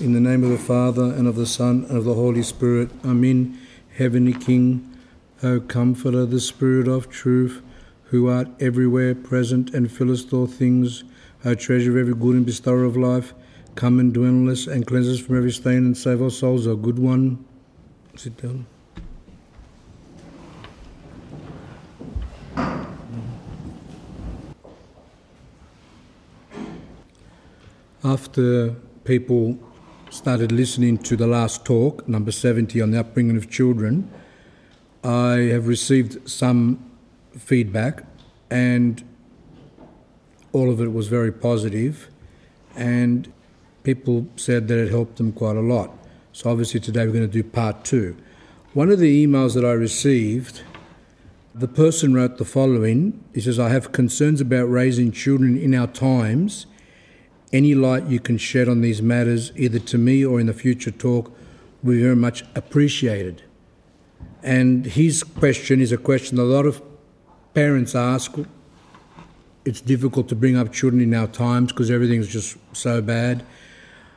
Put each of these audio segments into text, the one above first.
In the name of the Father, and of the Son, and of the Holy Spirit. Amen. Heavenly King, O Comforter, the Spirit of truth, who art everywhere present and fillest all things, O treasure of every good and bestower of life, come and dwell in us and cleanse us from every stain and save our souls, O good one. Sit down. After people started listening to the last talk, number 70, on the upbringing of children, I have received some feedback, and all of it was very positive, and people said that it helped them quite a lot. So, obviously, today we're going to do part two. One of the emails that I received, the person wrote the following He says, I have concerns about raising children in our times any light you can shed on these matters, either to me or in the future talk, will be very much appreciated. And his question is a question a lot of parents ask. It's difficult to bring up children in our times because everything's just so bad.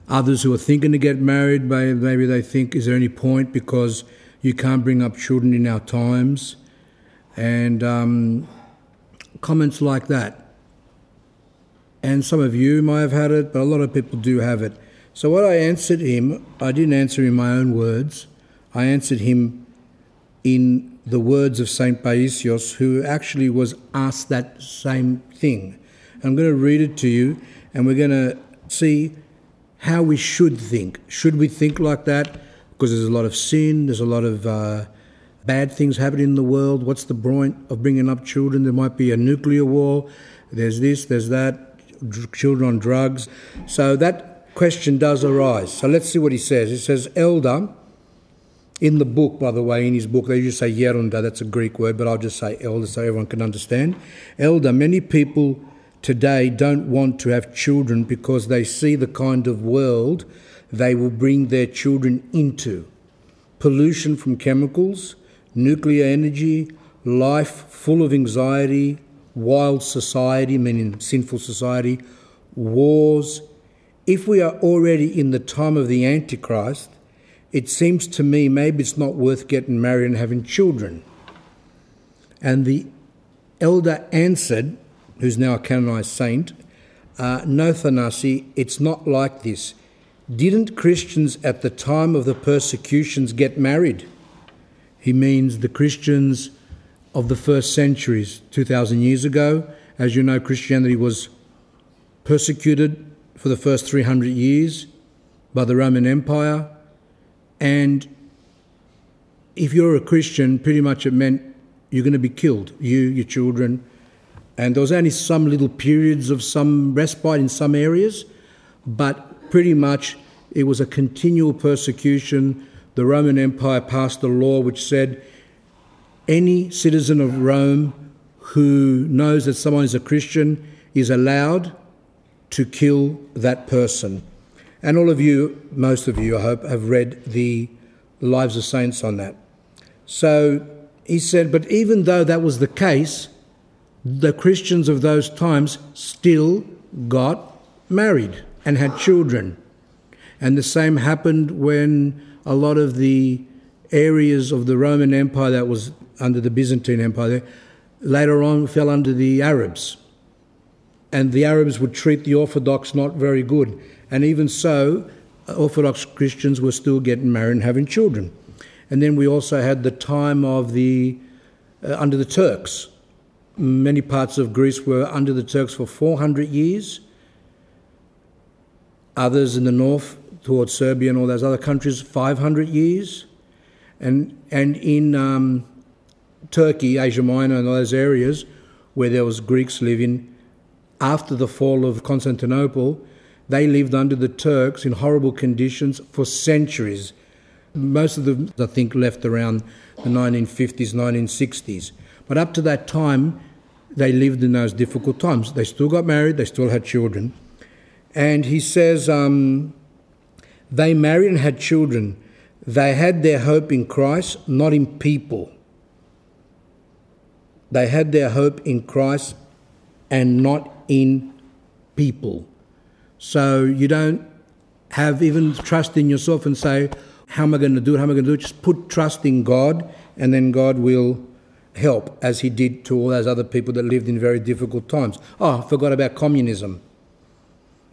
Others who are thinking to get married, maybe they think, is there any point because you can't bring up children in our times? And um, comments like that and some of you might have had it, but a lot of people do have it. So, what I answered him, I didn't answer in my own words, I answered him in the words of St. Paisios, who actually was asked that same thing. I'm going to read it to you, and we're going to see how we should think. Should we think like that? Because there's a lot of sin, there's a lot of uh, bad things happening in the world. What's the point of bringing up children? There might be a nuclear war, there's this, there's that children on drugs. So that question does arise. So let's see what he says. He says, Elder, in the book, by the way, in his book, they usually say Yerunda, that's a Greek word, but I'll just say elder so everyone can understand. Elder, many people today don't want to have children because they see the kind of world they will bring their children into pollution from chemicals, nuclear energy, life full of anxiety, wild society, meaning sinful society, wars. If we are already in the time of the Antichrist, it seems to me maybe it's not worth getting married and having children. And the elder answered, who's now a canonized saint, uh, No, Thanasi, it's not like this. Didn't Christians at the time of the persecutions get married? He means the Christians of the first centuries, 2,000 years ago. As you know, Christianity was persecuted for the first 300 years by the Roman Empire. And if you're a Christian, pretty much it meant you're going to be killed, you, your children. And there was only some little periods of some respite in some areas, but pretty much it was a continual persecution. The Roman Empire passed a law which said any citizen of Rome who knows that someone is a Christian is allowed to kill that person. And all of you, most of you, I hope, have read the Lives of Saints on that. So he said, but even though that was the case, the Christians of those times still got married and had children. And the same happened when a lot of the areas of the Roman Empire that was under the Byzantine Empire, later on fell under the Arabs. And the Arabs would treat the Orthodox not very good. And even so, Orthodox Christians were still getting married and having children. And then we also had the time of the, uh, under the Turks. Many parts of Greece were under the Turks for 400 years. Others in the north, towards Serbia and all those other countries, 500 years. And, and in um, Turkey, Asia Minor, and those areas where there was Greeks living, after the fall of Constantinople, they lived under the Turks in horrible conditions for centuries. Most of them, I think, left around the 1950s, 1960s. But up to that time, they lived in those difficult times. They still got married, they still had children. And he says um, they married and had children. They had their hope in Christ, not in people. They had their hope in Christ and not in people. So you don't have even trust in yourself and say, How am I going to do it? How am I going to do it? Just put trust in God, and then God will help, as He did to all those other people that lived in very difficult times. Oh, I forgot about communism.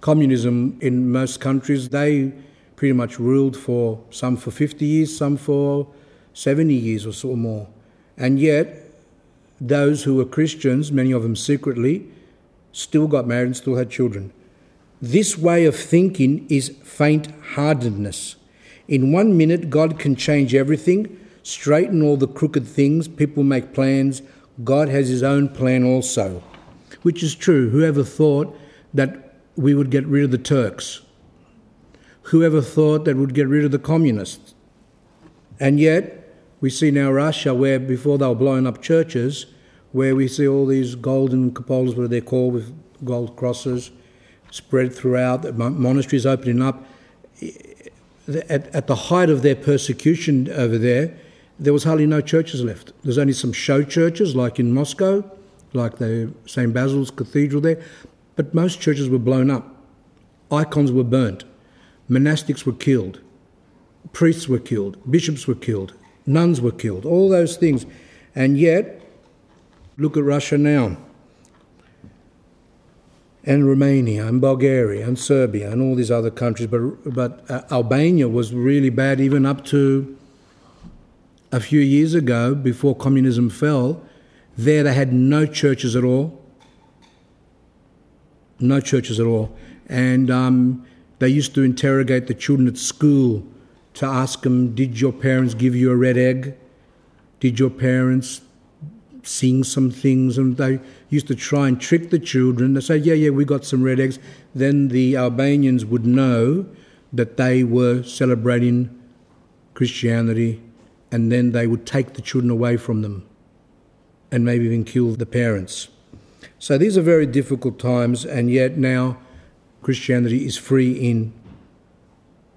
Communism in most countries, they pretty much ruled for some for 50 years, some for 70 years or so more. And yet, those who were Christians, many of them secretly, still got married and still had children. This way of thinking is faint heartedness. In one minute, God can change everything, straighten all the crooked things, people make plans. God has His own plan also, which is true. Whoever thought that we would get rid of the Turks? Whoever thought that we'd get rid of the communists? And yet, we see now Russia, where before they were blowing up churches, where we see all these golden cupolas, what they're called, with gold crosses spread throughout, monasteries opening up. At, at the height of their persecution over there, there was hardly no churches left. There's only some show churches, like in Moscow, like the St. Basil's Cathedral there, but most churches were blown up. Icons were burnt. Monastics were killed. Priests were killed. Bishops were killed. Nuns were killed. All those things. And yet, look at Russia now and Romania and Bulgaria and Serbia and all these other countries. But, but uh, Albania was really bad even up to a few years ago before communism fell. There they had no churches at all. No churches at all. And um, they used to interrogate the children at school to ask them, Did your parents give you a red egg? Did your parents sing some things, and they used to try and trick the children. They say, "Yeah, yeah, we got some red eggs." Then the Albanians would know that they were celebrating Christianity, and then they would take the children away from them, and maybe even kill the parents. So these are very difficult times, and yet now Christianity is free in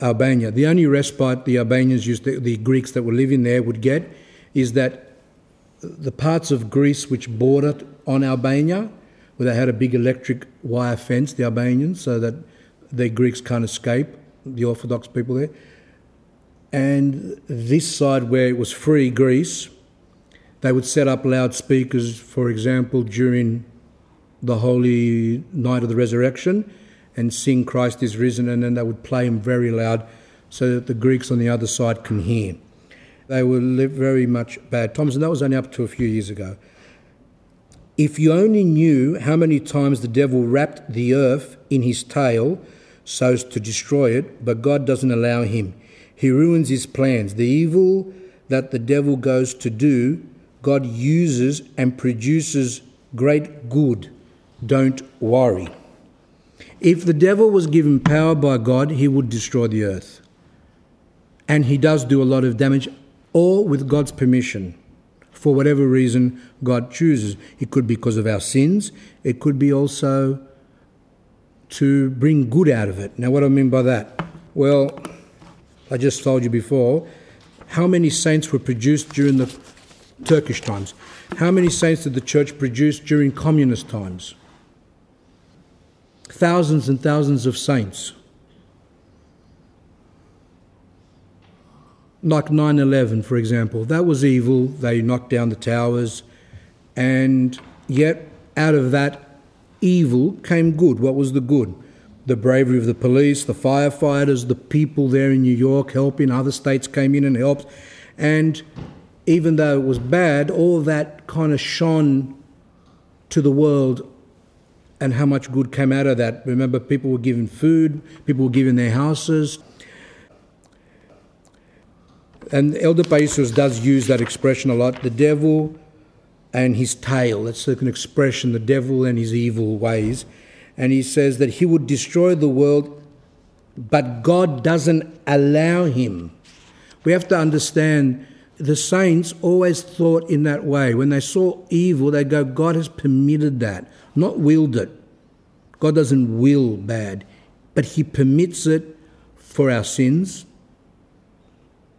Albania. The only respite the Albanians used, the, the Greeks that were living there would get, is that the parts of Greece which bordered on Albania, where they had a big electric wire fence, the Albanians, so that the Greeks can't escape, the Orthodox people there. And this side where it was free, Greece, they would set up loudspeakers, for example, during the holy night of the resurrection and sing Christ is risen, and then they would play them very loud so that the Greeks on the other side can hear. They were very much bad times, and that was only up to a few years ago. If you only knew how many times the devil wrapped the earth in his tail so as to destroy it, but God doesn't allow him. He ruins his plans. The evil that the devil goes to do, God uses and produces great good. Don't worry. If the devil was given power by God, he would destroy the earth. And he does do a lot of damage or with God's permission, for whatever reason God chooses. It could be because of our sins, it could be also to bring good out of it. Now, what do I mean by that? Well, I just told you before how many saints were produced during the Turkish times? How many saints did the church produce during communist times? Thousands and thousands of saints. like 9 11, for example. That was evil. They knocked down the towers. And yet, out of that evil came good. What was the good? The bravery of the police, the firefighters, the people there in New York helping, other states came in and helped. And even though it was bad, all that kind of shone to the world and how much good came out of that. Remember, people were given food, people were given their houses. And Elder Paisios does use that expression a lot the devil and his tail. That's an expression, the devil and his evil ways. And he says that he would destroy the world, but God doesn't allow him. We have to understand the saints always thought in that way. When they saw evil, they go, God has permitted that, not willed it. God doesn't will bad, but He permits it for our sins,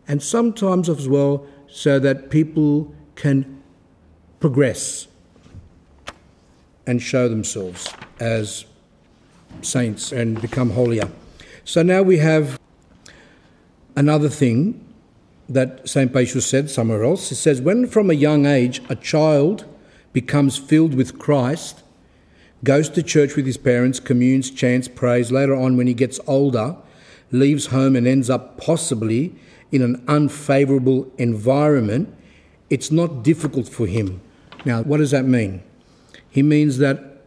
and sometimes as well so that people can progress and show themselves as saints and become holier. So now we have another thing that St. Paisios said somewhere else. He says, When from a young age a child becomes filled with Christ, goes to church with his parents, communes, chants, prays, later on when he gets older, leaves home and ends up possibly in an unfavourable environment, it's not difficult for him. Now, what does that mean? He means that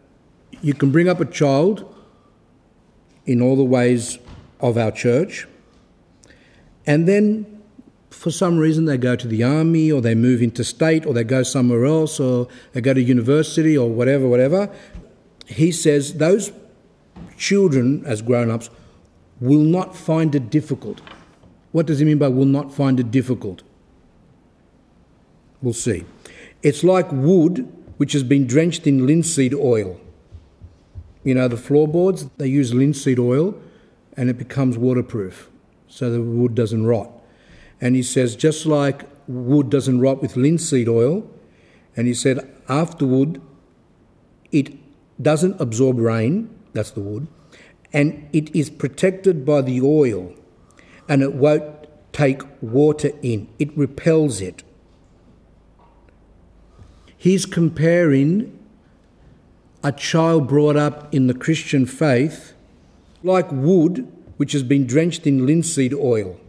you can bring up a child in all the ways of our church, and then for some reason they go to the army or they move interstate or they go somewhere else or they go to university or whatever, whatever. He says those children, as grown ups, will not find it difficult. What does he mean by will not find it difficult? We'll see. It's like wood which has been drenched in linseed oil. You know, the floorboards, they use linseed oil and it becomes waterproof so the wood doesn't rot. And he says, just like wood doesn't rot with linseed oil, and he said, afterward, it doesn't absorb rain, that's the wood, and it is protected by the oil, and it won't take water in, it repels it. He's comparing a child brought up in the Christian faith like wood which has been drenched in linseed oil.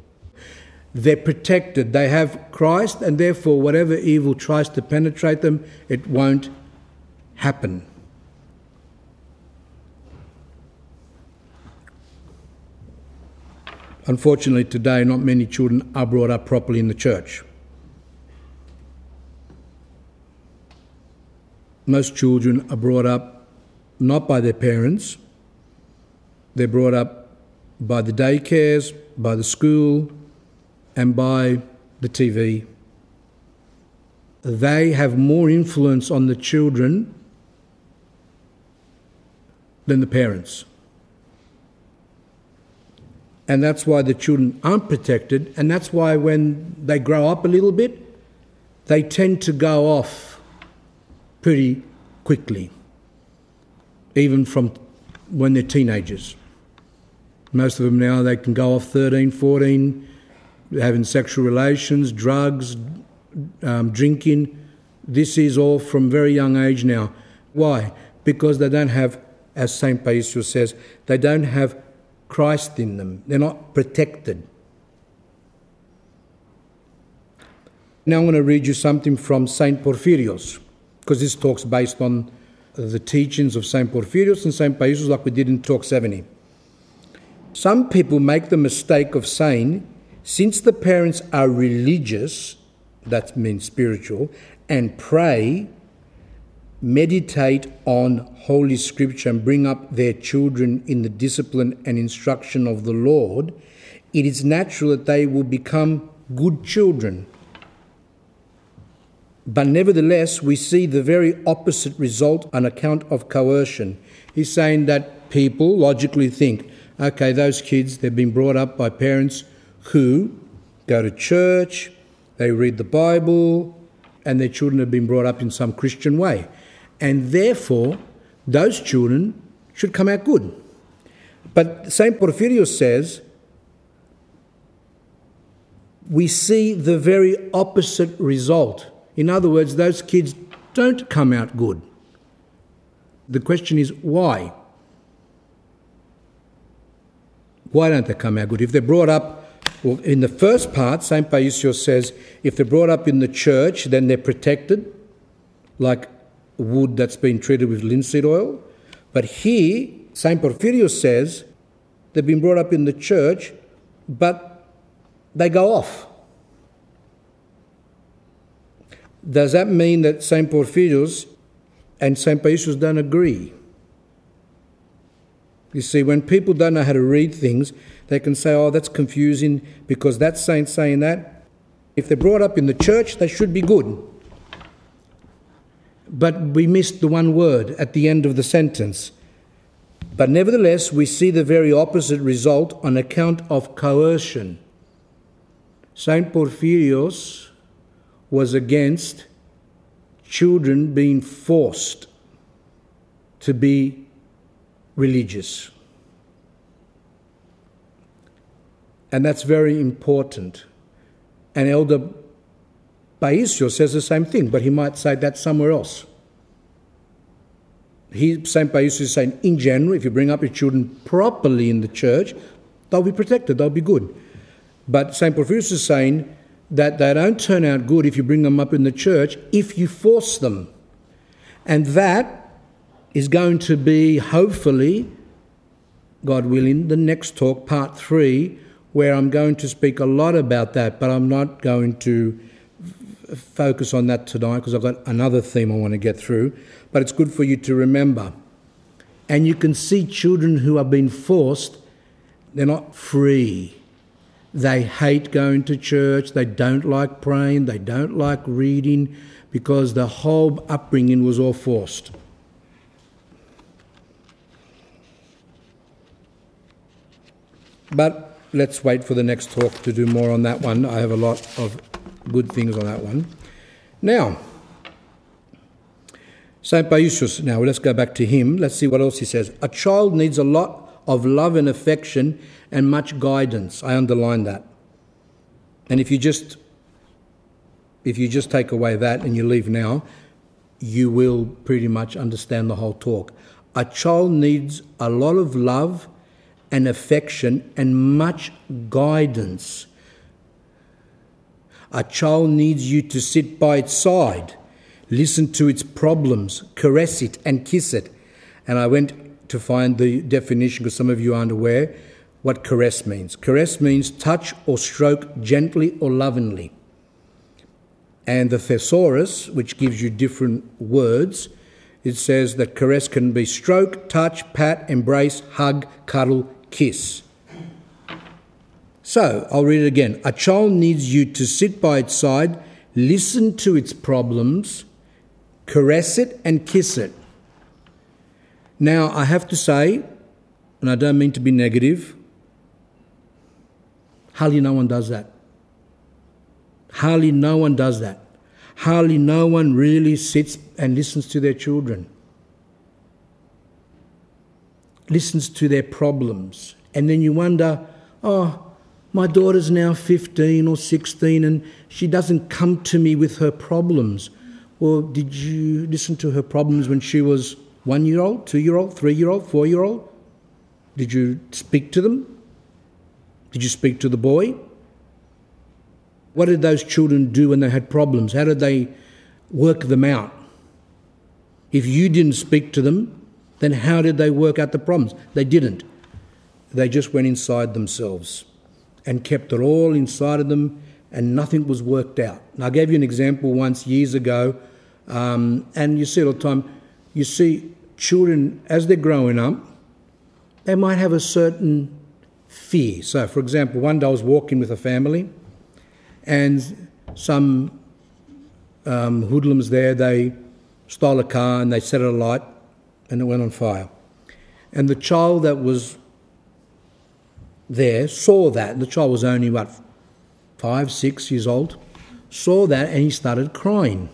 They're protected. They have Christ, and therefore, whatever evil tries to penetrate them, it won't happen. Unfortunately, today, not many children are brought up properly in the church. Most children are brought up not by their parents, they're brought up by the daycares, by the school, and by the TV. They have more influence on the children than the parents. And that's why the children aren't protected, and that's why when they grow up a little bit, they tend to go off pretty quickly, even from when they're teenagers. Most of them now, they can go off 13, 14, having sexual relations, drugs, um, drinking. This is all from very young age now. Why? Because they don't have, as St. Paisios says, they don't have Christ in them. They're not protected. Now I'm going to read you something from St. Porphyrios, because this talk's based on the teachings of St. Porphyrios and St. Paisios, like we did in Talk 70. Some people make the mistake of saying, since the parents are religious, that means spiritual, and pray, meditate on Holy Scripture and bring up their children in the discipline and instruction of the Lord, it is natural that they will become good children. But nevertheless, we see the very opposite result on account of coercion. He's saying that people logically think, okay, those kids, they've been brought up by parents who go to church, they read the Bible, and their children have been brought up in some Christian way. And therefore, those children should come out good. But St. Porphyrios says, we see the very opposite result. In other words, those kids don't come out good. The question is why? Why don't they come out good? If they're brought up, well, in the first part, St. Paisios says if they're brought up in the church, then they're protected, like wood that's been treated with linseed oil. But he, St. Porphyrios says they've been brought up in the church, but they go off. Does that mean that St. Porphyrios and St. Paisios don't agree? You see, when people don't know how to read things, they can say, oh, that's confusing because that saint's saying that. If they're brought up in the church, they should be good. But we missed the one word at the end of the sentence. But nevertheless, we see the very opposite result on account of coercion. Saint Porphyrios was against children being forced to be religious. And that's very important. And Elder Baisio says the same thing, but he might say that somewhere else. He, St. Baisio is saying, in general, if you bring up your children properly in the church, they'll be protected, they'll be good. But St. Porphyrios is saying that they don't turn out good if you bring them up in the church, if you force them. And that is going to be, hopefully, God willing, the next talk, part three, where I'm going to speak a lot about that, but I'm not going to focus on that tonight because I've got another theme I want to get through. But it's good for you to remember. And you can see children who have been forced, they're not free. They hate going to church, they don't like praying, they don't like reading because the whole upbringing was all forced. But let's wait for the next talk to do more on that one. I have a lot of good things on that one. Now, St. Paisios, now let's go back to him. Let's see what else he says. A child needs a lot of love and affection and much guidance. I underline that. And if you just if you just take away that and you leave now, you will pretty much understand the whole talk. A child needs a lot of love and affection and much guidance. A child needs you to sit by its side, listen to its problems, caress it, and kiss it. And I went to find the definition because some of you aren't aware what caress means. Caress means touch or stroke gently or lovingly. And the thesaurus, which gives you different words, it says that caress can be stroke, touch, pat, embrace, hug, cuddle, kiss. So, I'll read it again. A child needs you to sit by its side, listen to its problems, caress it, and kiss it. Now, I have to say, and I don't mean to be negative, hardly no one does that. Hardly no one does that. Hardly no one really sits and listens to their children listens to their problems. And then you wonder, oh, my daughter's now 15 or 16 and she doesn't come to me with her problems. Well, did you listen to her problems when she was one year old, two year old, three year old, four year old? Did you speak to them? Did you speak to the boy? What did those children do when they had problems? How did they work them out? If you didn't speak to them, then how did they work out the problems? They didn't. They just went inside themselves and kept it all inside of them, and nothing was worked out. And I gave you an example once years ago, um, and you see it all the time. You see children as they're growing up, they might have a certain fear. So, for example, one day I was walking with a family, and some um, hoodlums there they stole a car and they set it alight and it went on fire. And the child that was there saw that, the child was only, what, five, six years old, saw that and he started crying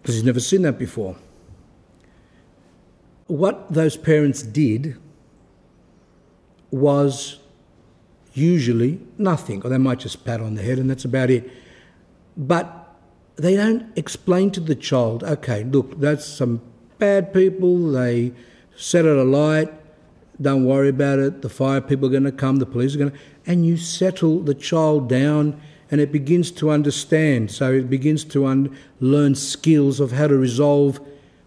because he's never seen that before. What those parents did was usually nothing, or they might just pat on the head and that's about it. But they don't explain to the child, okay, look, that's some bad people, they set it alight, don't worry about it, the fire people are going to come, the police are going to, and you settle the child down and it begins to understand. So it begins to un- learn skills of how to resolve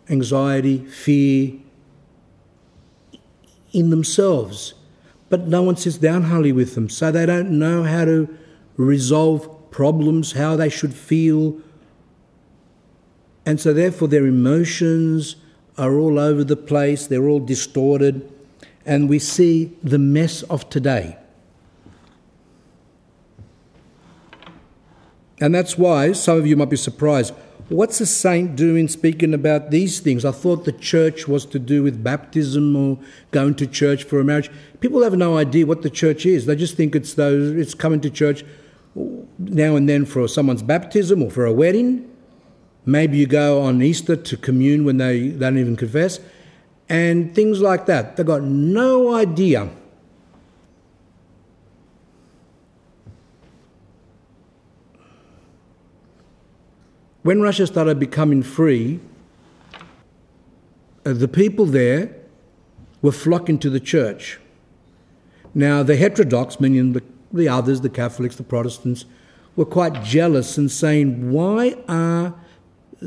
anxiety, fear in themselves. But no one sits down hardly with them, so they don't know how to resolve problems, how they should feel, and so, therefore, their emotions are all over the place, they're all distorted, and we see the mess of today. And that's why some of you might be surprised. What's a saint doing speaking about these things? I thought the church was to do with baptism or going to church for a marriage. People have no idea what the church is. They just think it's those it's coming to church now and then for someone's baptism or for a wedding. Maybe you go on Easter to commune when they, they don't even confess, and things like that. They've got no idea. When Russia started becoming free, uh, the people there were flocking to the church. Now, the heterodox, meaning the, the others, the Catholics, the Protestants, were quite jealous and saying, Why are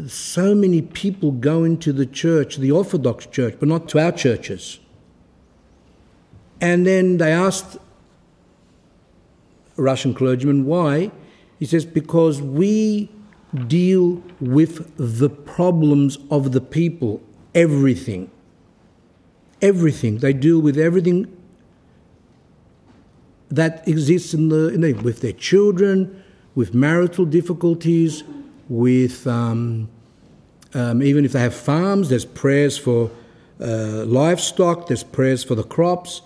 so many people going to the church, the Orthodox church, but not to our churches? And then they asked a Russian clergyman why. He says, Because we deal with the problems of the people, everything. Everything. They deal with everything that exists in the, in the with their children, with marital difficulties, with um, um, even if they have farms, there's prayers for uh, livestock, there's prayers for the crops,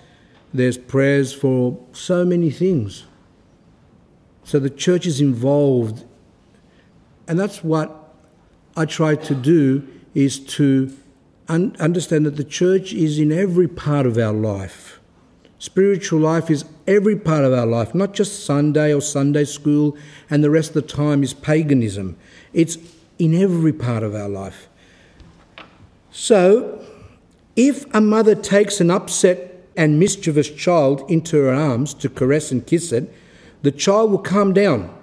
there's prayers for so many things. So the church is involved, and that's what I try to do is to un- understand that the church is in every part of our life. Spiritual life is every part of our life, not just Sunday or Sunday school, and the rest of the time is paganism. It's in every part of our life. So, if a mother takes an upset and mischievous child into her arms to caress and kiss it, the child will calm down.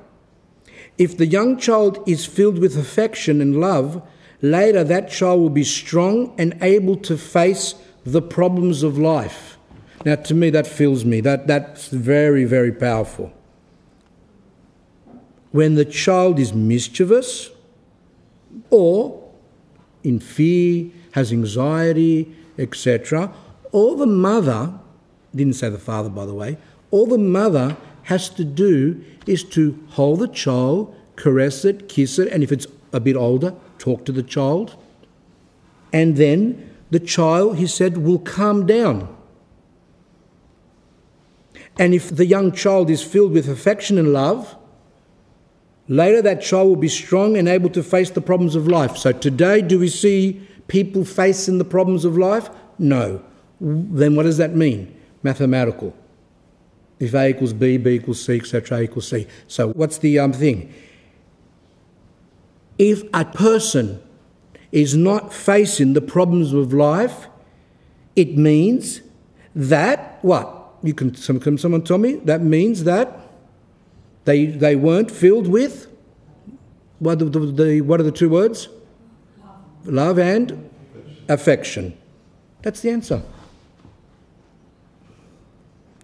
If the young child is filled with affection and love, later that child will be strong and able to face the problems of life. Now, to me, that fills me. That, that's very, very powerful. When the child is mischievous or in fear, has anxiety, etc., all the mother, didn't say the father, by the way, all the mother has to do is to hold the child, caress it, kiss it, and if it's a bit older, talk to the child. And then the child, he said, will calm down. And if the young child is filled with affection and love, later that child will be strong and able to face the problems of life. So today, do we see people facing the problems of life? No. Then what does that mean? Mathematical. If A equals B, B equals C, etc., A equals C. So what's the um, thing? If a person is not facing the problems of life, it means that what? You can, some, can someone tell me? That means that they, they weren't filled with, what the, the, what are the two words? Love and affection. That's the answer.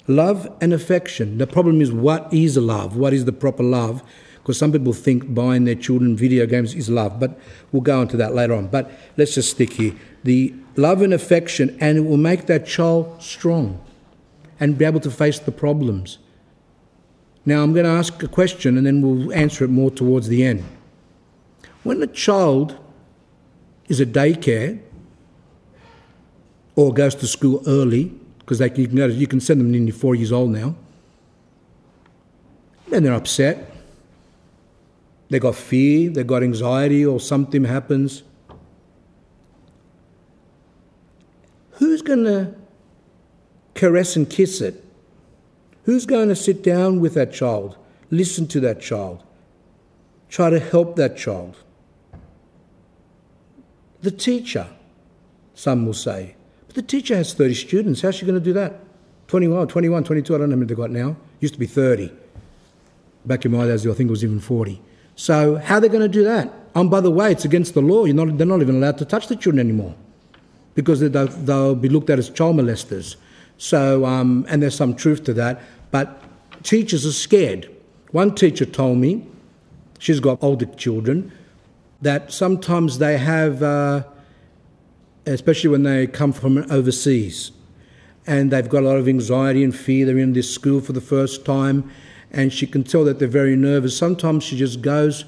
Love and affection. The problem is what is love? What is the proper love? Because some people think buying their children video games is love, but we'll go into that later on. But let's just stick here. The love and affection, and it will make that child strong and be able to face the problems. Now, I'm going to ask a question and then we'll answer it more towards the end. When a child is at daycare or goes to school early, because you, can you can send them in four years old now, then they're upset. They got fear, they got anxiety, or something happens. Who's going to caress and kiss it? Who's going to sit down with that child, listen to that child, try to help that child? The teacher, some will say. But the teacher has 30 students. How's she going to do that? 21, 21, 22, I don't know how many they've got now. Used to be 30. Back in my days, I think it was even 40. So, how are they going to do that? Oh, and by the way, it's against the law. Not, they're not even allowed to touch the children anymore because they'll, they'll be looked at as child molesters. So, um, and there's some truth to that, but teachers are scared. One teacher told me, she's got older children, that sometimes they have, uh, especially when they come from overseas, and they've got a lot of anxiety and fear. They're in this school for the first time, and she can tell that they're very nervous. Sometimes she just goes,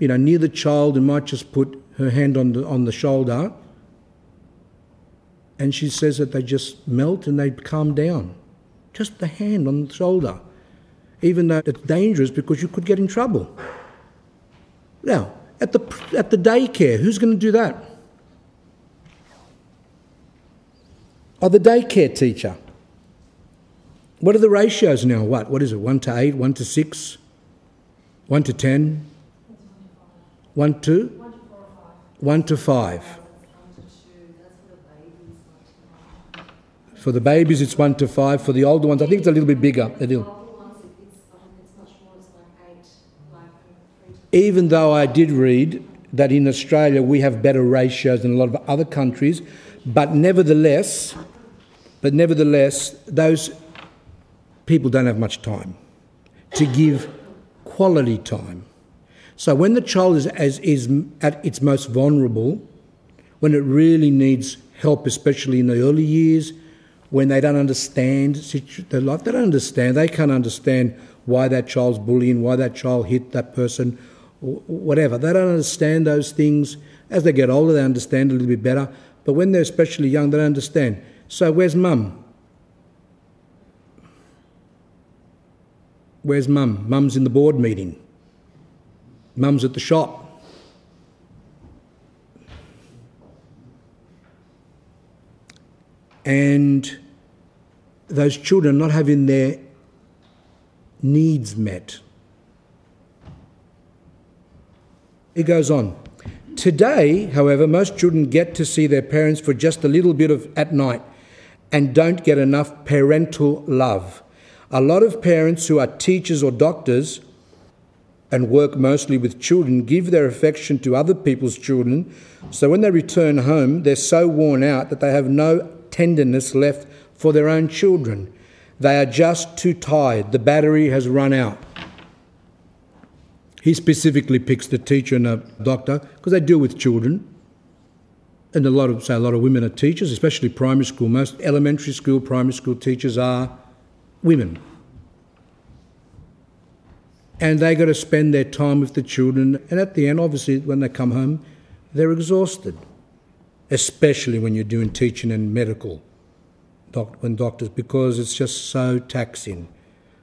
you know, near the child and might just put her hand on the on the shoulder and she says that they just melt and they calm down. Just the hand on the shoulder. Even though it's dangerous because you could get in trouble. Now, at the, at the daycare, who's going to do that? Oh, the daycare teacher. What are the ratios now? What? What is it? 1 to 8, 1 to 6, 1 to 10, One to? One to five. For the babies, it's one to five. For the older ones, I think it's a little bit bigger. A little. Even though I did read that in Australia we have better ratios than a lot of other countries, but nevertheless, but nevertheless, those people don't have much time to give quality time. So when the child is, as, is at its most vulnerable, when it really needs help, especially in the early years, when they don't understand life, they don't understand. They can't understand why that child's bullying, why that child hit that person, whatever. They don't understand those things. As they get older, they understand a little bit better. But when they're especially young, they don't understand. So where's mum? Where's mum? Mum's in the board meeting. Mum's at the shop. And those children not having their needs met. It goes on. Today, however, most children get to see their parents for just a little bit of at night and don't get enough parental love. A lot of parents who are teachers or doctors and work mostly with children give their affection to other people's children, so when they return home, they're so worn out that they have no tenderness left for their own children. They are just too tired. The battery has run out. He specifically picks the teacher and a doctor because they deal with children. And a lot of say a lot of women are teachers, especially primary school. Most elementary school, primary school teachers are women and they got to spend their time with the children. And at the end, obviously, when they come home, they're exhausted, especially when you're doing teaching and medical, doc- when doctors, because it's just so taxing.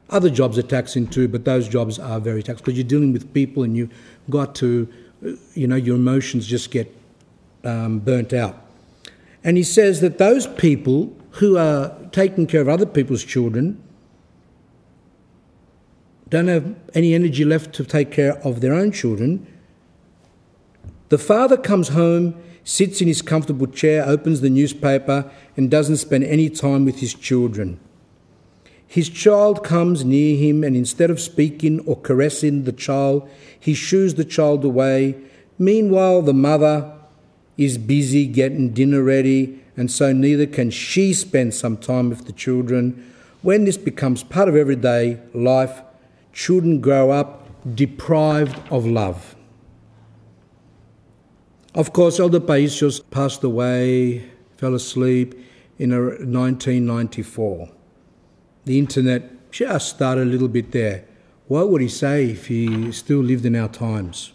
Other jobs are taxing too, but those jobs are very taxing because you're dealing with people and you've got to, you know, your emotions just get um, burnt out. And he says that those people who are taking care of other people's children don't have any energy left to take care of their own children. The father comes home, sits in his comfortable chair, opens the newspaper, and doesn't spend any time with his children. His child comes near him, and instead of speaking or caressing the child, he shoos the child away. Meanwhile, the mother is busy getting dinner ready, and so neither can she spend some time with the children. When this becomes part of everyday life, children grow up deprived of love. Of course, Elder Paisios passed away, fell asleep in 1994. The internet just started a little bit there. What would he say if he still lived in our times?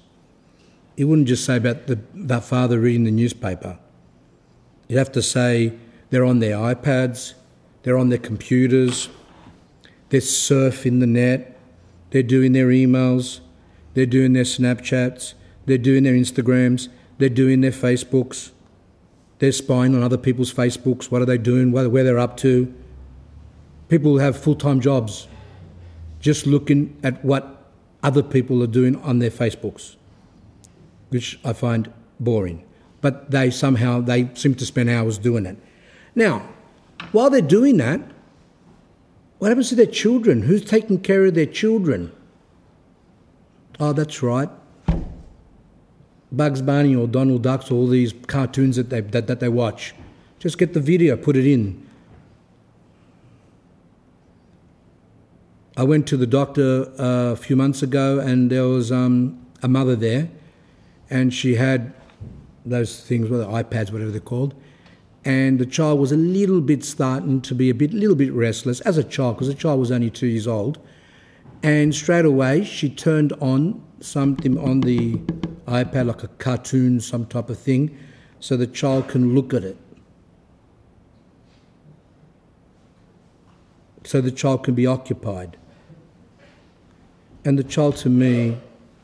He wouldn't just say about the, that father reading the newspaper. You'd have to say they're on their iPads, they're on their computers, they're surfing the net, they're doing their emails, they're doing their Snapchats, they're doing their Instagrams, they're doing their Facebooks, they're spying on other people's Facebooks. What are they doing? Where they're up to? People have full time jobs just looking at what other people are doing on their Facebooks, which I find boring. But they somehow they seem to spend hours doing it. Now, while they're doing that, what happens to their children? Who's taking care of their children? Oh, that's right. Bugs Bunny or Donald Ducks, all these cartoons that they, that, that they watch. Just get the video, put it in. I went to the doctor uh, a few months ago, and there was um, a mother there, and she had those things, well, iPads, whatever they're called, and the child was a little bit starting to be a bit, little bit restless as a child, because the child was only two years old. And straight away, she turned on something on the iPad, like a cartoon, some type of thing, so the child can look at it. So the child can be occupied. And the child, to me,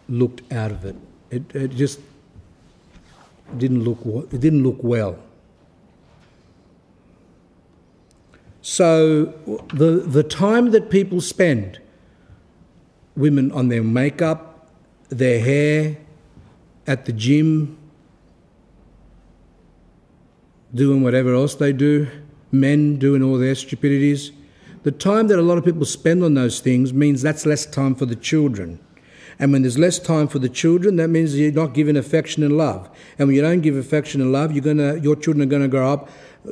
looked out of it. It, it just didn't look. It didn't look well. So the, the time that people spend, women on their makeup, their hair, at the gym, doing whatever else they do, men doing all their stupidities. The time that a lot of people spend on those things means that's less time for the children. And when there's less time for the children, that means you're not giving affection and love. And when you don't give affection and love, you're gonna, your children are going to grow up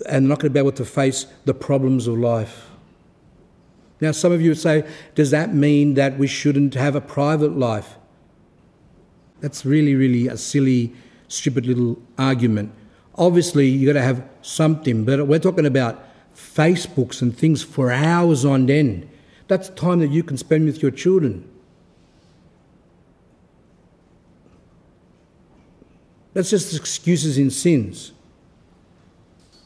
and not going to be able to face the problems of life. Now, some of you would say, does that mean that we shouldn't have a private life? That's really, really a silly, stupid little argument. Obviously, you've got to have something, but we're talking about Facebooks and things for hours on end. That's time that you can spend with your children. That's just excuses in sins.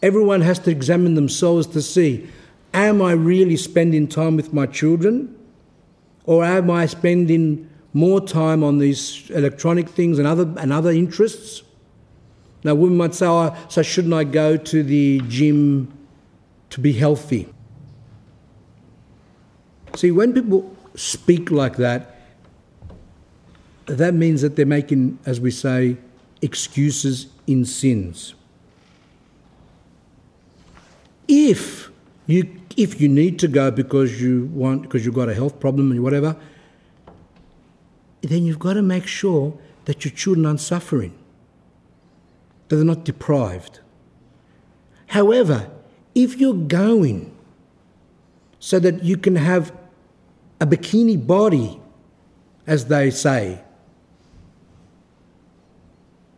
Everyone has to examine themselves to see am I really spending time with my children? Or am I spending more time on these electronic things and other, and other interests? Now, women might say, oh, so shouldn't I go to the gym to be healthy? See, when people speak like that, that means that they're making, as we say, excuses in sins. If you, if you need to go because you want, because you've got a health problem and whatever, then you've got to make sure that your children aren't suffering, that they're not deprived. However, if you're going so that you can have a bikini body, as they say,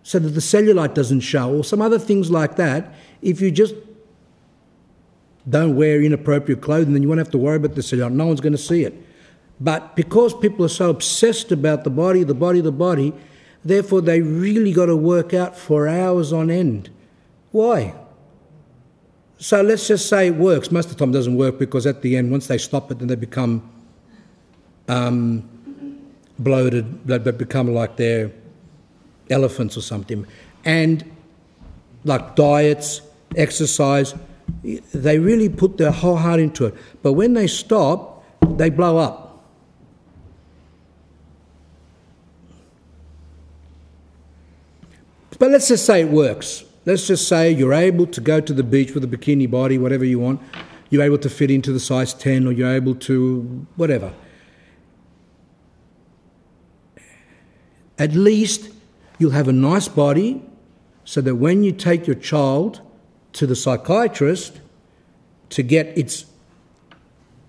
so that the cellulite doesn't show, or some other things like that, if you just don't wear inappropriate clothing, then you won't have to worry about the cellulite. No one's going to see it. But because people are so obsessed about the body, the body, the body, therefore they really got to work out for hours on end. Why? So let's just say it works. Most of the time it doesn't work because at the end, once they stop it, then they become um, bloated. They become like they're elephants or something. And like diets, exercise, they really put their whole heart into it. But when they stop, they blow up. But let's just say it works. Let's just say you're able to go to the beach with a bikini body, whatever you want. You're able to fit into the size 10 or you're able to whatever. At least you'll have a nice body so that when you take your child to the psychiatrist to get its,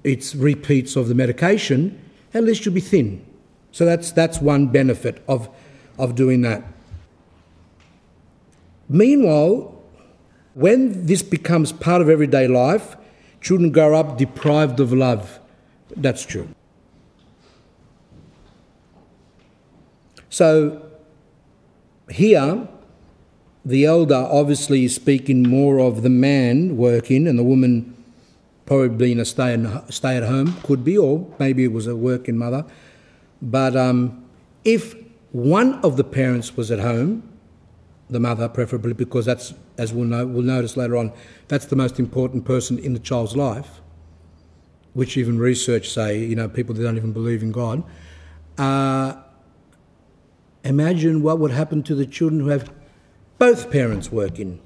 its repeats of the medication, at least you'll be thin. So that's, that's one benefit of, of doing that. Meanwhile, when this becomes part of everyday life, children grow up deprived of love. That's true. So, here, the elder obviously is speaking more of the man working and the woman probably being a stay, stay at home, could be, or maybe it was a working mother. But um, if one of the parents was at home, the mother preferably, because that's, as we'll, know, we'll notice later on, that's the most important person in the child's life, which even research say, you know, people that don't even believe in God. Uh, imagine what would happen to the children who have both parents working.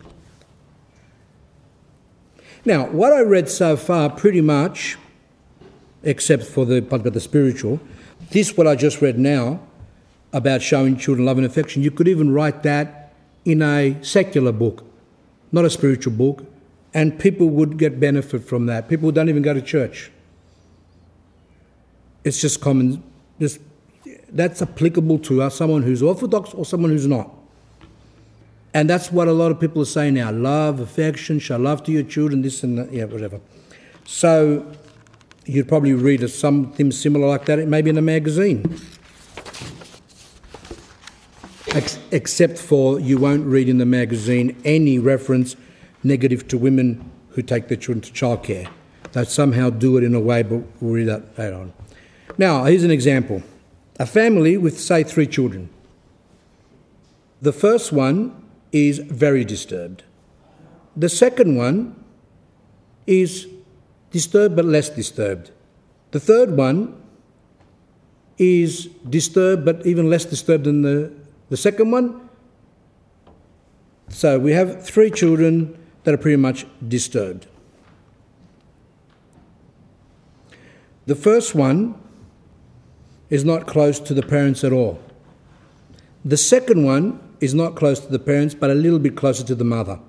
Now, what I read so far, pretty much, except for the part about the spiritual, this what I just read now about showing children love and affection, you could even write that in a secular book, not a spiritual book, and people would get benefit from that. People don't even go to church. It's just common, just that's applicable to us, someone who's orthodox or someone who's not. And that's what a lot of people are saying now love, affection, show love to your children, this and that, yeah, whatever. So you'd probably read something similar like that, maybe in a magazine. Ex- except for you won't read in the magazine any reference negative to women who take their children to childcare. They somehow do it in a way, but we'll read that later on. Now, here's an example a family with, say, three children. The first one is very disturbed. The second one is disturbed but less disturbed. The third one is disturbed but even less disturbed than the The second one, so we have three children that are pretty much disturbed. The first one is not close to the parents at all. The second one is not close to the parents, but a little bit closer to the mother.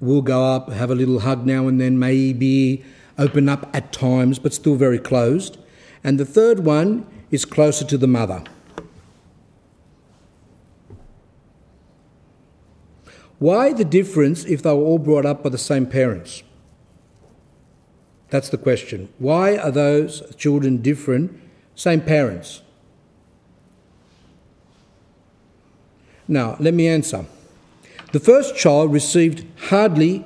We'll go up, have a little hug now and then, maybe open up at times, but still very closed. And the third one is closer to the mother. Why the difference if they were all brought up by the same parents? That's the question. Why are those children different? Same parents. Now, let me answer. The first child received hardly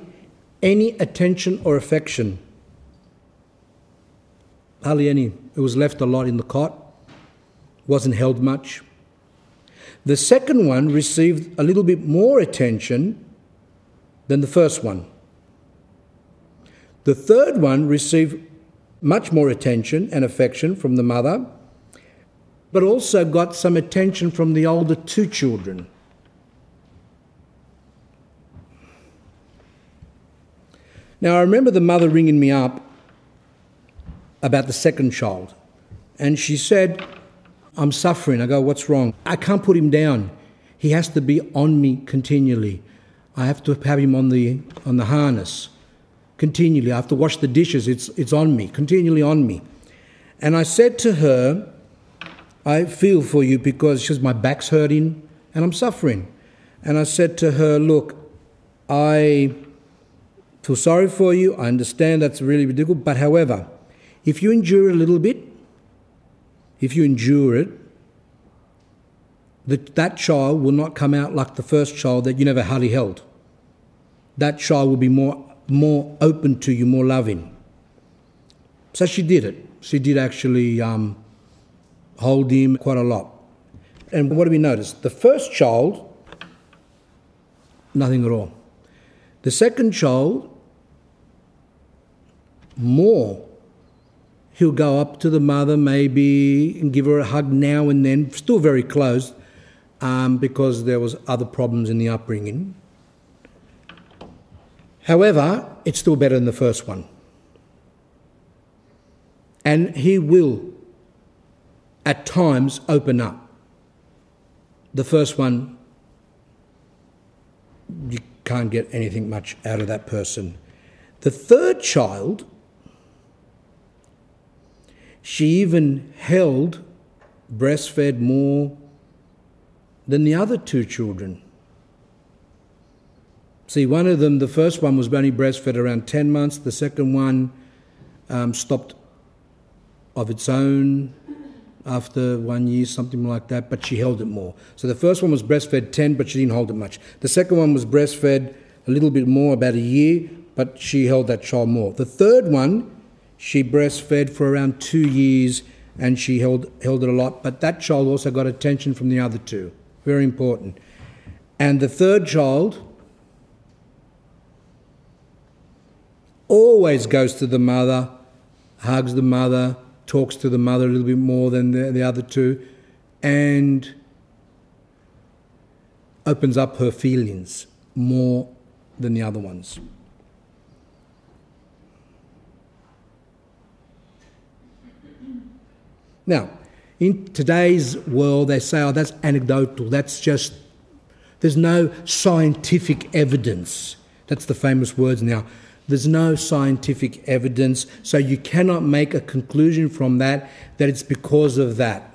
any attention or affection. Hardly any. It was left a lot in the cot, wasn't held much. The second one received a little bit more attention than the first one. The third one received much more attention and affection from the mother, but also got some attention from the older two children. Now, I remember the mother ringing me up about the second child, and she said, I'm suffering. I go, What's wrong? I can't put him down. He has to be on me continually. I have to have him on the, on the harness continually. I have to wash the dishes. It's, it's on me, continually on me. And I said to her, I feel for you because she says, My back's hurting and I'm suffering. And I said to her, Look, I feel sorry for you. I understand that's really ridiculous. But however, if you endure a little bit, if you endure it, that, that child will not come out like the first child that you never hardly held. That child will be more, more open to you, more loving. So she did it. She did actually um, hold him quite a lot. And what do we notice? The first child, nothing at all. The second child, more. He'll go up to the mother maybe and give her a hug now and then, still very close, um, because there was other problems in the upbringing. However, it's still better than the first one. And he will, at times, open up. The first one, you can't get anything much out of that person. The third child, she even held, breastfed more than the other two children. See, one of them, the first one was only breastfed around 10 months, the second one um, stopped of its own after one year, something like that, but she held it more. So the first one was breastfed 10, but she didn't hold it much. The second one was breastfed a little bit more, about a year, but she held that child more. The third one, she breastfed for around two years and she held, held it a lot, but that child also got attention from the other two. Very important. And the third child always goes to the mother, hugs the mother, talks to the mother a little bit more than the, the other two, and opens up her feelings more than the other ones. Now, in today's world, they say, oh, that's anecdotal, that's just, there's no scientific evidence. That's the famous words now. There's no scientific evidence, so you cannot make a conclusion from that that it's because of that.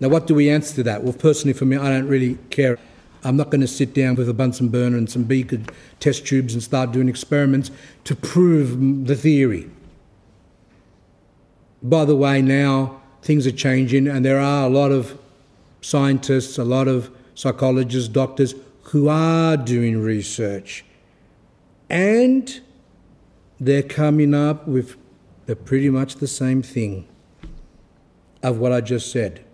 Now, what do we answer to that? Well, personally, for me, I don't really care. I'm not going to sit down with a Bunsen burner and some beaker test tubes and start doing experiments to prove the theory. By the way, now things are changing, and there are a lot of scientists, a lot of psychologists, doctors who are doing research. And they're coming up with the pretty much the same thing of what I just said.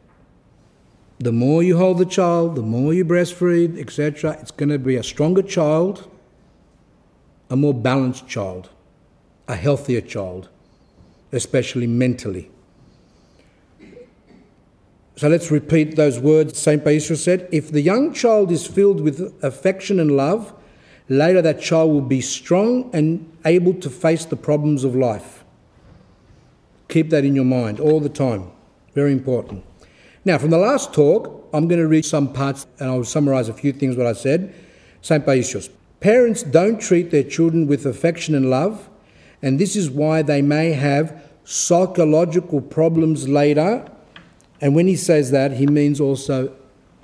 The more you hold the child, the more you breastfeed, etc., it's going to be a stronger child, a more balanced child, a healthier child, especially mentally. So let's repeat those words St. Paisios said. If the young child is filled with affection and love, later that child will be strong and able to face the problems of life. Keep that in your mind all the time. Very important. Now, from the last talk, I'm going to read some parts and I'll summarize a few things what I said. St. Paisios. Parents don't treat their children with affection and love, and this is why they may have psychological problems later and when he says that, he means also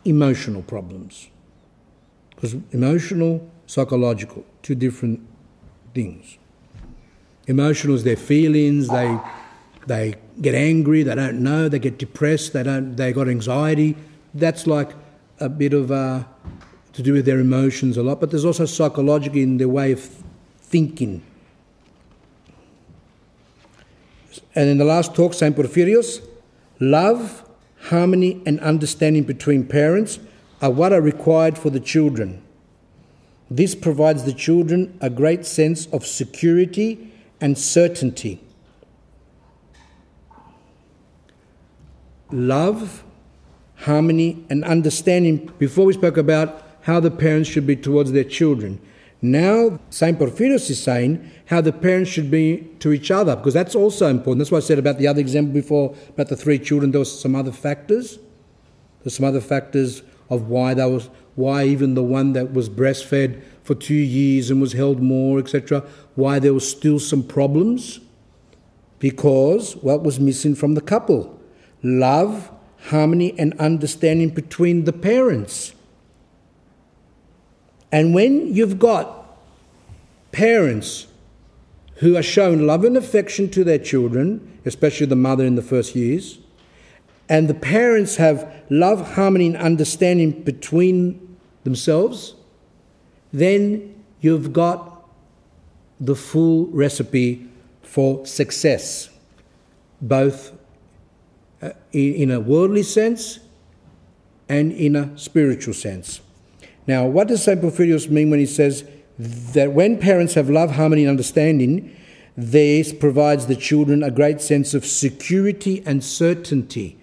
emotional problems. Because emotional, psychological, two different things. Emotional is their feelings, they, they get angry, they don't know, they get depressed, they, don't, they got anxiety. That's like a bit of uh, to do with their emotions a lot, but there's also psychological in their way of thinking. And in the last talk, St. Porphyrios, love harmony and understanding between parents are what are required for the children. This provides the children a great sense of security and certainty. Love, harmony, and understanding. Before we spoke about how the parents should be towards their children. Now, St. Porphyrios is saying how the parents should be to each other, because that's also important. That's what I said about the other example before, about the three children. There were some other factors. There's some other factors of why that was, why even the one that was breastfed for two years and was held more, etc., why there was still some problems. Because what was missing from the couple? Love, harmony, and understanding between the parents. And when you've got parents who are shown love and affection to their children, especially the mother in the first years, and the parents have love, harmony, and understanding between themselves, then you've got the full recipe for success, both uh, in a worldly sense and in a spiritual sense. Now, what does St. Porphyrios mean when he says that when parents have love, harmony, and understanding, this provides the children a great sense of security and certainty?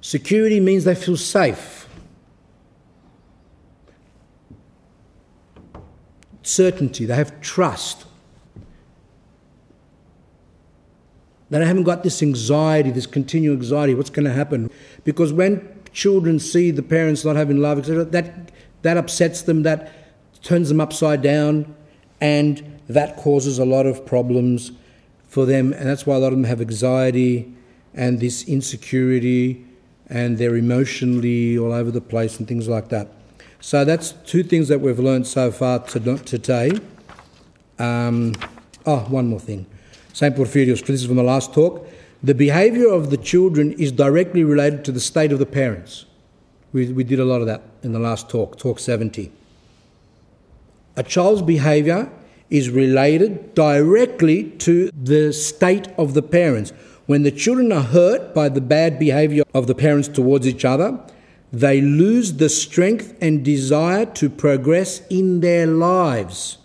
Security means they feel safe. Certainty, they have trust. They haven't got this anxiety, this continual anxiety, what's going to happen? Because when children see the parents not having love, etc., that, that upsets them, that turns them upside down, and that causes a lot of problems for them. And that's why a lot of them have anxiety and this insecurity, and they're emotionally all over the place and things like that. So that's two things that we've learned so far today. Um, oh, one more thing. St. Porphyrios, this is from the last talk. The behaviour of the children is directly related to the state of the parents. We, we did a lot of that in the last talk, talk 70. A child's behaviour is related directly to the state of the parents. When the children are hurt by the bad behaviour of the parents towards each other, they lose the strength and desire to progress in their lives.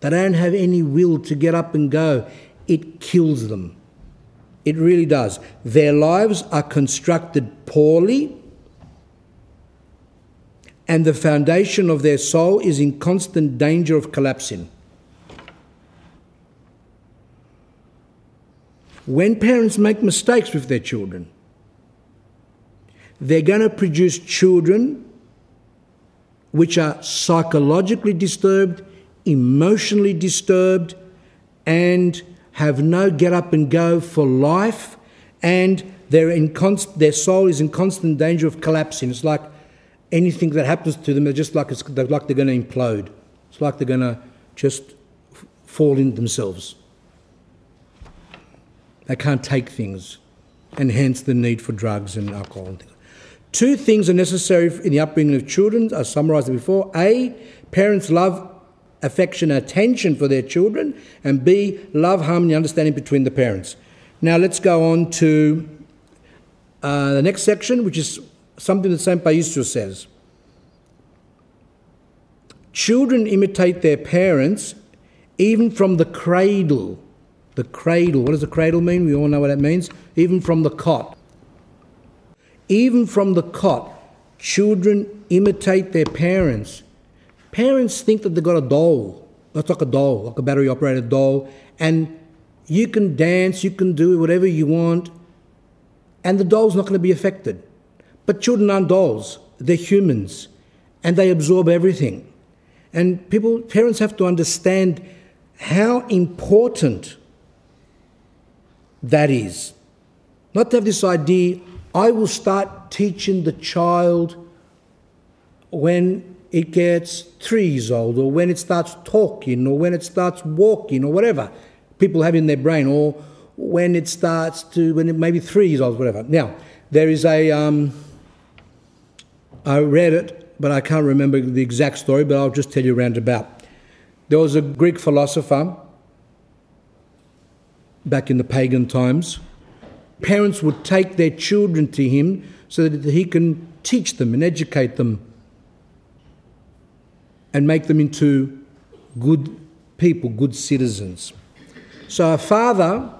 They don't have any will to get up and go. It kills them. It really does. Their lives are constructed poorly, and the foundation of their soul is in constant danger of collapsing. When parents make mistakes with their children, they're going to produce children which are psychologically disturbed, emotionally disturbed, and have no get up and go for life, and const- their soul is in constant danger of collapsing. It's like anything that happens to them, they're just like, they're like they're going to implode. It's like they're going to just f- fall in themselves. They can't take things, and hence the need for drugs and alcohol and things. Two things are necessary in the upbringing of children, I summarised before. A, parents love affection and attention for their children, and B, love, harmony, understanding between the parents. Now let's go on to uh, the next section, which is something that St. Paisios says. Children imitate their parents even from the cradle. The cradle, what does the cradle mean? We all know what that means. Even from the cot. even from the cot, children imitate their parents. Parents think that they've got a doll. That's like a doll, like a battery operated doll. And you can dance, you can do whatever you want, and the doll's not going to be affected. But children aren't dolls, they're humans, and they absorb everything. And people, parents have to understand how important that is. Not to have this idea, I will start teaching the child when it gets three years old, or when it starts talking, or when it starts walking, or whatever people have in their brain, or when it starts to, when it maybe three years old, whatever. Now, there is a, um, I read it, but I can't remember the exact story, but I'll just tell you roundabout. There was a Greek philosopher back in the pagan times. Parents would take their children to him so that he can teach them and educate them and make them into good people, good citizens. So a father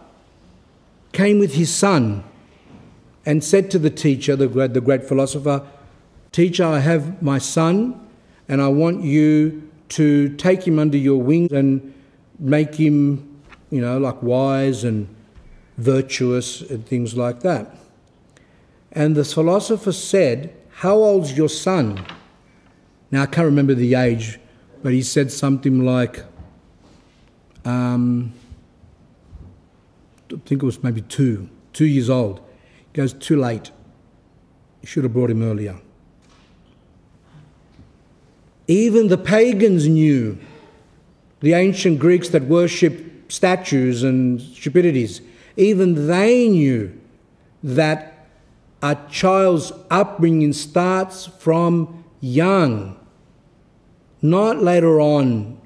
came with his son and said to the teacher, the great, the great philosopher, Teacher, I have my son, and I want you to take him under your wings and make him, you know, like wise and virtuous and things like that. And the philosopher said, How old's your son? Now, I can't remember the age, but he said something like, um, I think it was maybe two, two years old. He goes, Too late. You should have brought him earlier. Even the pagans knew, the ancient Greeks that worshipped statues and stupidities, even they knew that a child's upbringing starts from young, not later on.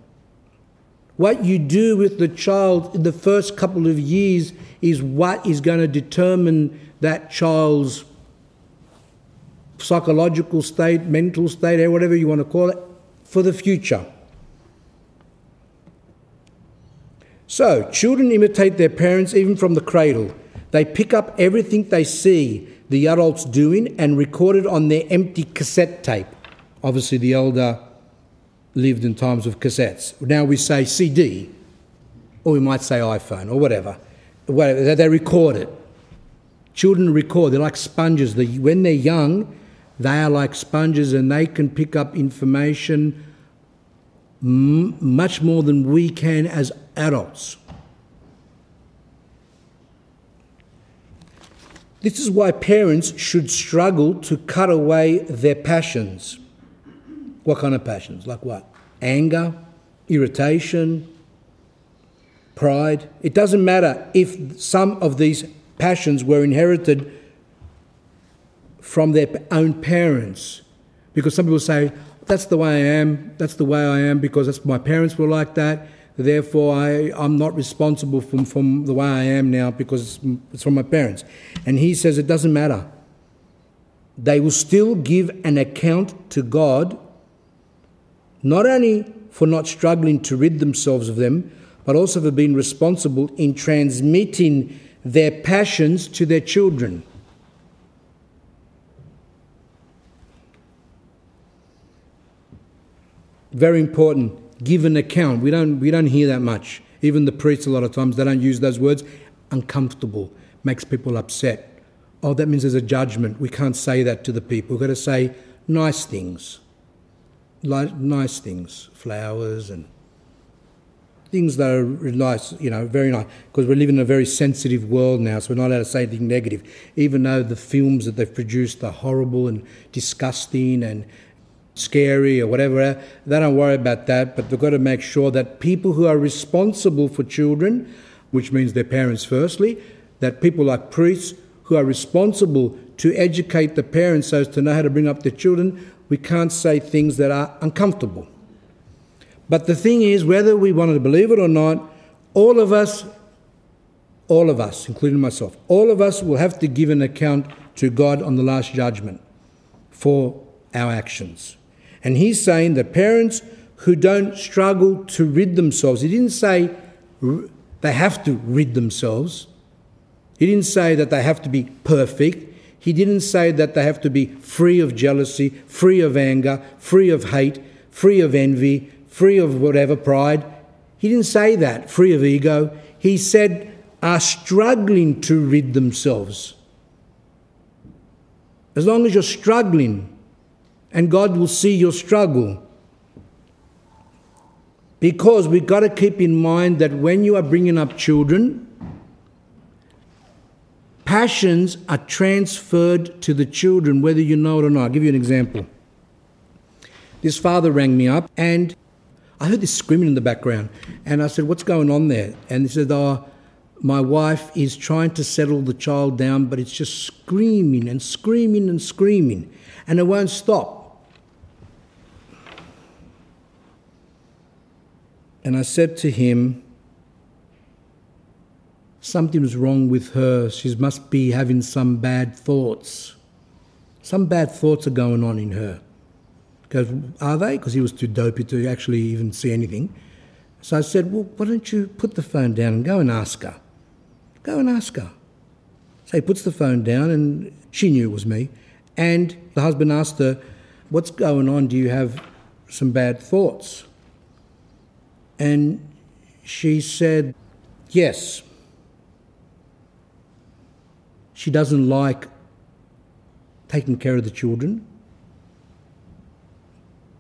What you do with the child in the first couple of years is what is going to determine that child's psychological state, mental state, eh, whatever you want to call it, for the future. So, children imitate their parents even from the cradle. They pick up everything they see the adults doing and record it on their empty cassette tape. Obviously, the elder lived in times of cassettes. Now we say CD, or we might say iPhone, or whatever. whatever. They record it. Children record, they're like sponges. When they're young, they are like sponges and they can pick up information much more than we can as adults. This is why parents should struggle to cut away their passions. What kind of passions? Like what? Anger, irritation, pride. It doesn't matter if some of these passions were inherited from their own parents. Because some people say, that's the way I am, that's the way I am because that's, my parents were like that, therefore I, I'm not responsible from, from the way I am now because it's from my parents. And he says it doesn't matter. They will still give an account to God, not only for not struggling to rid themselves of them, but also for being responsible in transmitting their passions to their children. very important. Give an account. We don't, we don't hear that much. Even the priests, a lot of times, they don't use those words. Uncomfortable makes people upset. Oh, that means there's a judgment. We can't say that to the people. We've got to say nice things. Like nice things, flowers and things that are nice, you know, very nice. Because we live in a very sensitive world now, so we're not allowed to say anything negative. Even though the films that they've produced are horrible and disgusting and scary or whatever. They don't worry about that, but they've got to make sure that people who are responsible for children, which means their parents firstly, that people like priests who are responsible to educate the parents so as to know how to bring up their children, we can't say things that are uncomfortable. But the thing is, whether we want to believe it or not, all of us, all of us, including myself, all of us will have to give an account to God on the last judgment for our actions. And he's saying that parents who don't struggle to rid themselves, he didn't say they have to rid themselves. He didn't say that they have to be perfect. He didn't say that they have to be free of jealousy, free of anger, free of hate, free of envy, free of whatever pride. He didn't say that, free of ego. He said, are struggling to rid themselves. As long as you're struggling, and God will see your struggle. Because we've got to keep in mind that when you are bringing up children, passions are transferred to the children, whether you know it or not. I'll give you an example. This father rang me up and I heard this screaming in the background. And I said, What's going on there? And he said, Oh, my wife is trying to settle the child down, but it's just screaming and screaming and screaming, and it won't stop. And I said to him, Something's wrong with her. She must be having some bad thoughts. Some bad thoughts are going on in her. Because are they? Because he was too dopey to actually even see anything. So I said, Well, why don't you put the phone down and go and ask her? Go and ask her. So he puts the phone down, and she knew it was me. And the husband asked her, What's going on? Do you have some bad thoughts? And she said, Yes. She doesn't like taking care of the children.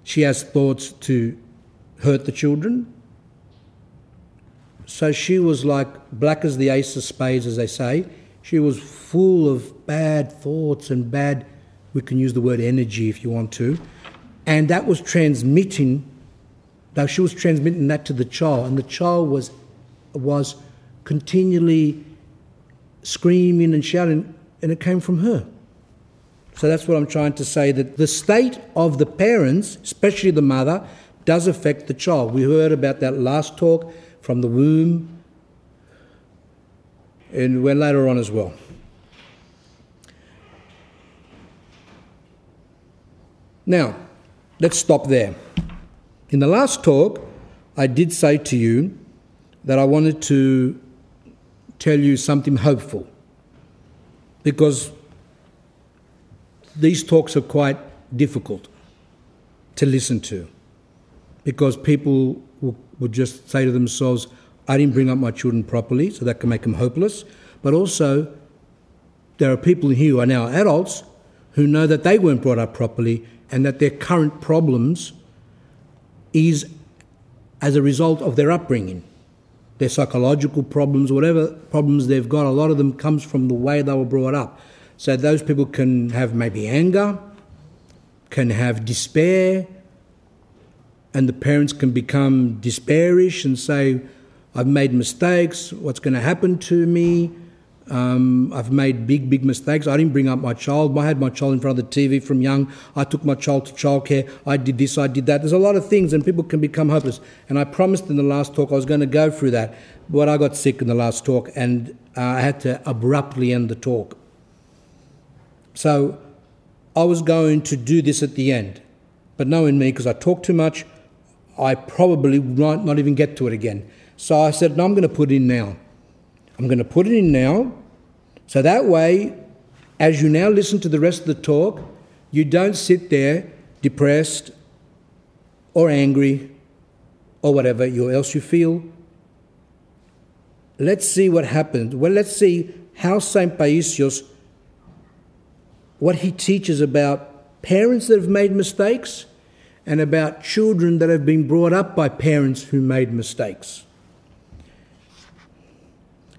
She has thoughts to hurt the children. So she was like black as the ace of spades, as they say. She was full of bad thoughts and bad, we can use the word energy if you want to. And that was transmitting, now she was transmitting that to the child, and the child was, was continually screaming and shouting, and it came from her. So that's what I'm trying to say that the state of the parents, especially the mother, does affect the child. We heard about that last talk from the womb, and went later on as well. Now, let's stop there. In the last talk, I did say to you that I wanted to tell you something hopeful because these talks are quite difficult to listen to because people would just say to themselves, I didn't bring up my children properly, so that can make them hopeless. But also, there are people here who are now adults who know that they weren't brought up properly and that their current problems is as a result of their upbringing. Their psychological problems, whatever problems they've got, a lot of them comes from the way they were brought up. So those people can have maybe anger, can have despair, and the parents can become despairish and say, I've made mistakes, what's going to happen to me? Um, I've made big, big mistakes. I didn't bring up my child. I had my child in front of the TV from young. I took my child to childcare. I did this, I did that. There's a lot of things, and people can become hopeless. And I promised in the last talk I was going to go through that, but I got sick in the last talk, and uh, I had to abruptly end the talk. So I was going to do this at the end. But knowing me, because I talk too much, I probably might not even get to it again. So I said, no, I'm going to put in now. I'm going to put it in now. So that way, as you now listen to the rest of the talk, you don't sit there depressed or angry or whatever else you feel. Let's see what happens. Well, let's see how St. Paisios what he teaches about parents that have made mistakes and about children that have been brought up by parents who made mistakes.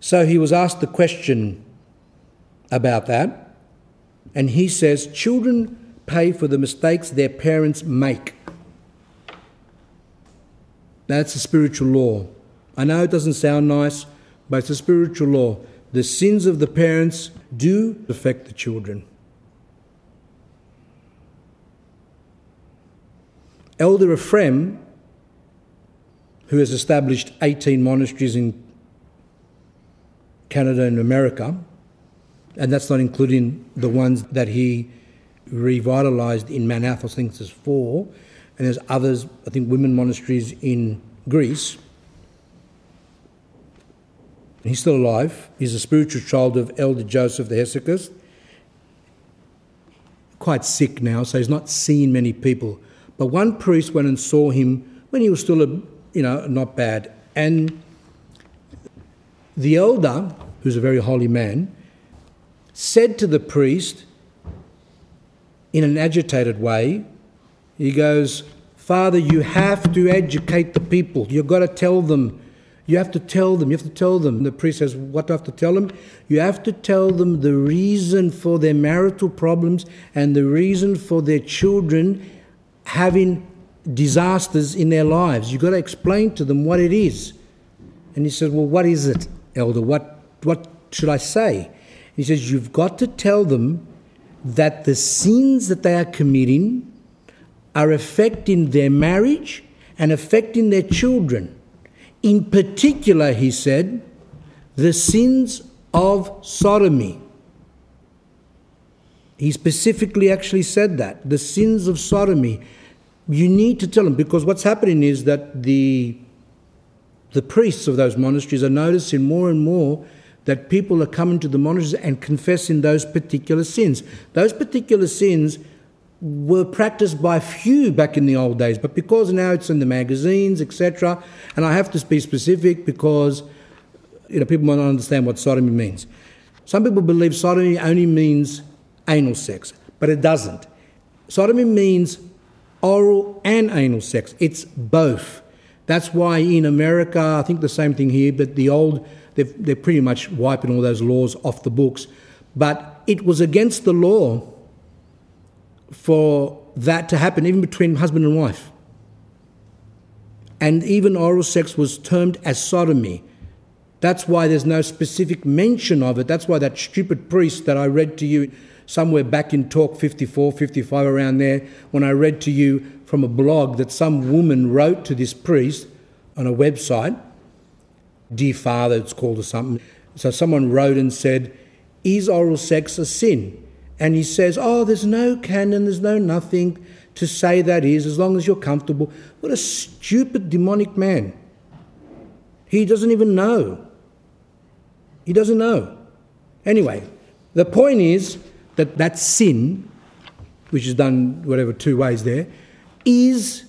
So he was asked the question about that, and he says children pay for the mistakes their parents make. That's a spiritual law. I know it doesn't sound nice, but it's a spiritual law. The sins of the parents do affect the children. Elder Ephraim, who has established 18 monasteries in Canada and America, and that's not including the ones that he revitalised in Manathos, Athos, I think there's four, and there's others, I think women monasteries in Greece. He's still alive. He's a spiritual child of Elder Joseph the Hesychast. quite sick now, so he's not seen many people. But one priest went and saw him when he was still, a, you know, not bad. And the elder, who's a very holy man, said to the priest in an agitated way, he goes, Father, you have to educate the people. You've got to tell them. You have to tell them. You have to tell them. The priest says, What do I have to tell them? You have to tell them the reason for their marital problems and the reason for their children having disasters in their lives. You've got to explain to them what it is. And he says, Well, what is it, elder? What, what should I say? He says, You've got to tell them that the sins that they are committing are affecting their marriage and affecting their children. In particular, he said, the sins of sodomy. He specifically actually said that the sins of sodomy. You need to tell them because what's happening is that the, the priests of those monasteries are noticing more and more that people are coming to the monasteries and confessing those particular sins. Those particular sins were practiced by few back in the old days, but because now it's in the magazines, etc., and I have to be specific because you know people might not understand what sodomy means. Some people believe sodomy only means anal sex, but it doesn't. Sodomy means oral and anal sex. It's both. That's why in America, I think the same thing here, but the old, they're, pretty much wiping all those laws off the books. But it was against the law for that to happen, even between husband and wife. And even oral sex was termed as sodomy. That's why there's no specific mention of it. That's why that stupid priest that I read to you somewhere back in Talk 54, 55, around there, when I read to you from a blog that some woman wrote to this priest on a website, Dear Father, it's called or something. So someone wrote and said, Is oral sex a sin? And he says, Oh, there's no canon, there's no nothing to say that is, as long as you're comfortable. What a stupid demonic man. He doesn't even know. He doesn't know. Anyway, the point is that that sin, which is done whatever two ways there, is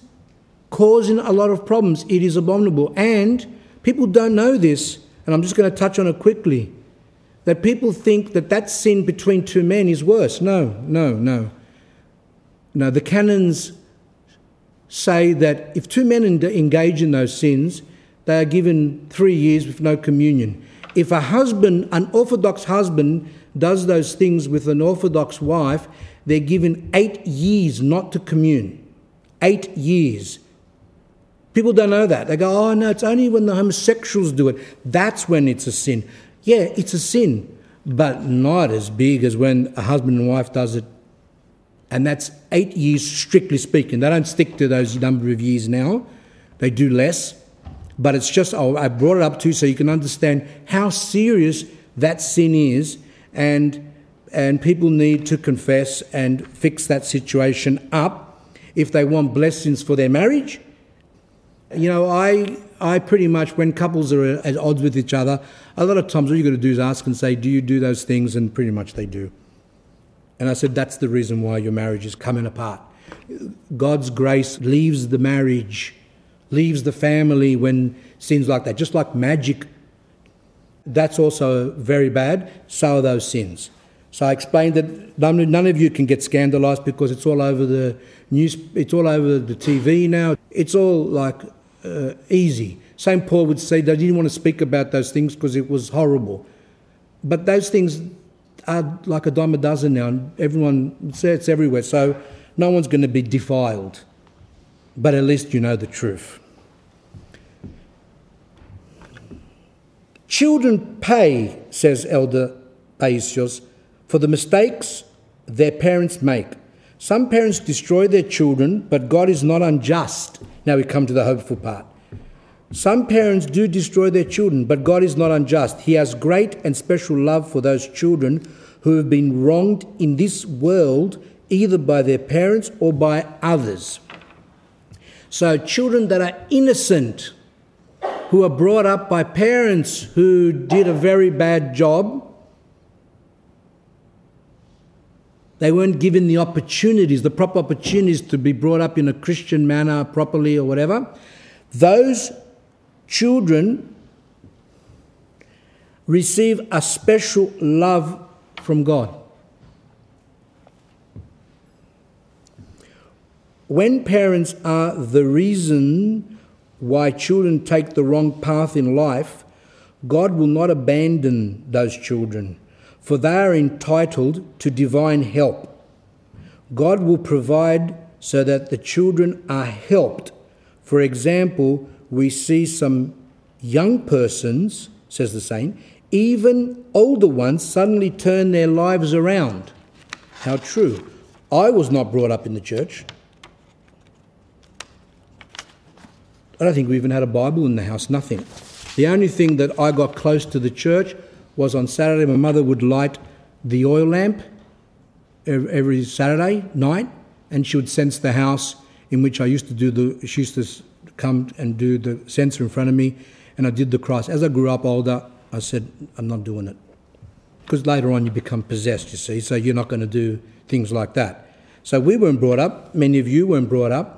causing a lot of problems. It is abominable. And people don't know this, and I'm just going to touch on it quickly that people think that that sin between two men is worse. No, no, no. No, the canons say that if two men engage in those sins, they are given three years with no communion. If a husband, an Orthodox husband, does those things with an Orthodox wife, they're given eight years not to commune. Eight years. People don't know that. They go, oh no, it's only when the homosexuals do it. That's when it's a sin. Yeah, it's a sin, but not as big as when a husband and wife does it. And that's eight years, strictly speaking. They don't stick to those number of years now, they do less. But it's just, oh, I brought it up too so you can understand how serious that sin is, and, and people need to confess and fix that situation up if they want blessings for their marriage. You know, I I pretty much, when couples are at odds with each other, a lot of times all you've got to do is ask and say, Do you do those things? And pretty much they do. And I said, That's the reason why your marriage is coming apart. God's grace leaves the marriage, leaves the family when sins like that, just like magic. That's also very bad. So are those sins. So I explained that none, of you can get scandalized because it's all over the news, it's all over the TV now. It's all like uh, easy. St. Paul would say they didn't want to speak about those things because it was horrible. But those things are like a dime a dozen now, and everyone says it's everywhere. So no one's going to be defiled. But at least you know the truth. Children pay, says Elder Paisios, for the mistakes their parents make. Some parents destroy their children, but God is not unjust. Now we come to the hopeful part. Some parents do destroy their children, but God is not unjust. He has great and special love for those children who have been wronged in this world, either by their parents or by others. So, children that are innocent, who are brought up by parents who did a very bad job, They weren't given the opportunities, the proper opportunities to be brought up in a Christian manner properly or whatever. Those children receive a special love from God. When parents are the reason why children take the wrong path in life, God will not abandon those children, for they are entitled to divine help. God will provide so that the children are helped. For example, we see some young persons, says the saint, even older ones suddenly turn their lives around. How true. I was not brought up in the church. I don't think we even had a Bible in the house, nothing. The only thing that I got close to the church was on Saturday, my mother would light the oil lamp every Saturday night, and she would sense the house in which I used to do the, she used to come and do the censer in front of me, and I did the cross. As I grew up older, I said, I'm not doing it. Because later on you become possessed, you see, so you're not going to do things like that. So we weren't brought up, many of you weren't brought up,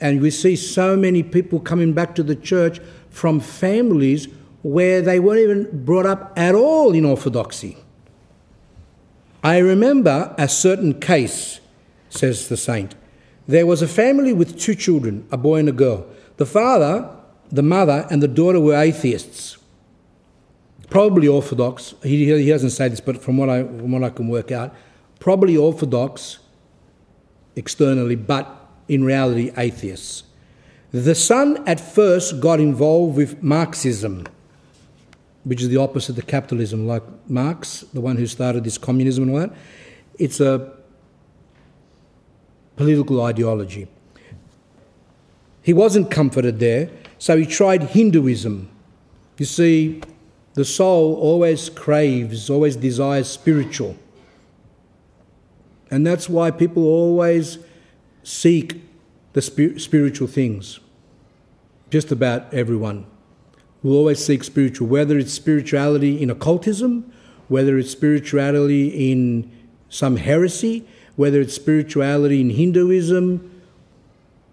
and we see so many people coming back to the church from families where they weren't even brought up at all in orthodoxy. I remember a certain case, says the saint. There was a family with two children, a boy and a girl. The father, the mother, and the daughter were atheists, probably Orthodox. He, he doesn't say this, but from what, I, from what I can work out, probably Orthodox externally, but in reality, atheists. The son at first got involved with Marxism, which is the opposite of capitalism, like Marx, the one who started this communism and all that. It's a political ideology. He wasn't comforted there, so he tried Hinduism. You see, the soul always craves, always desires spiritual. And that's why people always seek the spiritual things. Just about everyone will always seek spiritual, whether it's spirituality in occultism, whether it's spirituality in some heresy, whether it's spirituality in Hinduism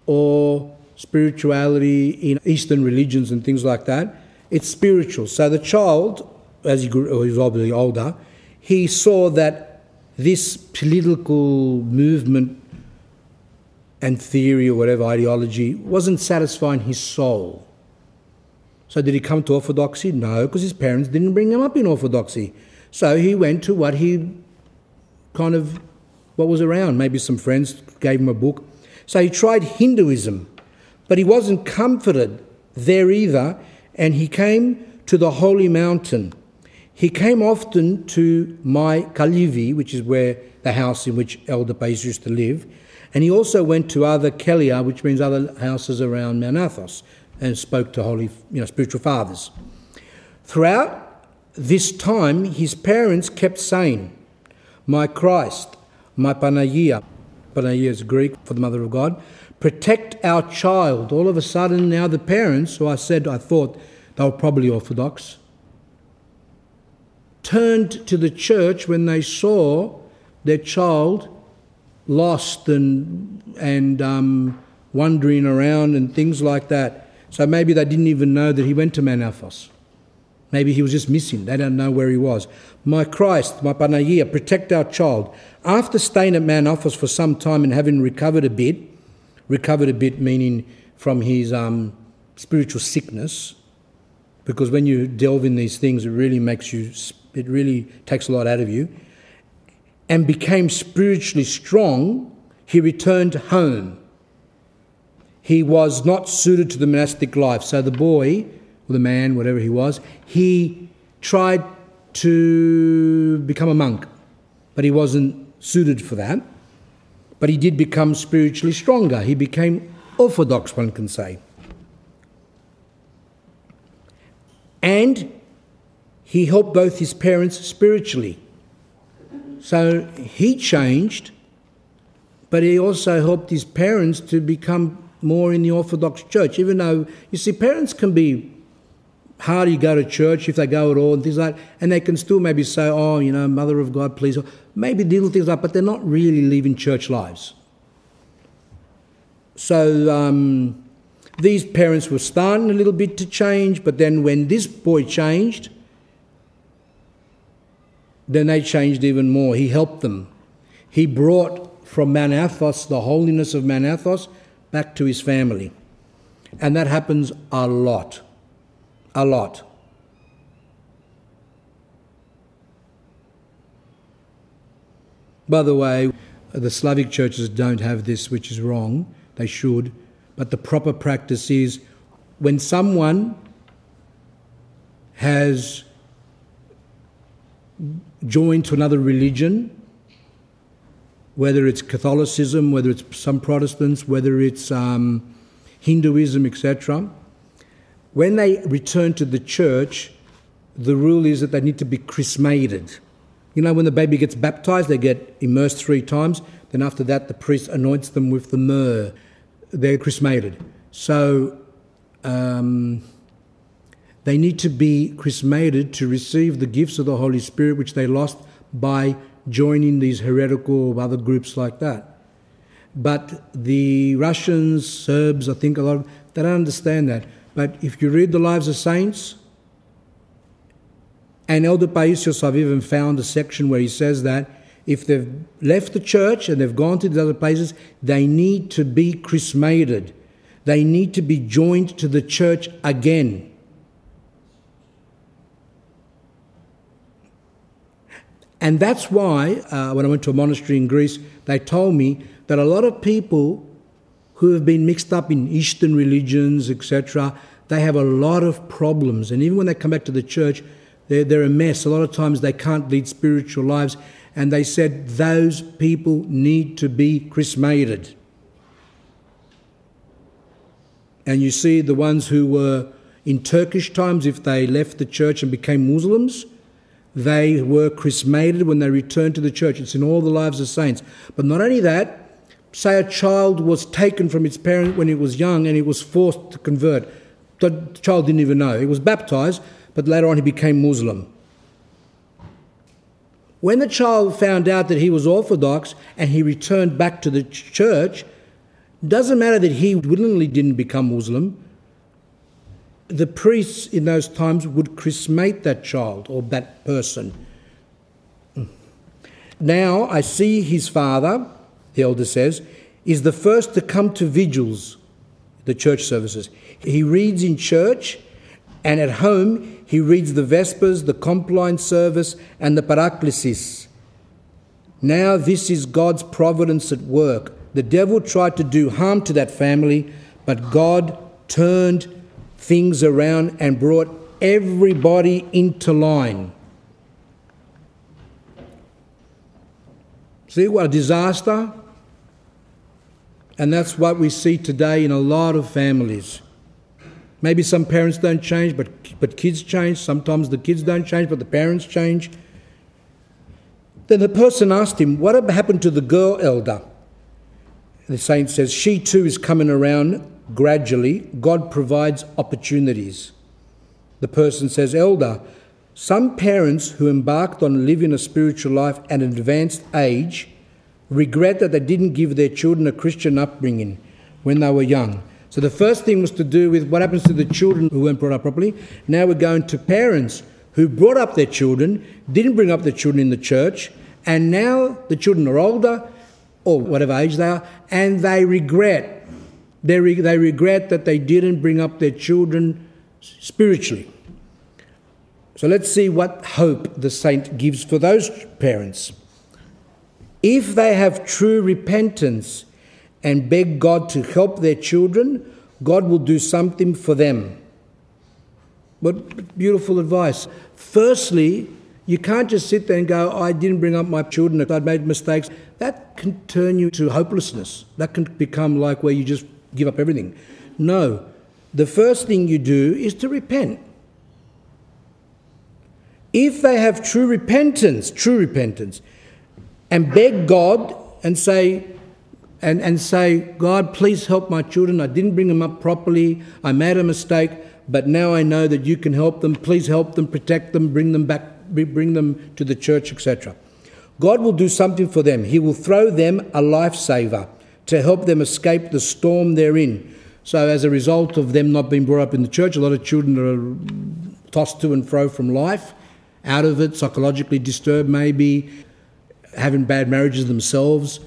or spirituality in Eastern religions and things like that. It's spiritual. So the child, as he grew, he was obviously older, he saw that this political movement and theory or whatever ideology wasn't satisfying his soul. So did he come to orthodoxy? No, because his parents didn't bring him up in orthodoxy. So he went to what he kind of what was around. Maybe some friends gave him a book. So he tried Hinduism, but he wasn't comforted there either, and he came to the holy mountain. He came often to my Kalivi, which is where the house in which Elder Paisios used to live, and he also went to other Kelia, which means other houses around Mount Athos, and spoke to holy, you know, spiritual fathers. Throughout this time, his parents kept saying, My Christ, my Panagia, Panagia is Greek for the Mother of God, protect our child. All of a sudden, now the parents, who I said I thought they were probably Orthodox, turned to the church when they saw their child lost and and um, wandering around and things like that. So maybe they didn't even know that he went to Mount Athos. Maybe he was just missing. They don't know where he was. My Christ, my Panagia, protect our child. After staying at Mount Athos for some time and having recovered a bit, recovered a bit meaning from his um, spiritual sickness, because when you delve in these things, it really makes you, it really takes a lot out of you and became spiritually strong, he returned home. He was not suited to the monastic life. So the boy, or the man, whatever he was, he tried to become a monk, but he wasn't suited for that. But he did become spiritually stronger. He became orthodox, one can say. And he helped both his parents spiritually. So he changed, but he also helped his parents to become more in the Orthodox Church, even though, you see, parents can be hardly go to church if they go at all and things like. And they can still maybe say, oh, you know, Mother of God, please. or Maybe little things like but they're not really living church lives. So um, these parents were starting a little bit to change, but then when this boy changed, then they changed even more. He helped them. He brought from Mount Athos the holiness of Mount Athos back to his family. And that happens a lot. A lot. By the way, the Slavic churches don't have this, which is wrong. They should. But the proper practice is when someone has joined to another religion, whether it's Catholicism, whether it's some Protestants, whether it's um, Hinduism, etc., when they return to the church, the rule is that they need to be chrismated. You know, when the baby gets baptized, they get immersed three times. Then after that, the priest anoints them with the myrrh. They're chrismated. So um, they need to be chrismated to receive the gifts of the Holy Spirit, which they lost by joining these heretical or other groups like that. But the Russians, Serbs, I think a lot of, they don't understand that. But if you read the lives of saints, and Elder Paisios, I've even found a section where he says that if they've left the church and they've gone to the other places, they need to be chrismated. They need to be joined to the church again. And that's why, uh, when I went to a monastery in Greece, they told me that a lot of people who have been mixed up in Eastern religions, etc., they have a lot of problems. And even when they come back to the church, they're, they're a mess. A lot of times they can't lead spiritual lives. And they said those people need to be chrismated. And you see the ones who were in Turkish times, if they left the church and became Muslims, they were chrismated when they returned to the church. It's in all the lives of saints. But not only that, say a child was taken from its parent when it was young and it was forced to convert. The child didn't even know. He was baptized, but later on he became Muslim. When the child found out that he was Orthodox and he returned back to the church, doesn't matter that he willingly didn't become Muslim, the priests in those times would chrismate that child or that person. Now I see his father, the elder says, is the first to come to vigils, the church services. He reads in church, and at home he reads the Vespers, the Compline service, and the Paraklesis. Now this is God's providence at work. The devil tried to do harm to that family, but God turned things around and brought everybody into line. See what a disaster? And that's what we see today in a lot of families. Maybe some parents don't change, but, but kids change. Sometimes the kids don't change, but the parents change. Then the person asked him, What happened to the girl elder? The saint says, She too is coming around gradually, God provides opportunities. The person says, Elder, some parents who embarked on living a spiritual life at an advanced age regret that they didn't give their children a Christian upbringing when they were young. So the first thing was to do with what happens to the children who weren't brought up properly. Now we're going to parents who brought up their children, didn't bring up their children in the church, and now the children are older or whatever age they are, and they regret they, re- they regret that they didn't bring up their children spiritually. So let's see what hope the saint gives for those parents. If they have true repentance and beg God to help their children, God will do something for them. What beautiful advice. Firstly, you can't just sit there and go, I didn't bring up my children, I made mistakes. That can turn you to hopelessness. That can become like where you just give up everything. No. The first thing you do is to repent. If they have true repentance, true repentance, and beg God and say, and, and say, God, please help my children. I didn't bring them up properly. I made a mistake. but now I know that you can help them. Please help them, protect them, bring them back, bring them to the church, etc. God will do something for them. He will throw them a lifesaver to help them escape the storm they're in. So, as a result of them not being brought up in the church, a lot of children are tossed to and fro from life, out of it, psychologically disturbed, maybe having bad marriages themselves.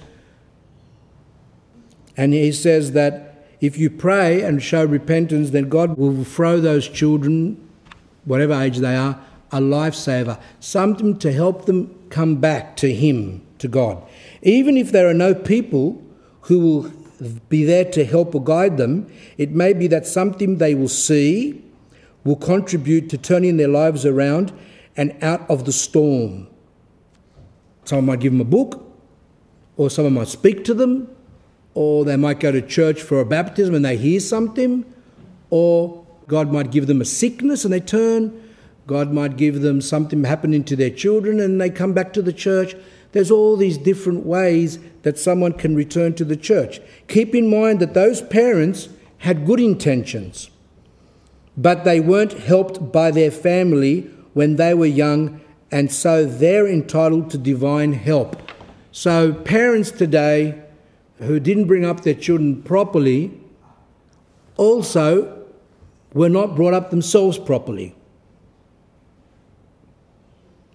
And he says that if you pray and show repentance, then God will throw those children, whatever age they are, a lifesaver, something to help them come back to Him, to God. Even if there are no people who will be there to help or guide them, it may be that something they will see will contribute to turning their lives around and out of the storm. Someone might give them a book, or someone might speak to them, or they might go to church for a baptism and they hear something, or God might give them a sickness and they turn. God might give them something happening to their children and they come back to the church. There's all these different ways that someone can return to the church. Keep in mind that those parents had good intentions, but they weren't helped by their family when they were young, and so they're entitled to divine help. So, parents today who didn't bring up their children properly also were not brought up themselves properly.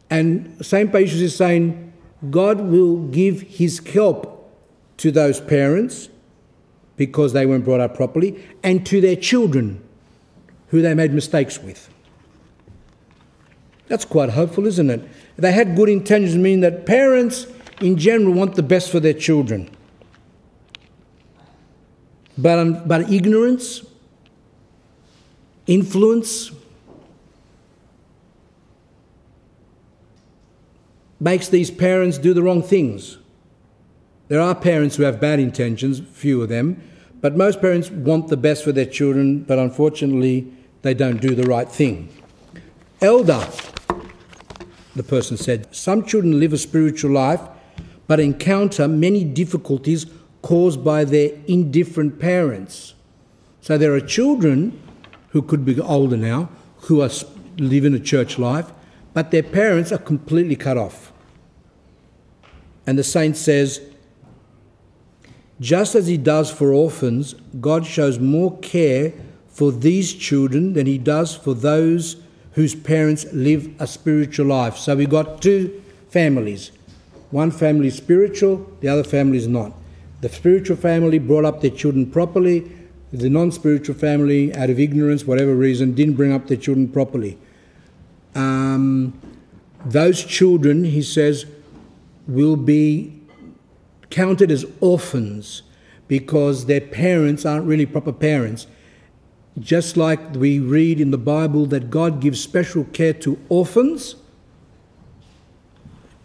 And St. Paisios is saying God will give his help to those parents because they weren't brought up properly and to their children who they made mistakes with. That's quite hopeful, isn't it? They had good intentions, meaning that parents in general want the best for their children. But, um, but ignorance, influence, makes these parents do the wrong things. There are parents who have bad intentions, few of them, but most parents want the best for their children, but unfortunately, they don't do the right thing. Elder, the person said, some children live a spiritual life but encounter many difficulties caused by their indifferent parents. So there are children who could be older now who are living a church life, but their parents are completely cut off. And the saint says, just as he does for orphans, God shows more care for these children than he does for those whose parents live a spiritual life. So we've got two families. One family is spiritual, the other family is not. The spiritual family brought up their children properly. The non spiritual family, out of ignorance, whatever reason, didn't bring up their children properly. Um, those children, he says, will be counted as orphans because their parents aren't really proper parents. Just like we read in the Bible that God gives special care to orphans,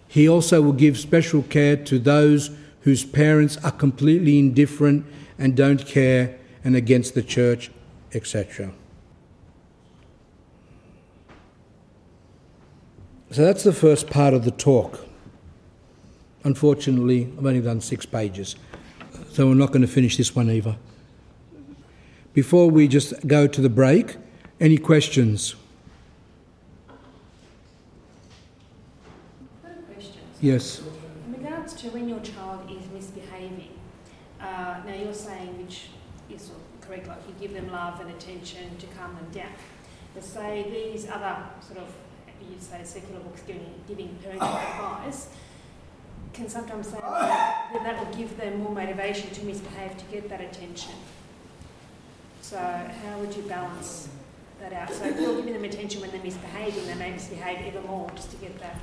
He also will give special care to those whose parents are completely indifferent and don't care and against the church, etc. So that's the first part of the talk. Unfortunately, I've only done six pages, so we're not going to finish this one either. Before we just go to the break, any questions? Questions. Yes. In regards to when your child is misbehaving, uh, now you're saying which is correct, like you give them love and attention to calm them down. But say these other sort of, you'd say secular books giving, giving parenting advice, can sometimes say that, that will give them more motivation to misbehave to get that attention. So how would you balance that out? So if you're giving them attention when they're misbehaving, they may misbehave even more just to get that.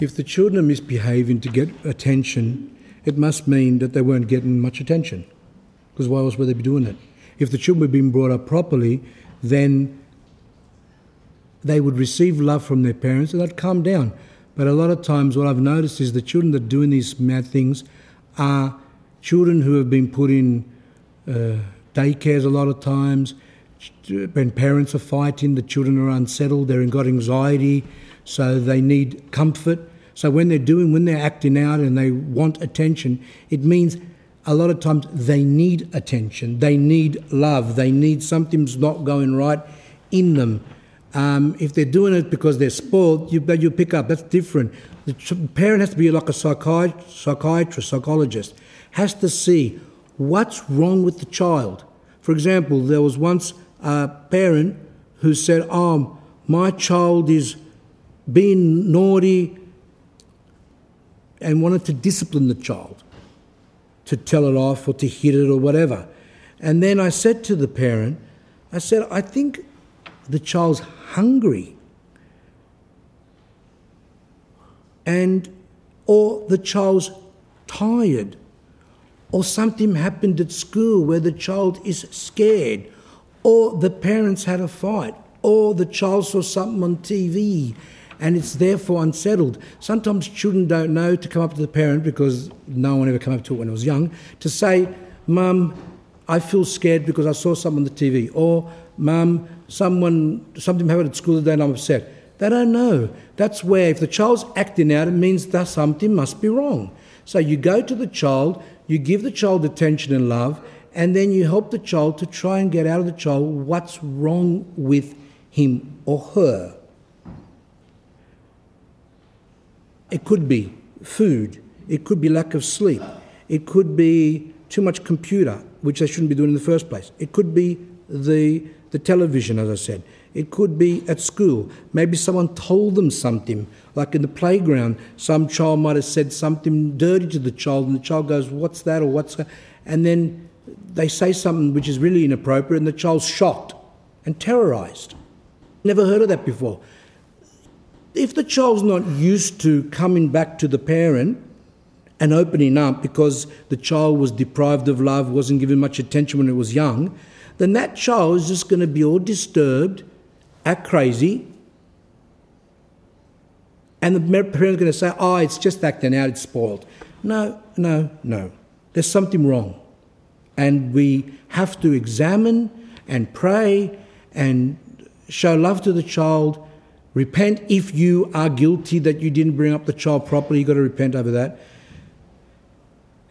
If the children are misbehaving to get attention, it must mean that they weren't getting much attention. Because why else would they be doing it? If the children were being brought up properly, then they would receive love from their parents and they'd calm down. But a lot of times, what I've noticed is the children that are doing these mad things are children who have been put in uh, daycares a lot of times. When parents are fighting, the children are unsettled, they've got anxiety, so they need comfort. So when they're doing, when they're acting out and they want attention, it means a lot of times they need attention, they need love, they need something's not going right in them. Um, if they're doing it because they're spoiled, you, you pick up. That's different. The parent has to be like a psychiatrist, psychologist, has to see what's wrong with the child. For example, there was once a parent who said, Oh, my child is being naughty and wanted to discipline the child, to tell it off or to hit it or whatever. And then I said to the parent, I said, I think the child's hungry. And or the child's tired or something happened at school where the child is scared, or the parents had a fight, or the child saw something on TV and it's therefore unsettled. Sometimes children don't know to come up to the parent because no one ever came up to it when I was young to say, Mum, I feel scared because I saw something on the TV, or Mum, someone something happened at school today and I'm upset. They don't know. That's where if the child's acting out, it means that something must be wrong. So you go to the child, you give the child attention and love, and then you help the child to try and get out of the child what's wrong with him or her. It could be food, it could be lack of sleep, it could be too much computer, which they shouldn't be doing in the first place. It could be the, the television, as I said. It could be at school. Maybe someone told them something, like in the playground, some child might have said something dirty to the child, and the child goes, What's that? or What's that? And then they say something which is really inappropriate, and the child's shocked and terrorized. Never heard of that before. If the child's not used to coming back to the parent and opening up because the child was deprived of love, wasn't given much attention when it was young, then that child is just going to be all disturbed act crazy, and the parent's are going to say, oh, it's just acting out, it's spoiled. No, no, no. There's something wrong. And we have to examine and pray and show love to the child. Repent if you are guilty that you didn't bring up the child properly. You've got to repent over that.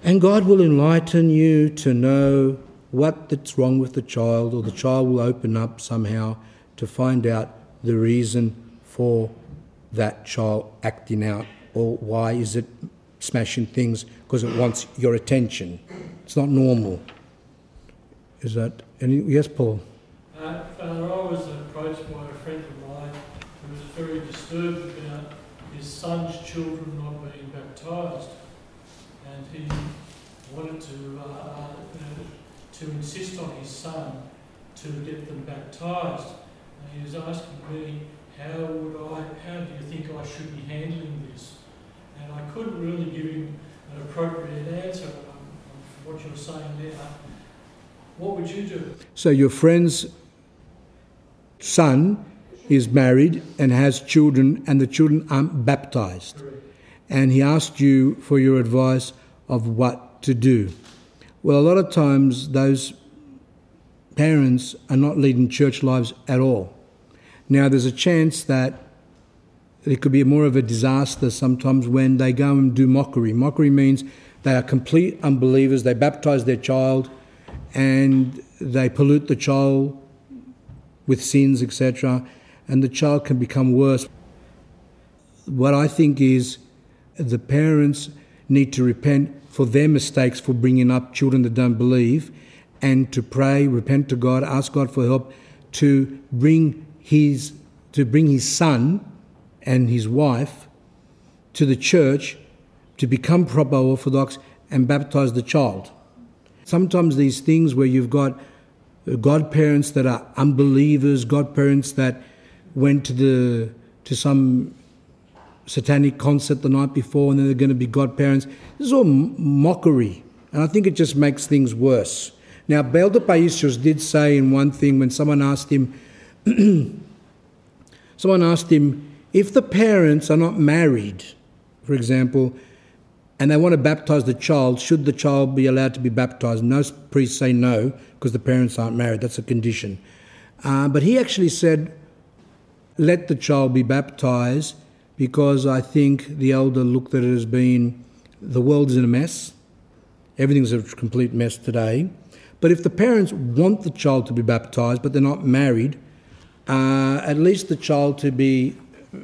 And God will enlighten you to know what's wrong with the child, or the child will open up somehow to find out the reason for that child acting out or why is it smashing things because it wants your attention. It's not normal. Is that any? Yes, Paul. Uh, Father, I was approached by a friend of mine who was very disturbed about his son's children not being baptised, and he wanted to uh, to insist on his son to get them baptised And he was asking me, how would I, how do you think I should be handling this? And I couldn't really give him an appropriate answer um, um, on what you're saying there. What would you do? So your friend's son is married and has children, and the children aren't baptized. Correct. And he asked you for your advice of what to do. Well, a lot of times those parents are not leading church lives at all. Now, there's a chance that it could be more of a disaster sometimes when they go and do mockery. Mockery means they are complete unbelievers, they baptize their child and they pollute the child with sins, etc., and the child can become worse. What I think is the parents need to repent for their mistakes for bringing up children that don't believe and to pray, repent to God, ask God for help to bring his, to bring his son and his wife to the church to become proper Orthodox and baptize the child. Sometimes these things where you've got godparents that are unbelievers, godparents that went to the to some satanic concert the night before and then they're going to be godparents. This is all mockery, and I think it just makes things worse. Now, Elder Paisios did say in one thing when someone asked him, Someone asked him, if the parents are not married, for example, and they want to baptize the child, should the child be allowed to be baptized? No priests say no because the parents aren't married. That's a condition. Uh, but he actually said, let the child be baptized because I think the elder looked at it as being the world is in a mess. Everything's a complete mess today. But if the parents want the child to be baptized, but they're not married, uh, at least the child to be uh,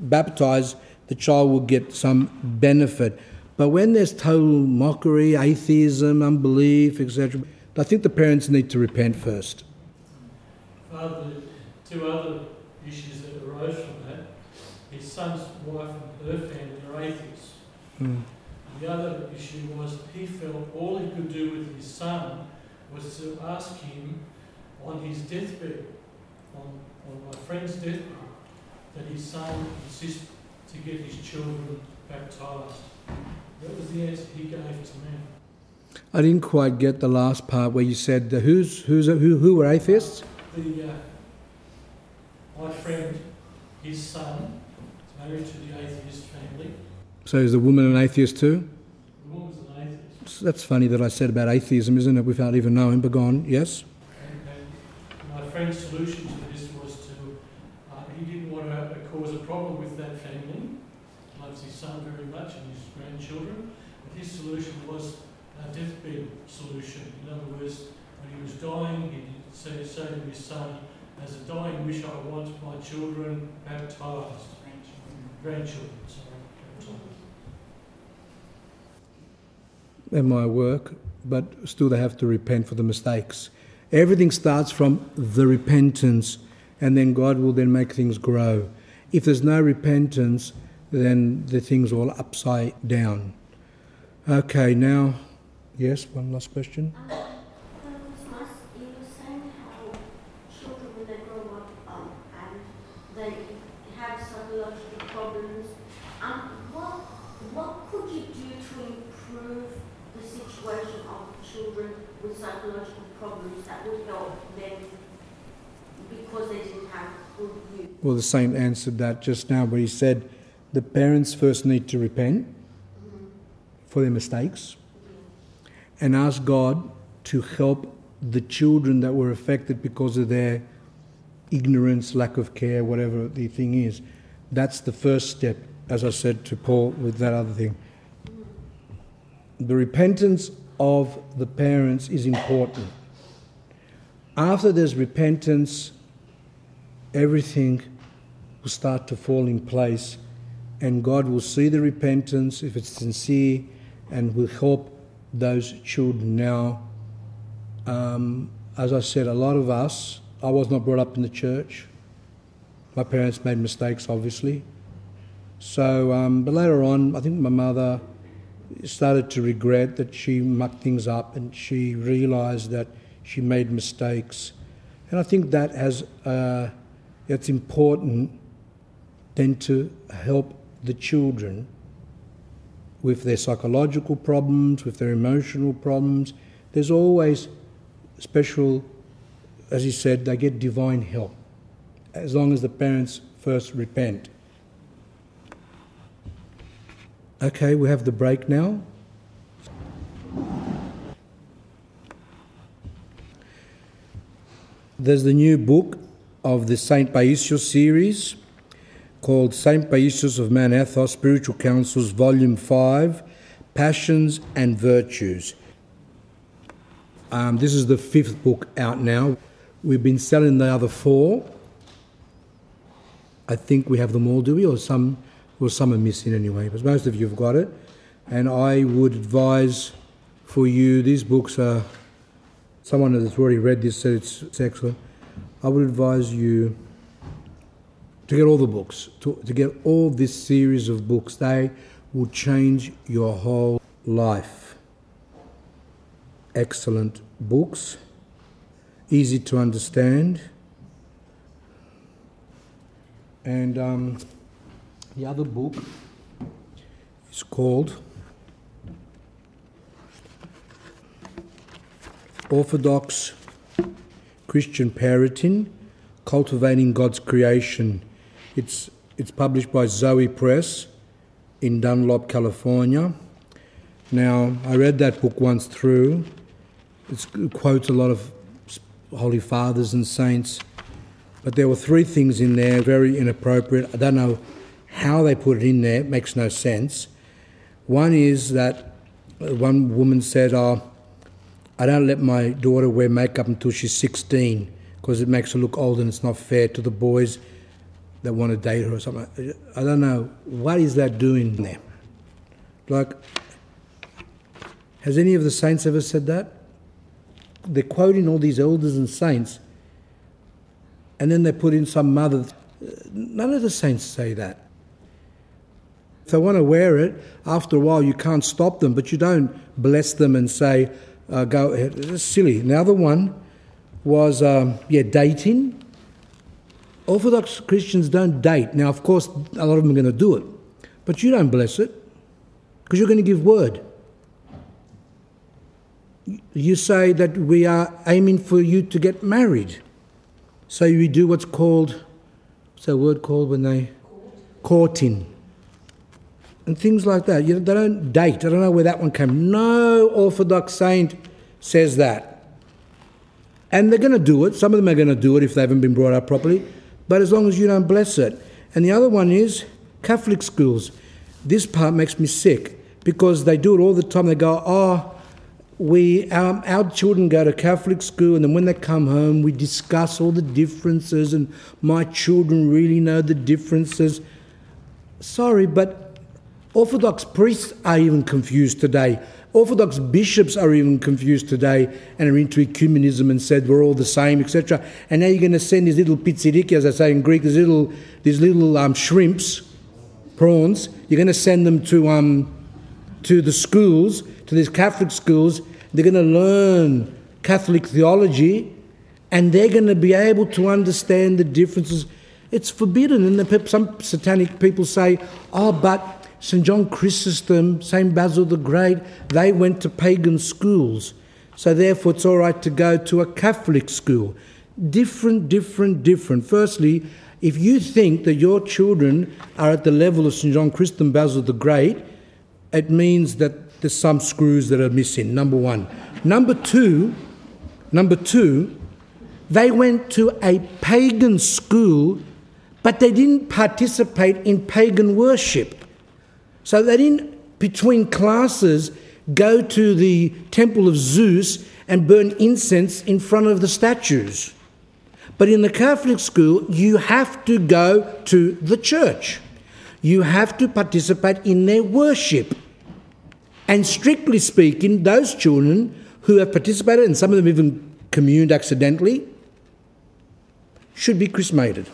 baptized, the child will get some benefit. But when there's total mockery, atheism, unbelief, etc., I think the parents need to repent first. Father, two other issues that arose from son's wife and her family are atheists. Mm. The other issue was he felt all he could do with his son was to ask him on his deathbed, on, on my friend's deathbed, that his son insist to get his children baptized. That was the answer he gave to me. I didn't quite get the last part where you said the who's who's who who were atheists. The uh, my friend, his son, married to the atheist family. So is the woman an atheist too? The woman's an atheist. That's funny that I said about atheism, isn't it? Without even knowing. But go. Yes. And, and my friend's solution to this was to, uh, he didn't want to cause a problem with that family. Loves his son very much and his grandchildren. But his solution was a deathbed solution. In other words, when he was dying, he say, say to his son, as a dying wish, I want my children baptized. Grandchildren, sorry, baptized. It might work, but still they have to repent for the mistakes. Everything starts from the repentance, and then God will then make things grow. If there's no repentance, then the thing's all upside down. Okay, now, yes, one last question. Um, Christmas, you were saying how children, when they grow up um, and they have psychological problems, um, what, what could you do to improve the situation of children with psychological problems that would help them because they didn't have good youth? Well, the saint answered that just now, where he said the parents first need to repent for their mistakes and ask God to help the children that were affected because of their ignorance, lack of care, whatever the thing is. That's the first step, as I said to Paul with that other thing. The repentance of the parents is important. After there's repentance, everything will start to fall in place, and God will see the repentance if it's sincere and will help those children now. Um, as I said, a lot of us, I was not brought up in the church. My parents made mistakes, obviously. So, um, but later on, I think my mother started to regret that she mucked things up and she realised that she made mistakes. And I think that has, uh, it's important then to help the children with their psychological problems, with their emotional problems. There's always special, as he said, they get divine help as long as the parents first repent. Okay, we have the break now. There's the new book of the St. Paisios series called St. Paisios of Mount Athos Spiritual Counsels, Volume 5 Passions and Virtues. Um, this is the fifth book out now. We've been selling the other four. I think we have them all, do we? Or some, well, some are missing anyway, but most of you have got it. And I would advise for you, these books are, someone that's already read this said it's, it's excellent. I would advise you to get all the books, to, to get all this series of books. They will change your whole life. Excellent books, easy to understand. And um, the other book is called Orthodox Christian Parenting Cultivating God's Creation. It's, it's published by Zoe Press in Dunlap, California. Now, I read that book once through. It's, it quotes a lot of holy fathers and saints, but there were three things in there very inappropriate. I don't know how they put it in there, it makes no sense. One is that one woman said, Oh, I don't let my daughter wear makeup until she's 16. because it makes her look old and it's not fair to the boys that want to date her or something. I don't know. What is that doing there? Like, has any of the saints ever said that? They're quoting all these elders and saints, and then they put in some mother. None of the saints say that. If they want to wear it, after a while you can't stop them, but you don't bless them and say, uh, go ahead. It's silly. The other one was, um, yeah, dating. Orthodox Christians don't date. Now, of course, a lot of them are going to do it, but you don't bless it because you're going to give word. You say that we are aiming for you to get married. So we do what's called, what's that word called when they? Courting. And things like that. You know, they don't date. I don't know where that one came. No Orthodox saint says that. And they're going to do it. Some of them are going to do it if they haven't been brought up properly. But as long as you don't bless it. And the other one is Catholic schools. This part makes me sick because they do it all the time. They go, oh, we um, our children go to Catholic school, and then when they come home, we discuss all the differences, and my children really know the differences. Sorry, but Orthodox priests are even confused today. Orthodox bishops are even confused today and are into ecumenism and said we're all the same, etc. And now you're going to send these little pizziriki, as I say in Greek, these little these little um, shrimps, prawns. You're going to send them to um, to the schools, to these Catholic schools. They're going to learn Catholic theology, and they're going to be able to understand the differences. It's forbidden, and the, some satanic people say, "Oh, but." St. John Chrysostom, St. Basil the Great, they went to pagan schools. So therefore, it's all right to go to a Catholic school. Different, different, different. Firstly, if you think that your children are at the level of St. John Chrysostom, Basil the Great, it means that there's some screws that are missing, number one. Number two, number two, they went to a pagan school, but they didn't participate in pagan worship. So that didn't, between classes, go to the temple of Zeus and burn incense in front of the statues. But in the Catholic school, you have to go to the church. You have to participate in their worship. And strictly speaking, those children who have participated, and some of them even communed accidentally, should be chrismated.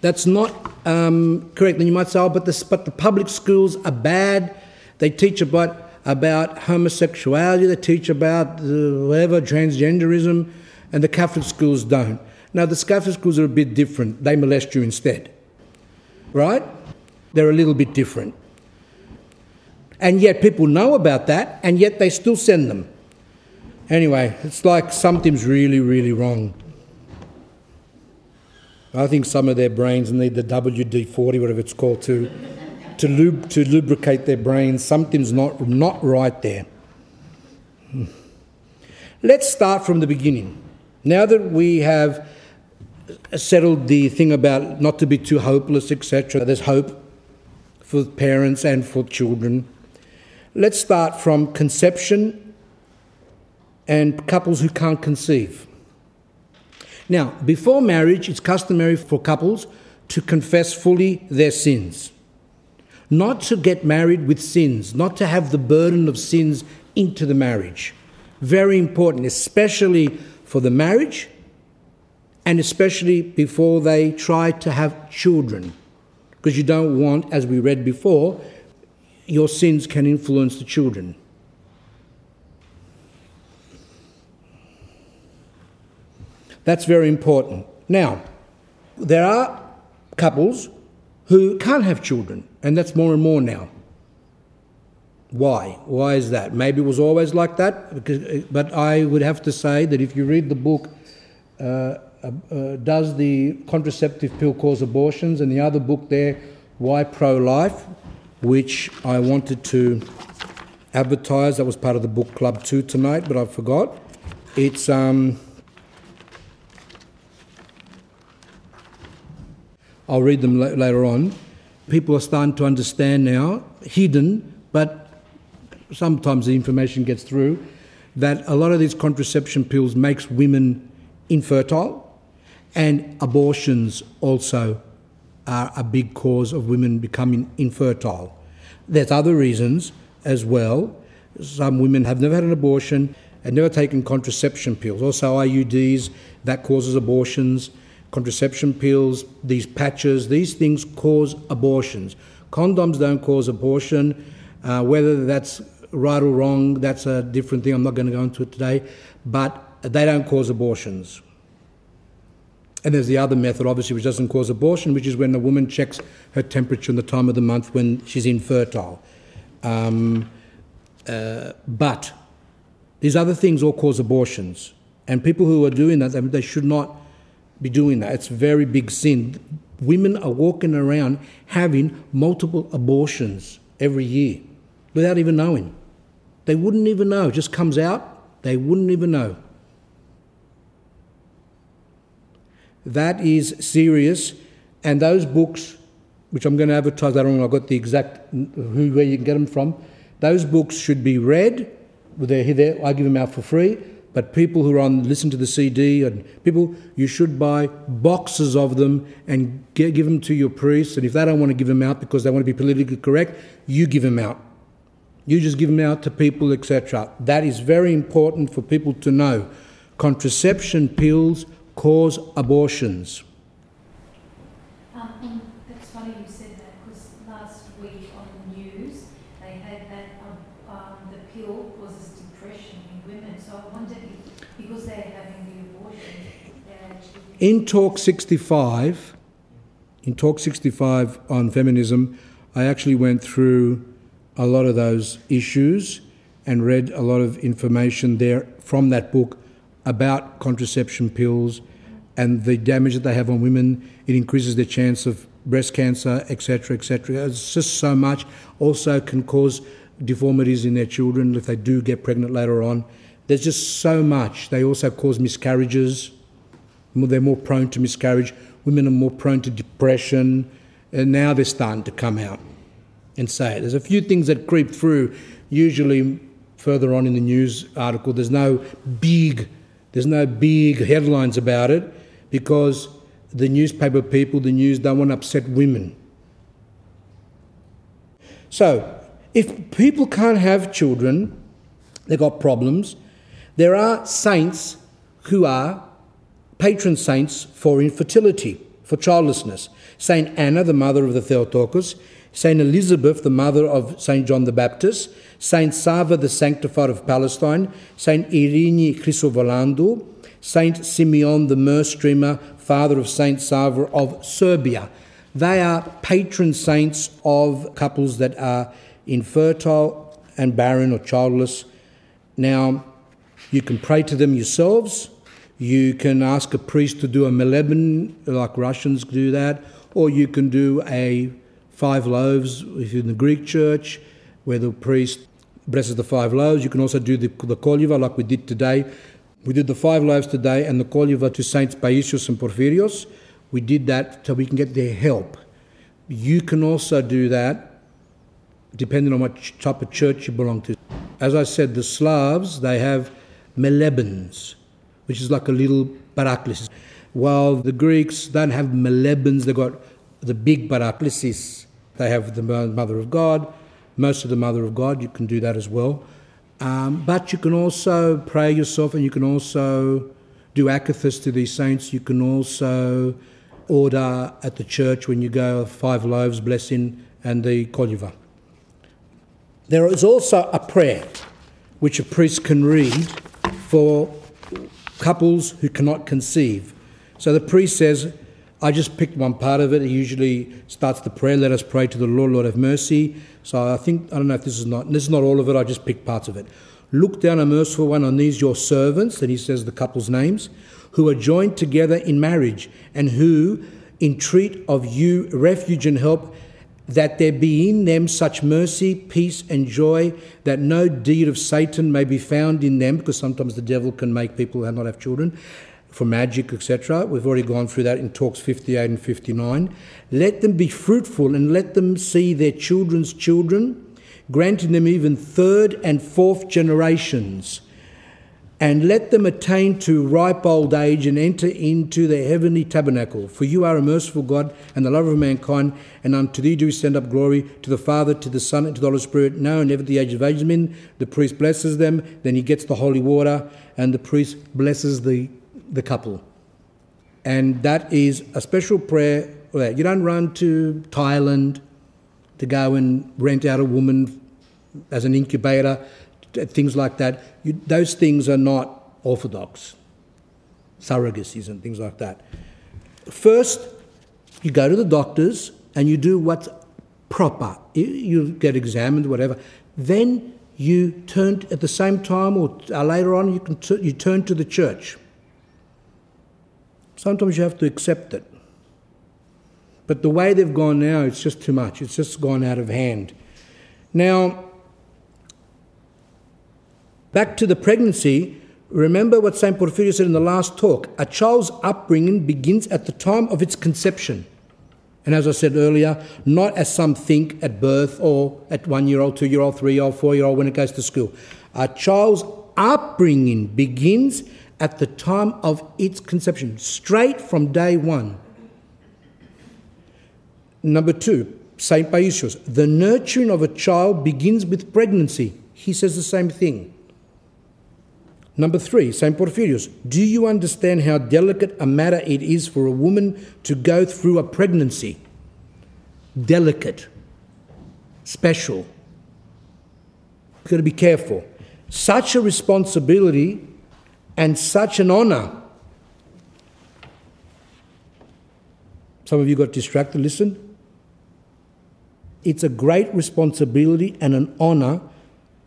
That's not um, correct. Then you might say, oh, but the, but the public schools are bad. They teach about, about homosexuality, they teach about uh, whatever, transgenderism, and the Catholic schools don't. Now, the Catholic schools are a bit different. They molest you instead. Right? They're a little bit different. And yet people know about that, and yet they still send them. Anyway, it's like something's really, really wrong. I think some of their brains need the WD 40, whatever it's called, to, to, lub, to lubricate their brains. Something's not, not right there. Hmm. Let's start from the beginning. Now that we have settled the thing about not to be too hopeless, etc., there's hope for parents and for children. Let's start from conception and couples who can't conceive. Now, before marriage, it's customary for couples to confess fully their sins. Not to get married with sins, not to have the burden of sins into the marriage. Very important, especially for the marriage and especially before they try to have children. Because you don't want, as we read before, your sins can influence the children. That's very important. Now, there are couples who can't have children, and that's more and more now. Why? Why is that? Maybe it was always like that, because, but I would have to say that if you read the book, uh, uh, uh, Does the Contraceptive Pill Cause Abortions? and the other book there, Why Pro Life, which I wanted to advertise. That was part of the book club too tonight, but I forgot. It's um, I'll read them later on. People are starting to understand now, hidden, but sometimes the information gets through, that a lot of these contraception pills makes women infertile, and abortions also are a big cause of women becoming infertile. There's other reasons as well. Some women have never had an abortion and never taken contraception pills. Also, IUDs, that causes abortions. Contraception pills, these patches, these things cause abortions. Condoms don't cause abortion. Uh, whether that's right or wrong, that's a different thing. I'm not going to go into it today. But they don't cause abortions. And there's the other method, obviously, which doesn't cause abortion, which is when a woman checks her temperature in the time of the month when she's infertile. Um, uh, but these other things all cause abortions. And people who are doing that, they should not be doing that. It's a very big sin. Women are walking around having multiple abortions every year without even knowing. They wouldn't even know. It just comes out, they wouldn't even know. That is serious. And those books, which I'm going to advertise later on, I've got the exact who where you can get them from. Those books should be read. They're here. There, I give them out for free. But people who are on listen to the CD and people, you should buy boxes of them and get, give them to your priest. And if they don't want to give them out because they want to be politically correct, you give them out. You just give them out to people, etc. That is very important for people to know. Contraception pills cause abortions. Um, that's funny you said that because last week on the news they had that um, um, the pill causes depression in women. So I wondered if, because they're having the abortion, they're actually. In Talk 65, in Talk 65 on feminism, I actually went through a lot of those issues and read a lot of information there from that book about contraception pills and the damage that they have on women. It increases their chance of breast cancer, etc., etc. It's just so much. Also, can cause deformities in their children if they do get pregnant later on. There's just so much. They also cause miscarriages. They're more prone to miscarriage. Women are more prone to depression. And now they're starting to come out and say it. There's a few things that creep through, usually further on in the news article. There's no big there's no big headlines about it because the newspaper people, the news, don't want to upset women. So, if people can't have children, they've got problems. There are saints who are patron saints for infertility, for childlessness. Saint Anna, the mother of the Theotokos, Saint Elizabeth, the mother of Saint John the Baptist, Saint Sava, the sanctifier of Palestine, Saint Irini Chrysovalantou, Saint Simeon, the myrrh streamer, father of Saint Sava of Serbia. They are patron saints of couples that are infertile and barren or childless. Now, you can pray to them yourselves. You can ask a priest to do a moleben, like Russians do that, or you can do a five loaves in the Greek church, where the priest blesses the five loaves. You can also do the, the koliva, like we did today. We did the five loaves today and the koliva to Saints Paisios and Porphyrios. We did that so we can get their help. You can also do that depending on what type of church you belong to. As I said, the Slavs, they have molebens, which is like a little paraklesis. While the Greeks don't have molebens, they've got the big paraklesis, they have the Mother of God, most of the Mother of God. You can do that as well. Um, but you can also pray yourself and you can also do akathis to these saints. You can also order at the church when you go five loaves blessing and the koliva. There is also a prayer which a priest can read for couples who cannot conceive. So the priest says, I just picked one part of it. He usually starts the prayer, let us pray to the Lord, Lord have mercy. So I think, I don't know if this is not, this is not all of it, I just picked parts of it. Look down, a merciful one, on these your servants, and he says the couple's names, who are joined together in marriage, and who entreat of you refuge and help, that there be in them such mercy, peace, and joy, that no deed of Satan may be found in them, because sometimes the devil can make people not have children, for magic, etc. We've already gone through that in talks 58 and 59. Let them be fruitful and let them see their children's children, granting them even third and fourth generations. And let them attain to ripe old age and enter into the heavenly tabernacle. For you are a merciful God and the lover of mankind, and unto thee do we send up glory to the Father, to the Son, and to the Holy Spirit, now and ever the age of ages. Men, the priest blesses them, then he gets the holy water, and the priest blesses the, the couple. And that is a special prayer. You don't run to Thailand to go and rent out a woman as an incubator things like that. You, those things are not orthodox, surrogacies and things like that. First, you go to the doctors and you do what's proper. You, get examined, whatever. Then you turn at the same time or uh, later on you can t- you turn to the church. Sometimes you have to accept it. But the way they've gone now, it's just too much. It's just gone out of hand. Now, Back to the pregnancy, remember what St. Porphyrios said in the last talk a child's upbringing begins at the time of its conception. And as I said earlier, not as some think at birth or at one year old, two year old, three year old, four year old when it goes to school. A child's upbringing begins at the time of its conception, straight from day one. Number two, St. Paisios, the nurturing of a child begins with pregnancy. He says the same thing. Number three, St. Porphyrios, do you understand how delicate a matter it is for a woman to go through a pregnancy? Delicate, special. You've got to be careful. Such a responsibility and such an honour. Some of you got distracted, listen. It's a great responsibility and an honour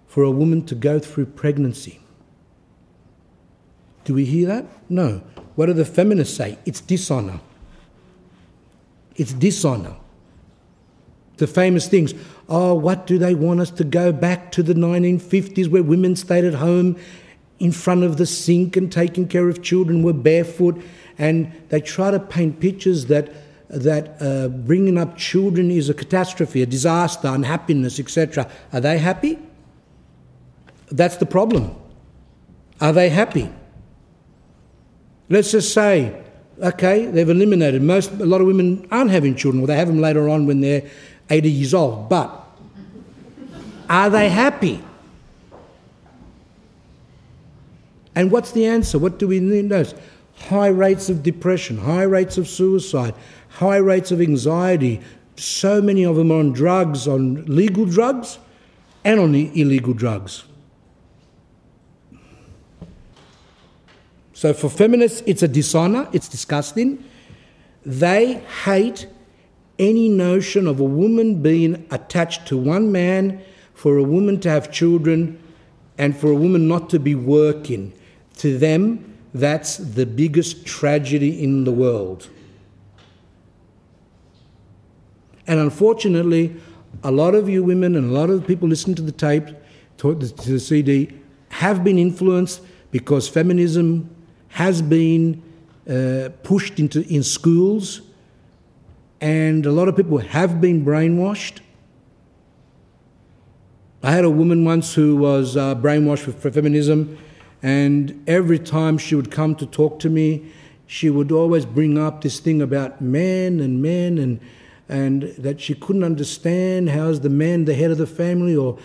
for a woman to go through pregnancy. Do we hear that? No. What do the feminists say? It's dishonor. It's dishonor. The famous things. Oh, what do they want us to go back to the 1950s where women stayed at home in front of the sink and taking care of children, were barefoot, and they try to paint pictures that that uh, bringing up children is a catastrophe, a disaster, unhappiness, etc. Are they happy? That's the problem. Are they happy? Let's just say, okay, they've eliminated most, a lot of women aren't having children, or they have them later on when they're 80 years old. But are they happy? And what's the answer? What do we notice? High rates of depression, high rates of suicide, high rates of anxiety. So many of them are on drugs, on legal drugs and on illegal drugs. So for feminists, it's a dishonor, it's disgusting. They hate any notion of a woman being attached to one man, for a woman to have children, and for a woman not to be working. To them, that's the biggest tragedy in the world. And unfortunately, a lot of you women and a lot of people listening to the tape, to the CD, have been influenced because feminism has been uh, pushed into in schools, and a lot of people have been brainwashed. I had a woman once who was uh, brainwashed for, feminism, and every time she would come to talk to me, she would always bring up this thing about men and men and and that she couldn't understand how is the man the head of the family or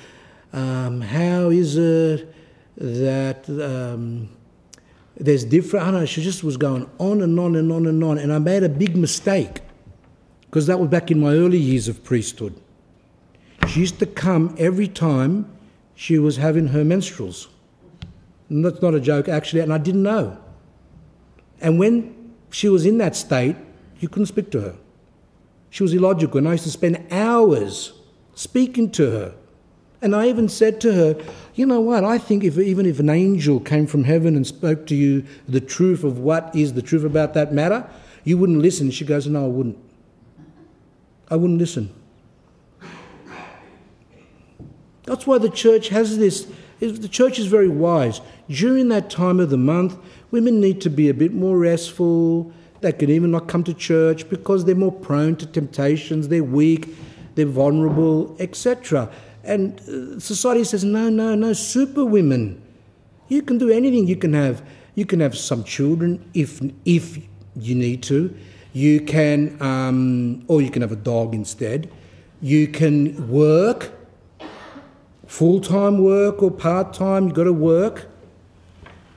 um, how is it that um, there's different, I don't know, she just was going on and on and on and on. And I made a big mistake because that was back in my early years of priesthood. She used to come every time she was having her menstruals. And that's not a joke, actually, and I didn't know. And when she was in that state, you couldn't speak to her. She was illogical, and I used to spend hours speaking to her. And I even said to her, you know what? I think if even if an angel came from heaven and spoke to you the truth of what is the truth about that matter, you wouldn't listen. She goes, No, I wouldn't. I wouldn't listen. That's why the church has this. The church is very wise. During that time of the month, women need to be a bit more restful. They can even not come to church because they're more prone to temptations, they're weak, they're vulnerable, etc. And uh, society says, no, no, no, super women You can do anything. You can have you can have some children if if you need to. You can, um, or you can have a dog instead. You can work, full time work or part time. You've got to work,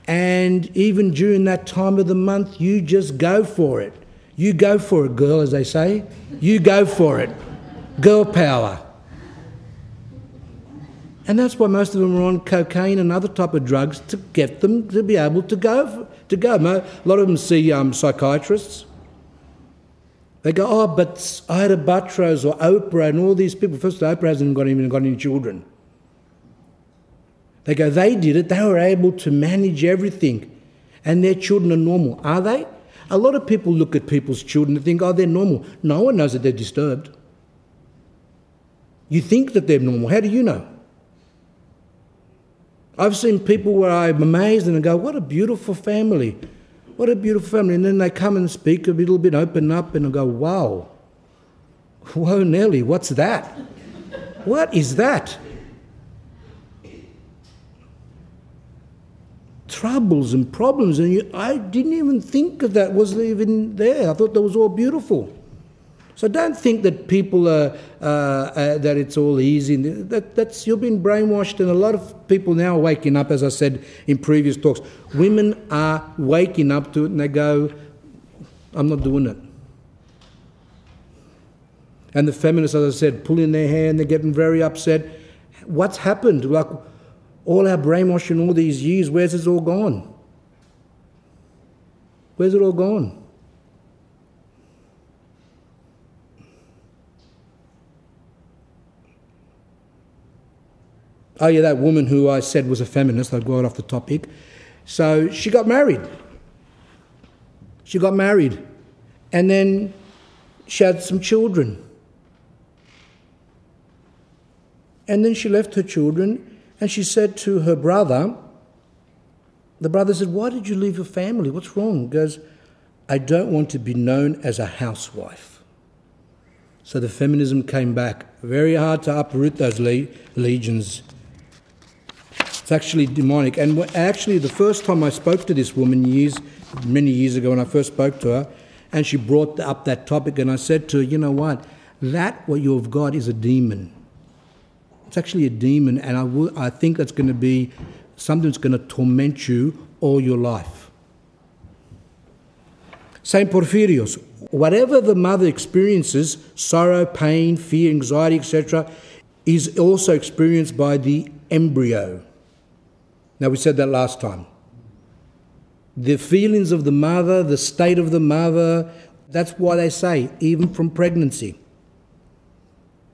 and even during that time of the month, you just go for it. You go for it, girl, as they say. You go for it. Girl power. And that's why most of them are on cocaine and other type of drugs to get them to be able to go. To go. A lot of them see um, psychiatrists. They go, oh, but Ita Buttrose or Oprah and all these people. First, Oprah hasn't got, even got any children. They go, they did it. They were able to manage everything. And their children are normal. Are they? A lot of people look at people's children and think, oh, they're normal. No one knows that they're disturbed. You think that they're normal. How do you know? I've seen people where I'm amazed and I go, what a beautiful family. What a beautiful family. And then they come and speak a little bit, open up, and I go, wow. Whoa, Nelly, what's that? what is that? Troubles and problems, and you, I didn't even think of that was even there. I thought that was all beautiful. So don't think that people are uh, uh, that it's all easy. That, that's you've been brainwashed, and a lot of people now are waking up. As I said in previous talks, women are waking up to it, and they go, "I'm not doing it." And the feminists, as I said, pulling their hair, and they're getting very upset. What's happened? Like all our brainwashing all these years, where's it all gone? Where's it all gone? Oh, yeah, that woman who I said was a feminist, I got off the topic. So she got married. She got married. And then she had some children. And then she left her children and she said to her brother, the brother said, Why did you leave your family? What's wrong? He goes, I don't want to be known as a housewife. So the feminism came back. Very hard to uproot those le- legions it's actually demonic. And actually, the first time I spoke to this woman years, many years ago, when I first spoke to her, and she brought up that topic, and I said to her, you know what? That what you've got is a demon. It's actually a demon, and I, I think that's going to be something that's going to torment you all your life. Saint Porphyrios, whatever the mother experiences, sorrow, pain, fear, anxiety, etc., is also experienced by the embryo. Now, we said that last time. The feelings of the mother, the state of the mother, that's why they say, even from pregnancy.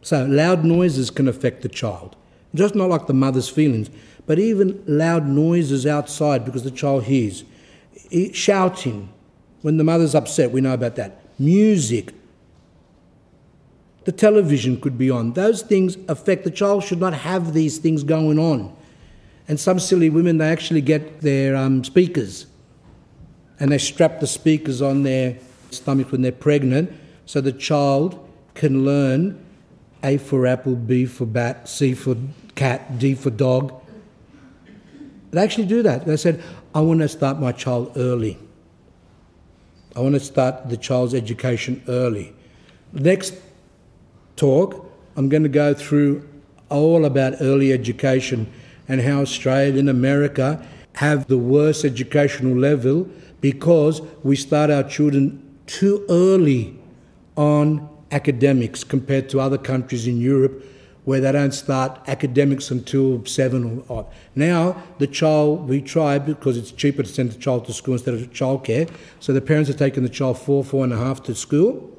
So, loud noises can affect the child. Just not like the mother's feelings, but even loud noises outside because the child hears. Shouting when the mother's upset, we know about that. Music. The television could be on. Those things affect the child, should not have these things going on. And some silly women, they actually get their um, speakers and they strap the speakers on their stomach when they're pregnant so the child can learn A for apple, B for bat, C for cat, D for dog. They actually do that. They said, I want to start my child early. I want to start the child's education early. Next talk, I'm going to go through all about early education and how Australia and America have the worst educational level because we start our children too early on academics compared to other countries in Europe where they don't start academics until seven or odd. Now, the child, we try because it's cheaper to send the child to school instead of childcare. So the parents are taking the child four, four and a half to school.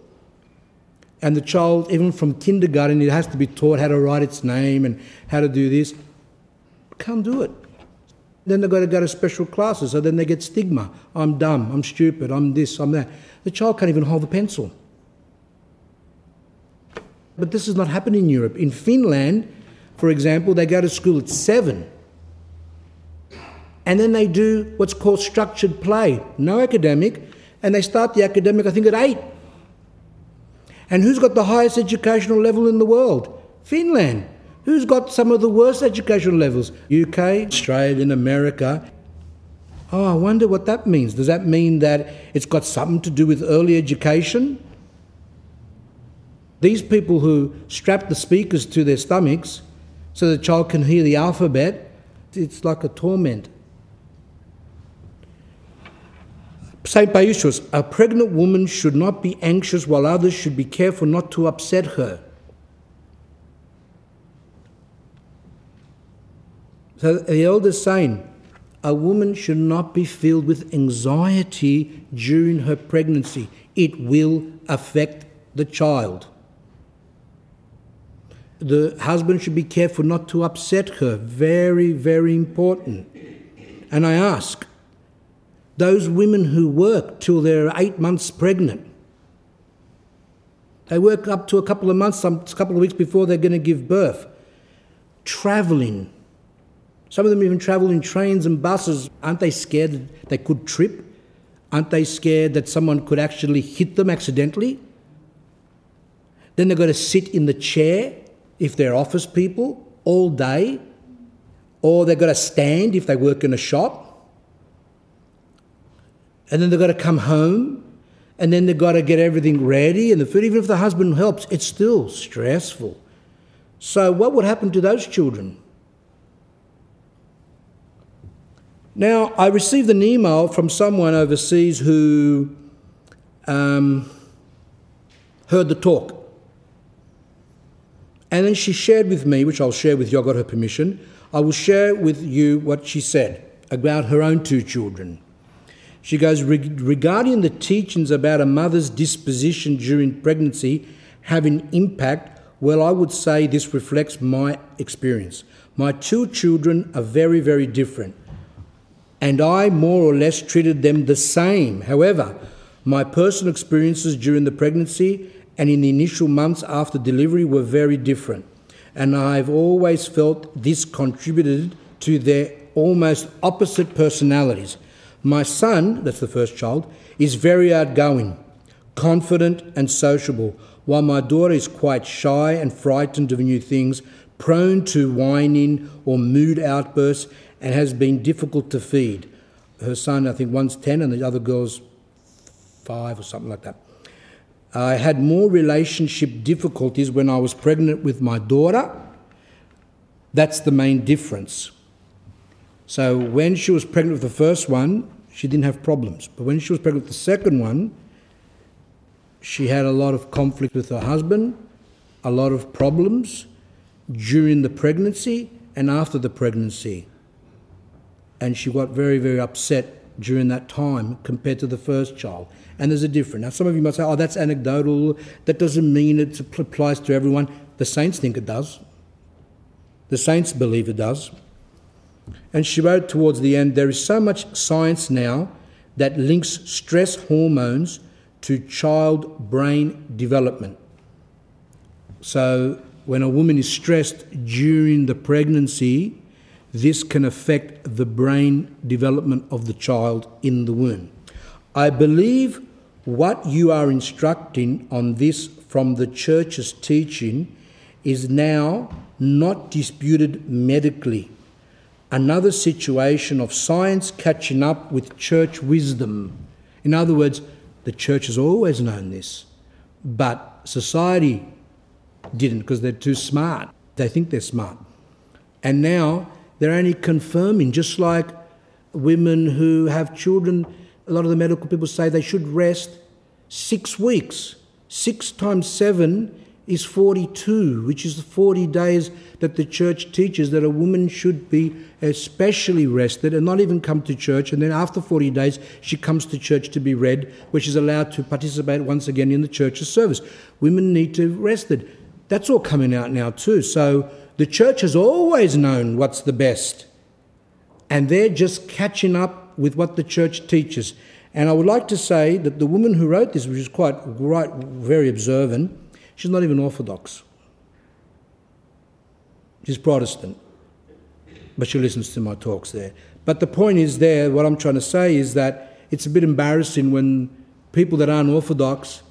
And the child, even from kindergarten, it has to be taught how to write its name and how to do this. Can't do it. Then they've got to go to special classes, so then they get stigma. I'm dumb, I'm stupid, I'm this, I'm that. The child can't even hold a pencil. But this is not happening in Europe. In Finland, for example, they go to school at seven. And then they do what's called structured play, no academic, and they start the academic, I think, at eight. And who's got the highest educational level in the world? Finland. Who's got some of the worst educational levels? UK, Australia, and America. Oh, I wonder what that means. Does that mean that it's got something to do with early education? These people who strap the speakers to their stomachs so the child can hear the alphabet, it's like a torment. St. Paisios, a pregnant woman should not be anxious while others should be careful not to upset her. The elder's saying, a woman should not be filled with anxiety during her pregnancy. It will affect the child. The husband should be careful not to upset her. Very, very important. And I ask, those women who work till they're eight months pregnant, they work up to a couple of months, some couple of weeks before they're going to give birth, traveling. Some of them even travel in trains and buses. Aren't they scared that they could trip? Aren't they scared that someone could actually hit them accidentally? Then they've got to sit in the chair if they're office people all day, or they've got to stand if they work in a shop and then they've got to come home, and then they've got to get everything ready and the food. Even if the husband helps, it's still stressful. So, what would happen to those children? Now, I received an email from someone overseas who um, heard the talk. And then she shared with me, which I'll share with you, I got her permission. I will share with you what she said about her own two children. She goes, regarding the teachings about a mother's disposition during pregnancy having impact, well, I would say this reflects my experience. My two children are very, very different, and I more or less treated them the same. However, my personal experiences during the pregnancy and in the initial months after delivery were very different, and I've always felt this contributed to their almost opposite personalities. My son, that's the first child, is very outgoing, confident, and sociable, while my daughter is quite shy and frightened of new things, prone to whining or mood outbursts, and has been difficult to feed. Her son, I think, one's 10 and the other girl's five or something like that. I had more relationship difficulties when I was pregnant with my daughter. That's the main difference. So when she was pregnant with the first one, she didn't have problems. But when she was pregnant with the second one, she had a lot of conflict with her husband, a lot of problems during the pregnancy and after the pregnancy. And she got very, very upset during that time compared to the first child. And there's a difference. Now, some of you might say, oh, that's anecdotal. That doesn't mean it applies to everyone. The saints think it does. The saints believe it does. And she wrote towards the end there is so much science now that links stress hormones to child brain development. So, when a woman is stressed during the pregnancy, this can affect the brain development of the child in the womb. I believe what you are instructing on this from the church's teaching is now not disputed medically another situation of science catching up with church wisdom. In other words, the church has always known this, but society didn't because they're too smart. They think they're smart. And now they're only confirming, just like women who have children, a lot of the medical people say they should rest six weeks. Six times seven is 42, which is the 40 days that the church teaches that a woman should be especially rested and not even come to church. And then after 40 days, she comes to church to be read, where she's allowed to participate once again in the church's service. Women need to be rested. That's all coming out now, too. So the church has always known what's the best. And they're just catching up with what the church teaches. And I would like to say that the woman who wrote this, which is quite right, very observant, She's not even Orthodox. She's Protestant. But she listens to my talks there. But the point is there, what I'm trying to say is that it's a bit embarrassing when people that aren't Orthodox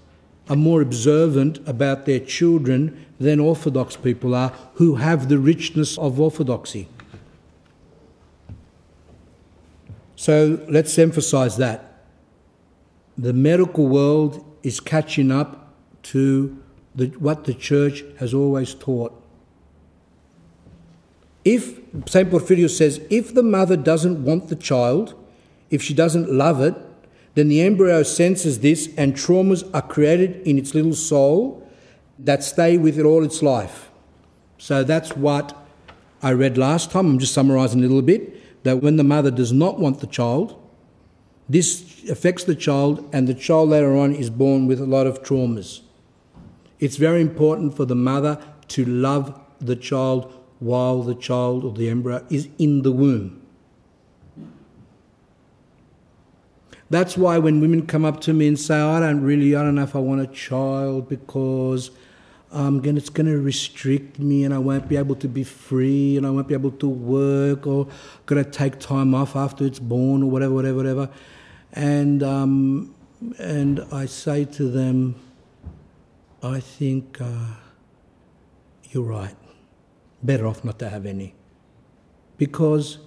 are more observant about their children than Orthodox people are, who have the richness of Orthodoxy. So let's emphasize that. The medical world is catching up to the, what the church has always taught. If, St. Porphyrios says, if the mother doesn't want the child, if she doesn't love it, then the embryo senses this and traumas are created in its little soul that stay with it all its life. So that's what I read last time. I'm just summarizing a little bit that when the mother does not want the child, this affects the child, and the child later on is born with a lot of traumas. It's very important for the mother to love the child while the child or the embryo is in the womb. That's why when women come up to me and say, I don't really, I don't know if I want a child because um, gonna, it's going to restrict me and I won't be able to be free and I won't be able to work or got to take time off after it's born or whatever, whatever, whatever. And, um, and I say to them, I think uh, you're right. Better off not to have any. Because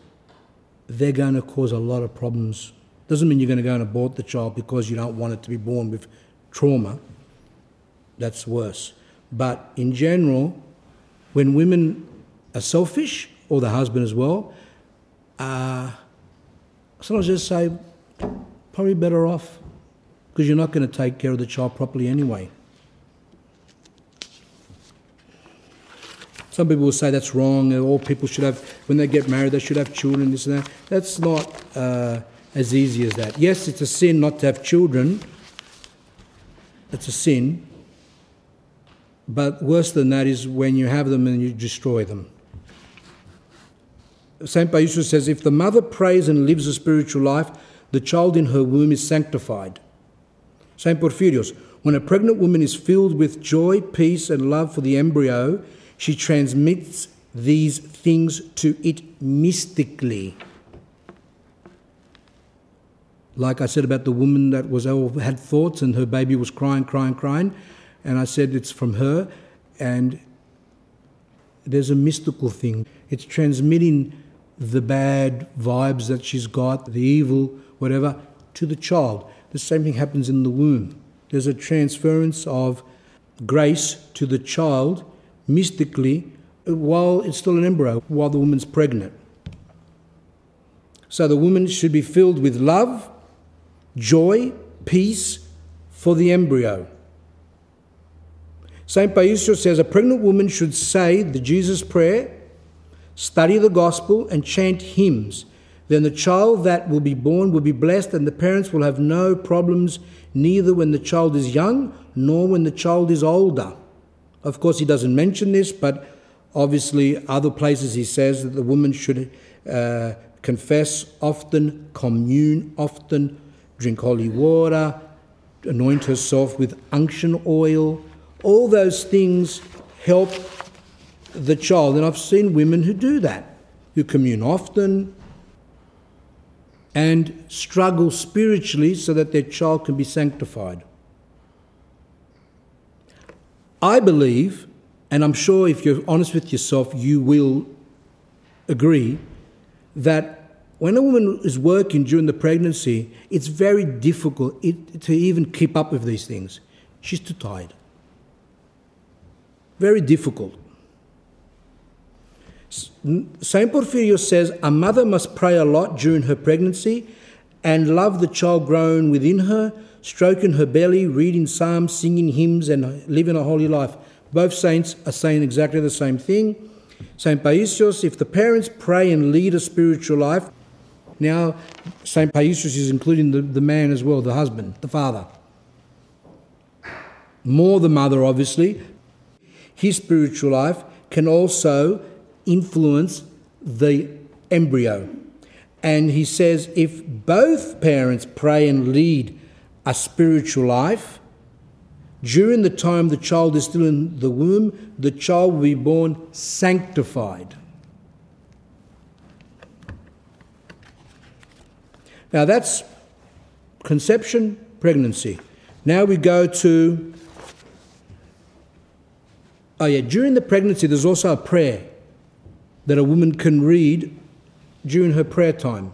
they're going to cause a lot of problems doesn't mean you're going to go and abort the child because you don't want it to be born with trauma. That's worse. But in general, when women are selfish, or the husband as well, uh, sometimes just say, probably better off because you're not going to take care of the child properly anyway. Some people will say that's wrong, all people should have, when they get married, they should have children, this and that. That's not. Uh, as easy as that. Yes, it's a sin not to have children. It's a sin. But worse than that is when you have them and you destroy them. St. Paisios says if the mother prays and lives a spiritual life, the child in her womb is sanctified. St. Porphyrios, when a pregnant woman is filled with joy, peace, and love for the embryo, she transmits these things to it mystically like I said about the woman that was had thoughts and her baby was crying, crying, crying, and I said it's from her, and there's a mystical thing. It's transmitting the bad vibes that she's got, the evil, whatever, to the child. The same thing happens in the womb. There's a transference of grace to the child mystically while it's still an embryo, while the woman's pregnant. So the woman should be filled with love joy, peace for the embryo. St. Paisios says a pregnant woman should say the Jesus prayer, study the gospel, and chant hymns. Then the child that will be born will be blessed, and the parents will have no problems, neither when the child is young nor when the child is older. Of course, he doesn't mention this, but obviously, other places he says that the woman should uh, confess often, commune often, drink holy water, anoint herself with unction oil. All those things help the child. And I've seen women who do that, who commune often and struggle spiritually so that their child can be sanctified. I believe, and I'm sure if you're honest with yourself, you will agree, that when a woman is working during the pregnancy, it's very difficult to even keep up with these things. She's too tired. Very difficult. St. Porphyrios says a mother must pray a lot during her pregnancy and love the child grown within her, stroking her belly, reading psalms, singing hymns, and living a holy life. Both saints are saying exactly the same thing. St. Paisios, if the parents pray and lead a spiritual life, now, St. Paisios is including the, the man as well, the husband, the father. More the mother, obviously. His spiritual life can also influence the embryo. And he says if both parents pray and lead a spiritual life, during the time the child is still in the womb, the child will be born sanctified. Now that's conception, pregnancy. Now we go to Oh, yeah, during the pregnancy, there's also a prayer that a woman can read during her prayer time.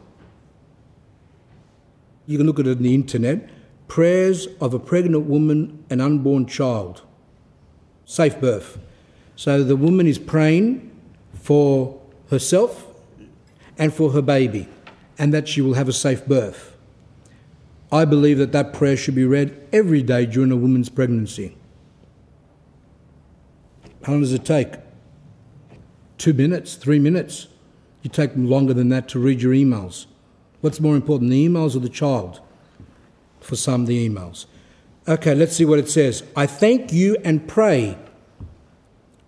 You can look at it on the internet. Prayers of a pregnant woman and unborn child. Safe birth. So the woman is praying for herself and for her baby, and that she will have a safe birth. I believe that that prayer should be read every day during a woman's pregnancy. How long does it take? Two minutes, three minutes. You take longer than that to read your emails. What's more important, the emails or the child? For some, the emails. Okay, let's see what it says. I thank you and pray.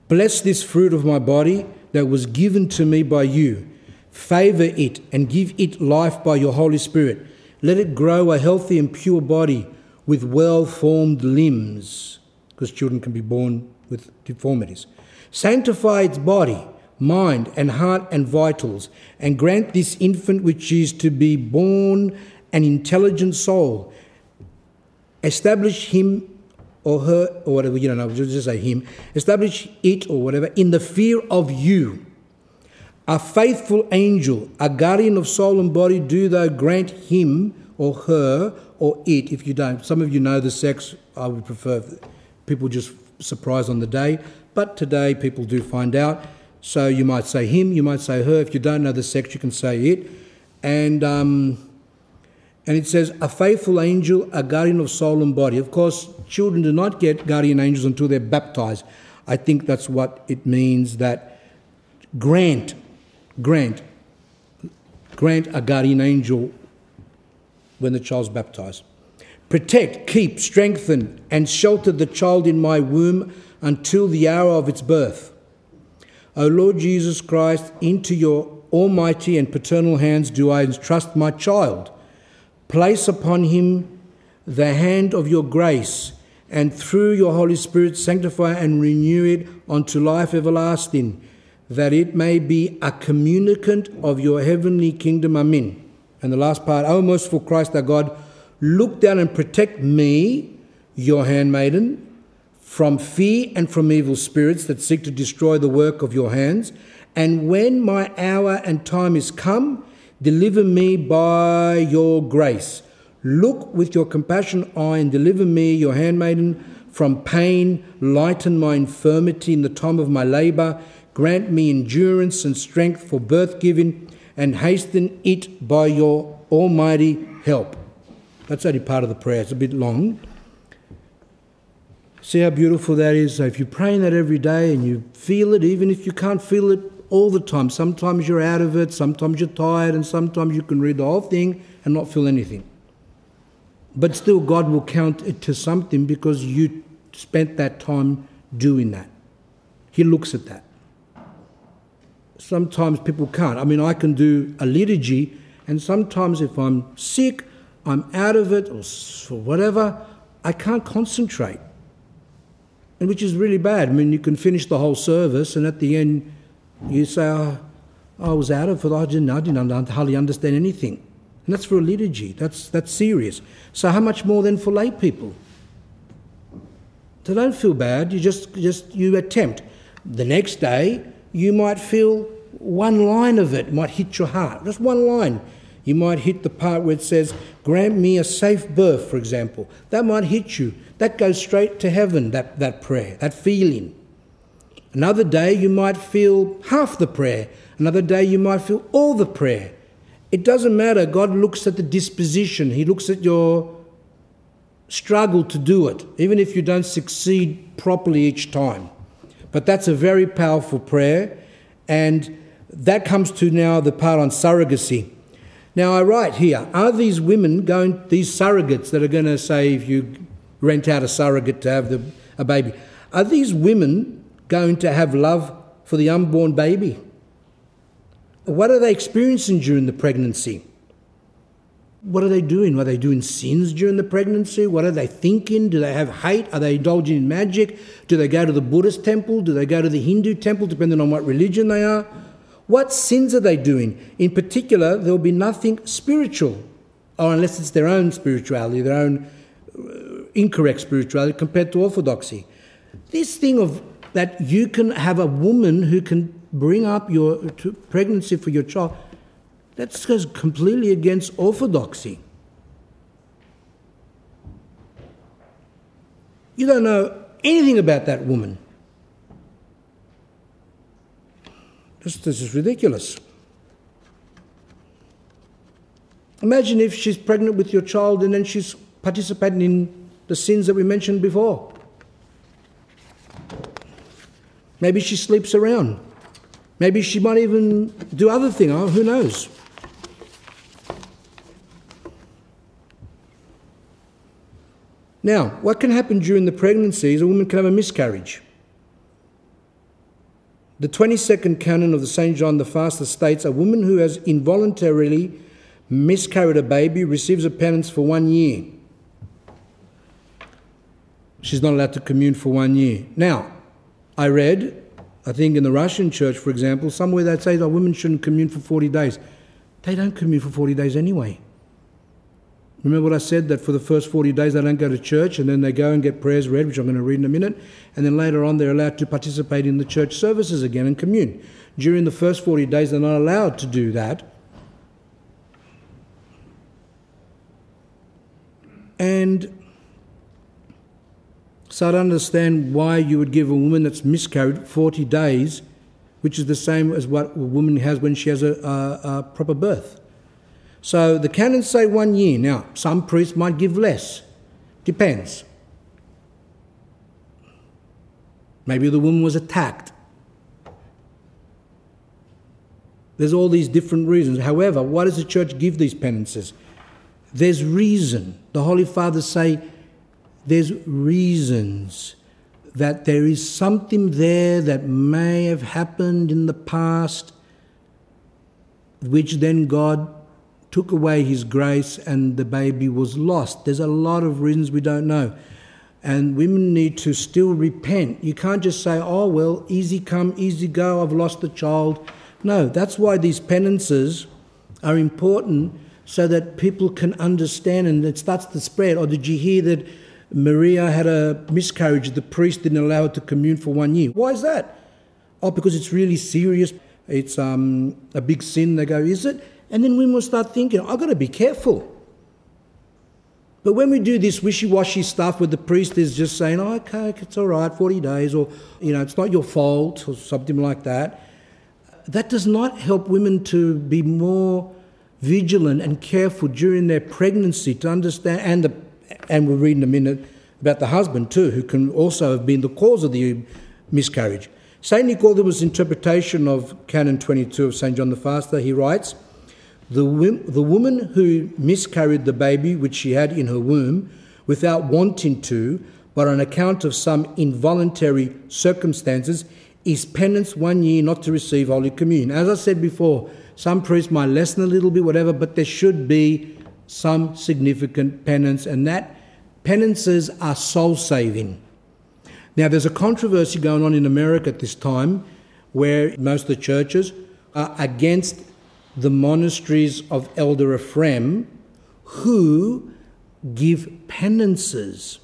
Bless this fruit of my body that was given to me by you. Favour it and give it life by your Holy Spirit. Let it grow a healthy and pure body with well formed limbs, because children can be born with deformities. Sanctify its body, mind, and heart and vitals, and grant this infant which is to be born an intelligent soul. Establish him or her, or whatever, you don't know, just say him. Establish it or whatever in the fear of you. A faithful angel, a guardian of soul and body, do thou grant him or her or it, if you don't. Some of you know the sex, I would prefer people just surprise on the day, but today people do find out. So you might say him, you might say her. If you don't know the sex, you can say it. And um, and it says a faithful angel, a guardian of soul and body. Of course, children do not get guardian angels until they're baptized. I think that's what it means that grant, grant, grant a guardian angel when the child's baptized. Protect, keep, strengthen, and shelter the child in my womb until the hour of its birth. O Lord Jesus Christ, into your almighty and paternal hands do I entrust my child. Place upon him the hand of your grace, and through your Holy Spirit sanctify and renew it unto life everlasting, that it may be a communicant of your heavenly kingdom. Amen. And the last part, O merciful Christ our God, look down and protect me, your handmaiden, from fear and from evil spirits that seek to destroy the work of your hands. And when my hour and time is come, deliver me by your grace. Look with your compassion eye and deliver me, your handmaiden, from pain. Lighten my infirmity in the time of my labour. Grant me endurance and strength for birth giving, and hasten it by your almighty help. That's only part of the prayer. It's a bit long. See how beautiful that is? So if you're praying that every day and you feel it, even if you can't feel it all the time, sometimes you're out of it, sometimes you're tired, and sometimes you can read the whole thing and not feel anything. But still, God will count it to something because you spent that time doing that. He looks at that. Sometimes people can't. I mean, I can do a liturgy, and sometimes if I'm sick, I'm out of it, or for whatever, I can't concentrate and which is really bad. I mean, you can finish the whole service, and at the end, you say, oh, I was out of it, I didn't, I didn't hardly understand anything. And that's for a liturgy, that's, that's serious. So, how much more then for lay people? So, don't feel bad, you just, just you attempt. The next day, you might feel one line of it might hit your heart, just one line. You might hit the part where it says, Grant me a safe birth, for example. That might hit you. That goes straight to heaven, that, that prayer, that feeling. Another day you might feel half the prayer. Another day you might feel all the prayer. It doesn't matter. God looks at the disposition, He looks at your struggle to do it, even if you don't succeed properly each time. But that's a very powerful prayer, and that comes to now the part on surrogacy. Now, I write here are these women going, these surrogates that are going to say, if you rent out a surrogate to have the, a baby. Are these women going to have love for the unborn baby? What are they experiencing during the pregnancy? What are they doing? Are they doing sins during the pregnancy? What are they thinking? Do they have hate? Are they indulging in magic? Do they go to the Buddhist temple? Do they go to the Hindu temple, depending on what religion they are? What sins are they doing? In particular, there will be nothing spiritual, or unless it's their own spirituality, their own uh, incorrect spirituality compared to orthodoxy. This thing of that you can have a woman who can bring up your pregnancy for your child. That goes completely against orthodoxy. You don't know anything about that woman. This, this is ridiculous. Imagine if she's pregnant with your child and then she's participating in the sins that we mentioned before. Maybe she sleeps around. Maybe she might even do other things. Oh, who knows? Now, what can happen during the pregnancy is a woman can have a miscarriage. The 22nd canon of the St. John the Faster states a woman who has involuntarily miscarried a baby receives a penance for one year. She's not allowed to commune for one year. Now, I read, I think in the Russian church, for example, somewhere they say that women shouldn't commune for 40 days. They don't commune for 40 days anyway. Remember what I said that for the first 40 days they don't go to church and then they go and get prayers read, which I'm going to read in a minute, and then later on they're allowed to participate in the church services again and commune. During the first 40 days they're not allowed to do that. And so I don't understand why you would give a woman that's miscarried 40 days, which is the same as what a woman has when she has a, a, a proper birth. So the canons say one year. Now, some priests might give less. Depends. Maybe the woman was attacked. There's all these different reasons. However, why does the church give these penances? There's reason. The Holy Fathers say there's reasons that there is something there that may have happened in the past, which then God took away his grace and the baby was lost. There's a lot of reasons we don't know. And women need to still repent. You can't just say, oh, well, easy come, easy go, I've lost the child. No, that's why these penances are important so that people can understand and it starts to spread. Or did you hear that Maria had a miscarriage? The priest didn't allow her to commune for one year. Why is that? Oh, because it's really serious. It's um, a big sin. They go, is it? And then women start thinking, I've got to be careful. But when we do this wishy washy stuff where the priest is just saying, oh, okay, it's all right, 40 days, or, you know, it's not your fault, or something like that, that does not help women to be more vigilant and careful during their pregnancy to understand, and, the, and we'll read in a minute about the husband too, who can also have been the cause of the miscarriage. St. Nicodemus' interpretation of Canon 22 of St. John the Faster, he writes, the, the woman who miscarried the baby which she had in her womb without wanting to, but on account of some involuntary circumstances, is penance one year not to receive Holy Communion. As I said before, some priests might lessen a little bit, whatever, but there should be some significant penance, and that penances are soul saving. Now, there's a controversy going on in America at this time where most of the churches are against the monasteries of Elder Ephraim who give penances.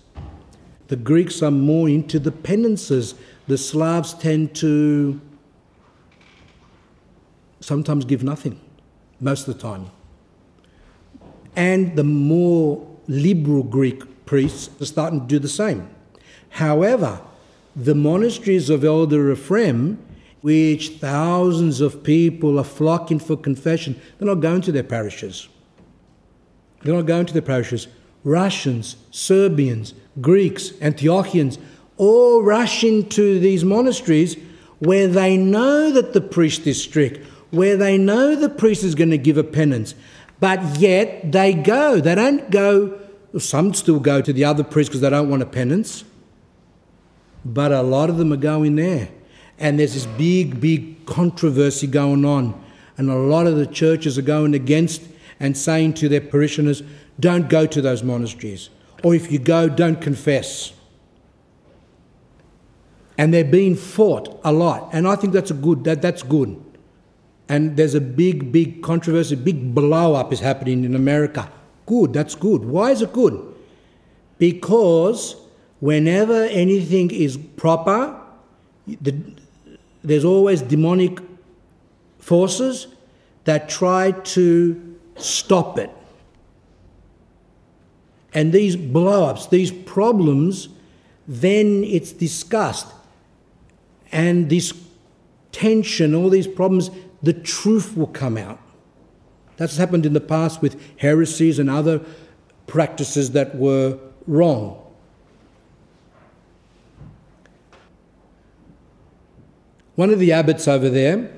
The Greeks are more into the penances. The Slavs tend to sometimes give nothing, most of the time. And the more liberal Greek priests are starting to do the same. However, the monasteries of Elder Ephraim which thousands of people are flocking for confession, they're not going to their parishes. They're not going to their parishes. Russians, Serbians, Greeks, Antiochians all rush into these monasteries where they know that the priest is strict, where they know the priest is going to give a penance, but yet they go. They don't go, some still go to the other priest because they don't want a penance, but a lot of them are going there and there's this big, big controversy going on. And a lot of the churches are going against and saying to their parishioners, don't go to those monasteries. Or if you go, don't confess. And they're being fought a lot. And I think that's a good that, that's good. And there's a big, big controversy, big blow up is happening in America. Good, that's good. Why is it good? Because whenever anything is proper, the, there's always demonic forces that try to stop it. And these blow ups, these problems, then it's discussed. And this tension, all these problems, the truth will come out. That's happened in the past with heresies and other practices that were wrong. One of the abbots over there,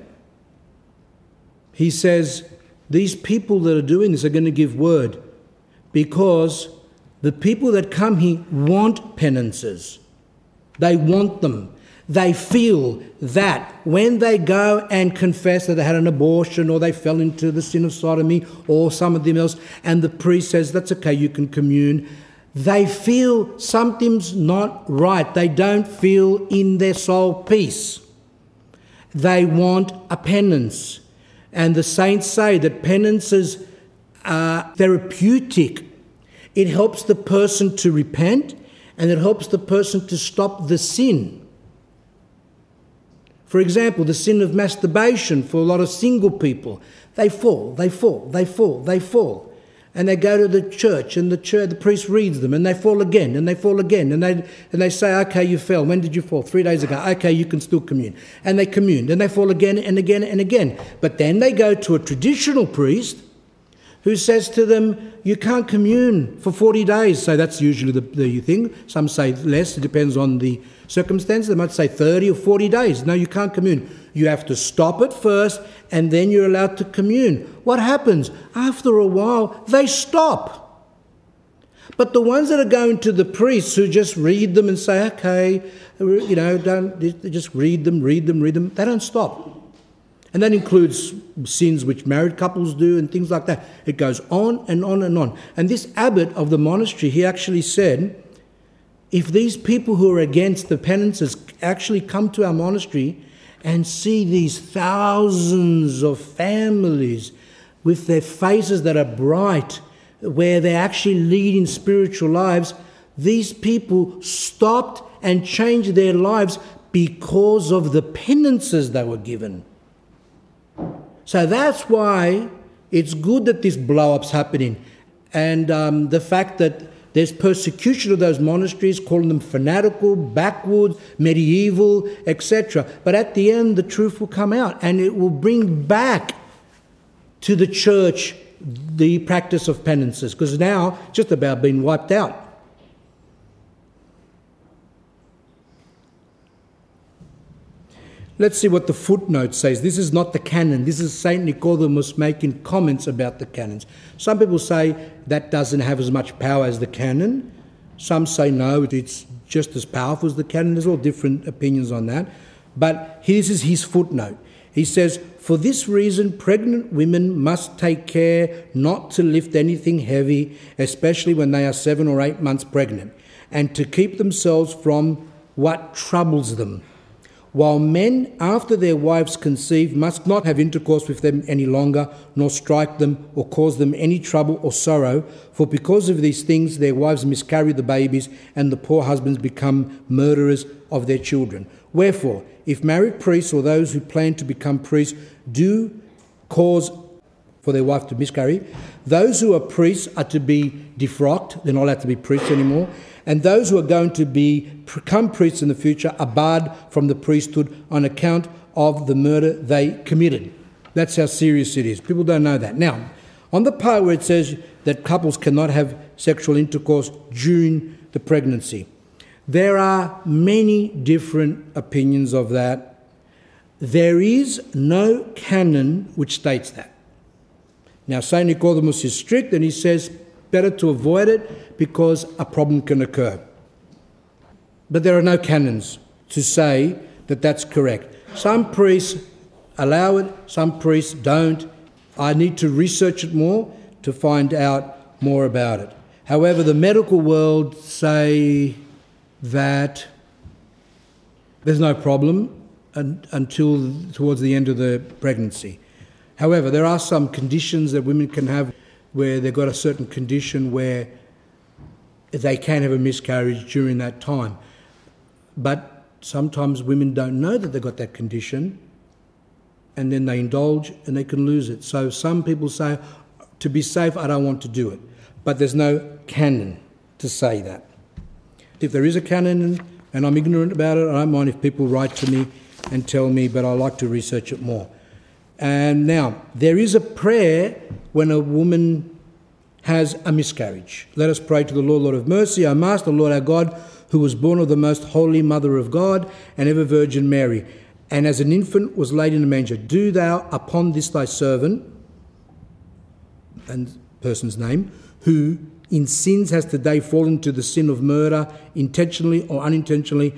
he says, These people that are doing this are going to give word because the people that come here want penances. They want them. They feel that when they go and confess that they had an abortion or they fell into the sin of sodomy or some of them else, and the priest says, That's okay, you can commune, they feel something's not right. They don't feel in their soul peace. They want a penance. And the saints say that penances are therapeutic. It helps the person to repent and it helps the person to stop the sin. For example, the sin of masturbation for a lot of single people. They fall, they fall, they fall, they fall and they go to the church and the church, the priest reads them and they fall again and they fall again and they, and they say, okay, you fell. When did you fall? Three days ago. Okay, you can still commune. And they commune and they fall again and again and again. But then they go to a traditional priest who says to them, you can't commune for 40 days. So that's usually the, the thing. Some say less, it depends on the circumstances. They might say 30 or 40 days. No, you can't commune. You have to stop it first and then you're allowed to commune. What happens? After a while, they stop. But the ones that are going to the priests who just read them and say, okay, you know, don't just read them, read them, read them, they don't stop. And that includes sins which married couples do and things like that. It goes on and on and on. And this abbot of the monastery, he actually said, if these people who are against the penances actually come to our monastery and see these thousands of families with their faces that are bright, where they're actually leading spiritual lives, these people stopped and changed their lives because of the penances they were given. So that's why it's good that this blow up's happening. And um, the fact that there's persecution of those monasteries, calling them fanatical, backwoods, medieval, etc. But at the end, the truth will come out and it will bring back to the church the practice of penances because now just about been wiped out. Let's see what the footnote says. This is not the canon. This is St. Nicodemus making comments about the canons. Some people say that doesn't have as much power as the canon. Some say no, it's just as powerful as the canon. There's all different opinions on that. But this is his footnote. He says, For this reason, pregnant women must take care not to lift anything heavy, especially when they are seven or eight months pregnant, and to keep themselves from what troubles them while men, after their wives conceive, must not have intercourse with them any longer, nor strike them, or cause them any trouble or sorrow, for because of these things their wives miscarry the babies, and the poor husbands become murderers of their children. Wherefore, if married priests or those who plan to become priests do cause for their wife to miscarry, those who are priests are to be defrocked, they're not allowed to be priests anymore and those who are going to be become priests in the future are barred from the priesthood on account of the murder they committed. That's how serious it is. People don't know that. Now, on the part where it says that couples cannot have sexual intercourse during the pregnancy, there are many different opinions of that. There is no canon which states that. Now, St. Nicodemus is strict and he says better to avoid it because a problem can occur. But there are no canons to say that that's correct. Some priests allow it, some priests don't. I need to research it more to find out more about it. However, the medical world say that there's no problem until towards the end of the pregnancy. However, there are some conditions that women can have where they've got a certain condition where they can have a miscarriage during that time. But sometimes women don't know that they've got that condition and then they indulge and they can lose it. So some people say, to be safe, I don't want to do it. But there's no canon to say that. If there is a canon and I'm ignorant about it, I don't mind if people write to me and tell me, but I like to research it more. And now, there is a prayer when a woman has a miscarriage. Let us pray to the Lord, Lord of mercy, our Master, Lord our God, who was born of the most holy Mother of God and ever Virgin Mary, and as an infant was laid in a manger. Do thou upon this thy servant, and person's name, who in sins has today fallen to the sin of murder, intentionally or unintentionally,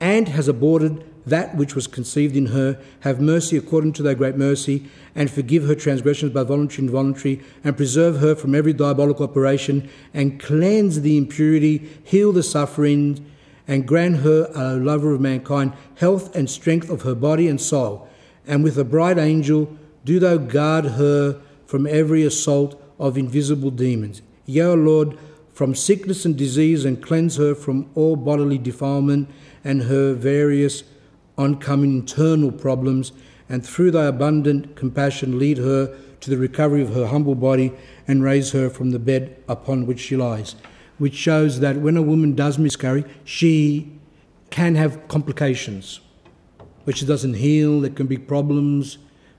and has aborted that which was conceived in her, have mercy according to thy great mercy, and forgive her transgressions by voluntary and involuntary, and preserve her from every diabolical operation, and cleanse the impurity, heal the suffering, and grant her, a lover of mankind, health and strength of her body and soul. And with a bright angel, do thou guard her from every assault of invisible demons. Yea, O Lord, from sickness and disease, and cleanse her from all bodily defilement and her various oncoming internal problems, and through thy abundant compassion lead her to the recovery of her humble body and raise her from the bed upon which she lies. Which shows that when a woman does miscarry, she can have complications, which doesn't heal. There can be problems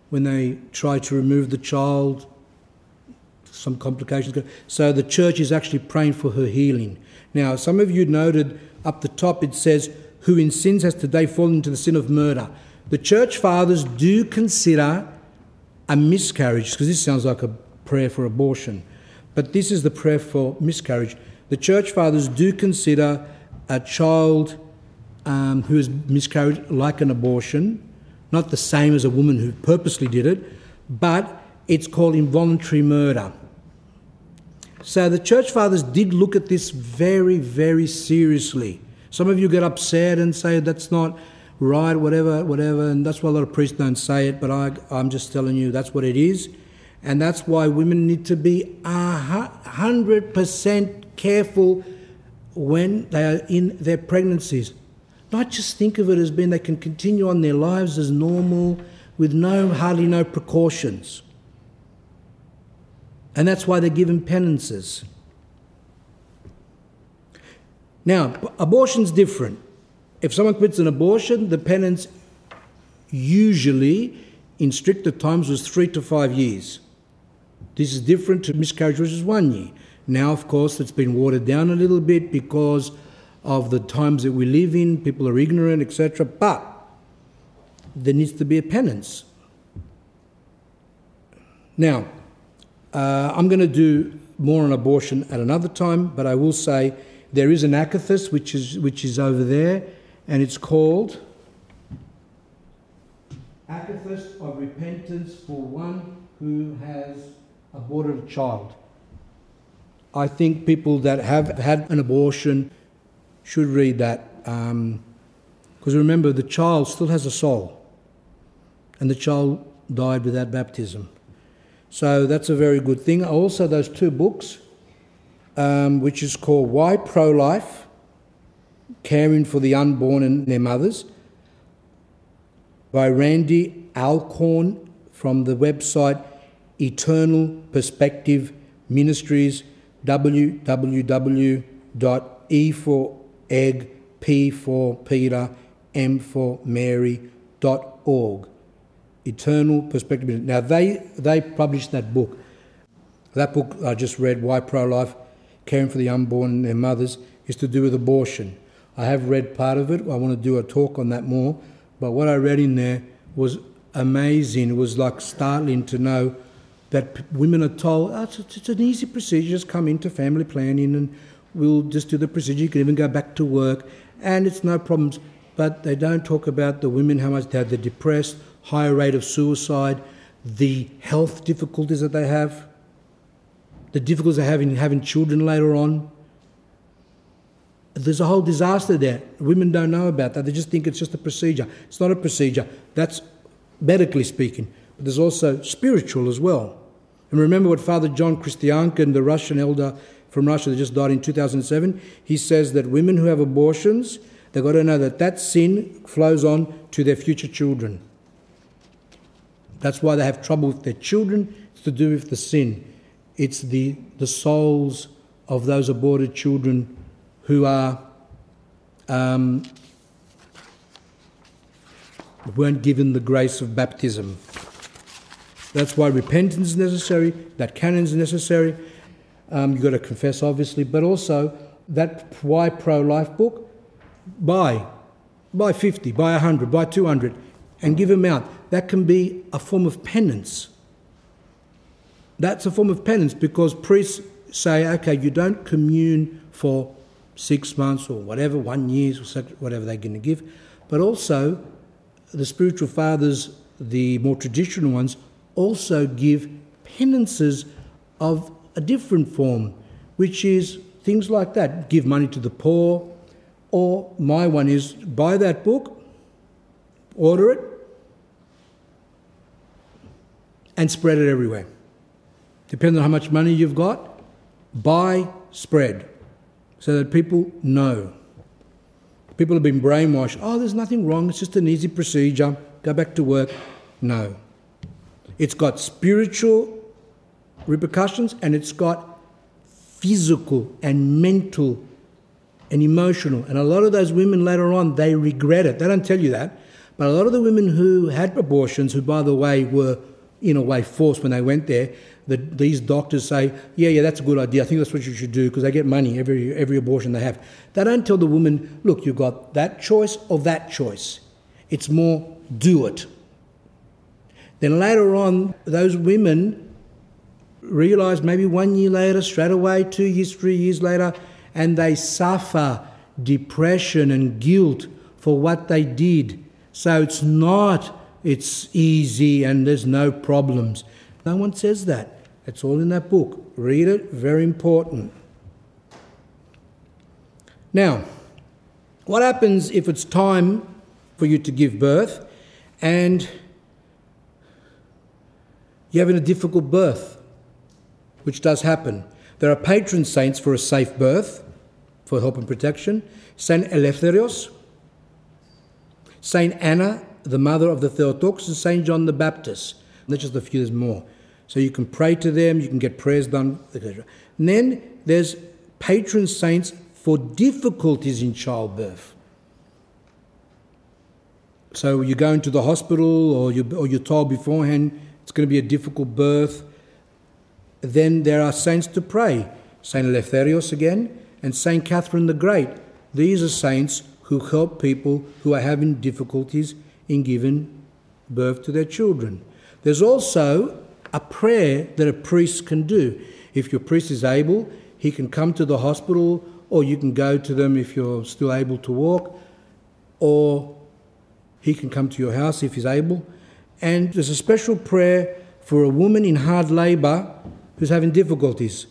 when they try to remove the child, some complications. So the church is actually praying for her healing. Now, some of you noted up the top it says, who in sins has today fallen into the sin of murder. The church fathers do consider a miscarriage, because this sounds like a prayer for abortion, but this is the prayer for miscarriage. The church fathers do consider a child um, who has miscarried like an abortion, not the same as a woman who purposely did it, but it's called involuntary murder. So the church fathers did look at this very, very seriously. Some of you get upset and say that's not right, whatever, whatever, and that's why a lot of priests don't say it, but I, I'm just telling you that's what it is. And that's why women need to be a hundred percent careful when they are in their pregnancies. Not just think of it as being they can continue on their lives as normal with no hardly no precautions. And that's why they're given penances. Now, abortion's different. If someone commits an abortion, the penance usually, in stricter times, was three to five years. This is different to miscarriage, which is one year. Now, of course, it's been watered down a little bit because of the times that we live in. People are ignorant, etc. But there needs to be a penance. Now, uh, I'm going to do more on abortion at another time, but I will say there is an akathist which is, which is over there, and it's called Akathist of Repentance for One Who Has Aborted a Child. I think people that have had an abortion should read that because um, remember, the child still has a soul, and the child died without baptism. So that's a very good thing. Also, those two books um, which is called Why Pro Life Caring for the Unborn and Their Mothers by Randy Alcorn from the website Eternal Perspective Ministries www.e for egg, p for Peter, m for. Eternal Perspective. Now they they published that book. That book I just read, Why Pro Life caring for the unborn and their mothers, is to do with abortion. I have read part of it. I want to do a talk on that more. But what I read in there was amazing. It was like startling to know that women are told, oh, it's, it's, an easy procedure, just come into family planning and we'll just do the procedure. You can even go back to work and it's no problems. But they don't talk about the women, how much they're depressed, higher rate of suicide, the health difficulties that they have the difficulties have in having children later on. There's a whole disaster there. Women don't know about that. They just think it's just a procedure. It's not a procedure. That's medically speaking. But there's also spiritual as well. And remember what Father John Krestiankin, the Russian elder from Russia that just died in 2007, he says that women who have abortions, they've got to know that that sin flows on to their future children. That's why they have trouble with their children. It's to do with the sin. It's the, the souls of those aborted children who are um, weren't given the grace of baptism. That's why repentance is necessary, that canon is necessary. Um, you've got to confess, obviously, but also that why pro life book, buy. Buy 50, buy 100, buy 200, and give them out. That can be a form of penance. That's a form of penance because priests say, okay, you don't commune for six months or whatever, one year, or whatever they're going to give, but also the spiritual fathers, the more traditional ones, also give penances of a different form, which is things like that give money to the poor, or my one is buy that book, order it, and spread it everywhere. Depending on how much money you've got, buy, spread, so that people know. People have been brainwashed. Oh, there's nothing wrong. It's just an easy procedure. Go back to work. No. It's got spiritual repercussions and it's got physical and mental and emotional. And a lot of those women later on, they regret it. They don't tell you that. But a lot of the women who had abortions, who, by the way, were in a way forced when they went there, the, these doctors say, yeah, yeah, that's a good idea. I think that's what you should do because they get money every, every abortion they have. They don't tell the woman, look, you've got that choice or that choice. It's more, do it. Then later on, those women realize maybe one year later, straight away, two years, three years later, and they suffer depression and guilt for what they did. So it's not, it's easy and there's no problems. No one says that. It's all in that book. Read it, very important. Now, what happens if it's time for you to give birth and you're having a difficult birth, which does happen? There are patron saints for a safe birth, for help and protection Saint Eleftherios, Saint Anna, the mother of the Theotokos, and Saint John the Baptist. There's just a few, there's more. So you can pray to them, you can get prayers done, etc. And then there's patron saints for difficulties in childbirth. So you go into the hospital or, you, or you're told beforehand it's going to be a difficult birth. Then there are saints to pray. Saint Eleftherios again and Saint Catherine the Great. These are saints who help people who are having difficulties in giving birth to their children. There's also a prayer that a priest can do. If your priest is able, he can come to the hospital, or you can go to them if you're still able to walk, or he can come to your house if he's able. And there's a special prayer for a woman in hard labour who's having difficulties.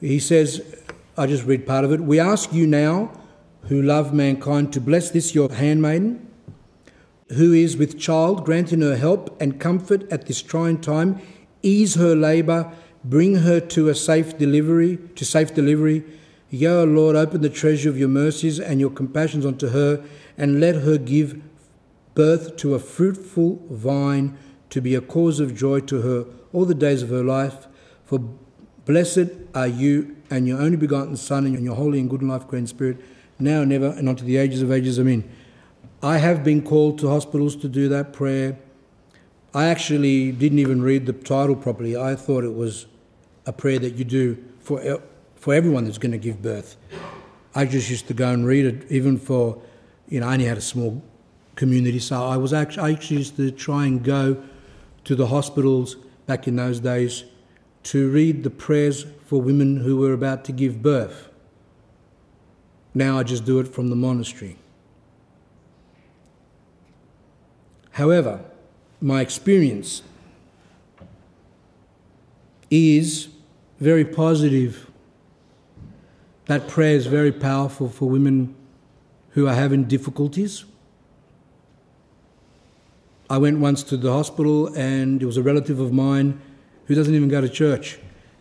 He says, I just read part of it. We ask you now, who love mankind, to bless this your handmaiden, who is with child, granting her help and comfort at this trying time ease her labour, bring her to a safe delivery, to safe delivery. Yea, Lord, open the treasure of your mercies and your compassions unto her, and let her give birth to a fruitful vine to be a cause of joy to her all the days of her life. For blessed are you and your only begotten Son and your holy and good and life great Spirit, now and ever and unto the ages of ages. Amen. I have been called to hospitals to do that prayer. I actually didn't even read the title properly. I thought it was a prayer that you do for, for everyone that's going to give birth. I just used to go and read it, even for, you know, I only had a small community, so I was actually, I actually used to try and go to the hospitals back in those days to read the prayers for women who were about to give birth. Now I just do it from the monastery. However, my experience is very positive. That prayer is very powerful for women who are having difficulties. I went once to the hospital and it was a relative of mine who doesn't even go to church.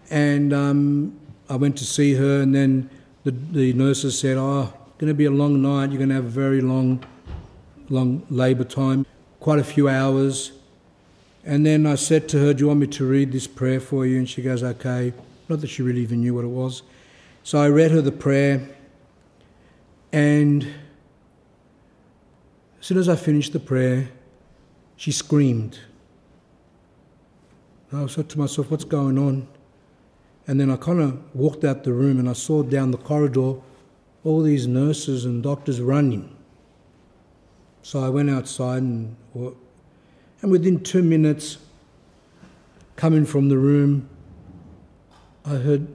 And um, I went to see her, and then the, the nurses said, Oh, going to be a long night. You're going to have a very long, long labour time, quite a few hours. And then I said to her, Do you want me to read this prayer for you? And she goes, Okay. Not that she really even knew what it was. So I read her the prayer. And as soon as I finished the prayer, she screamed. I said to myself, What's going on? And then I kind of walked out the room and I saw down the corridor all these nurses and doctors running. So I went outside and, and within two minutes, coming from the room, I heard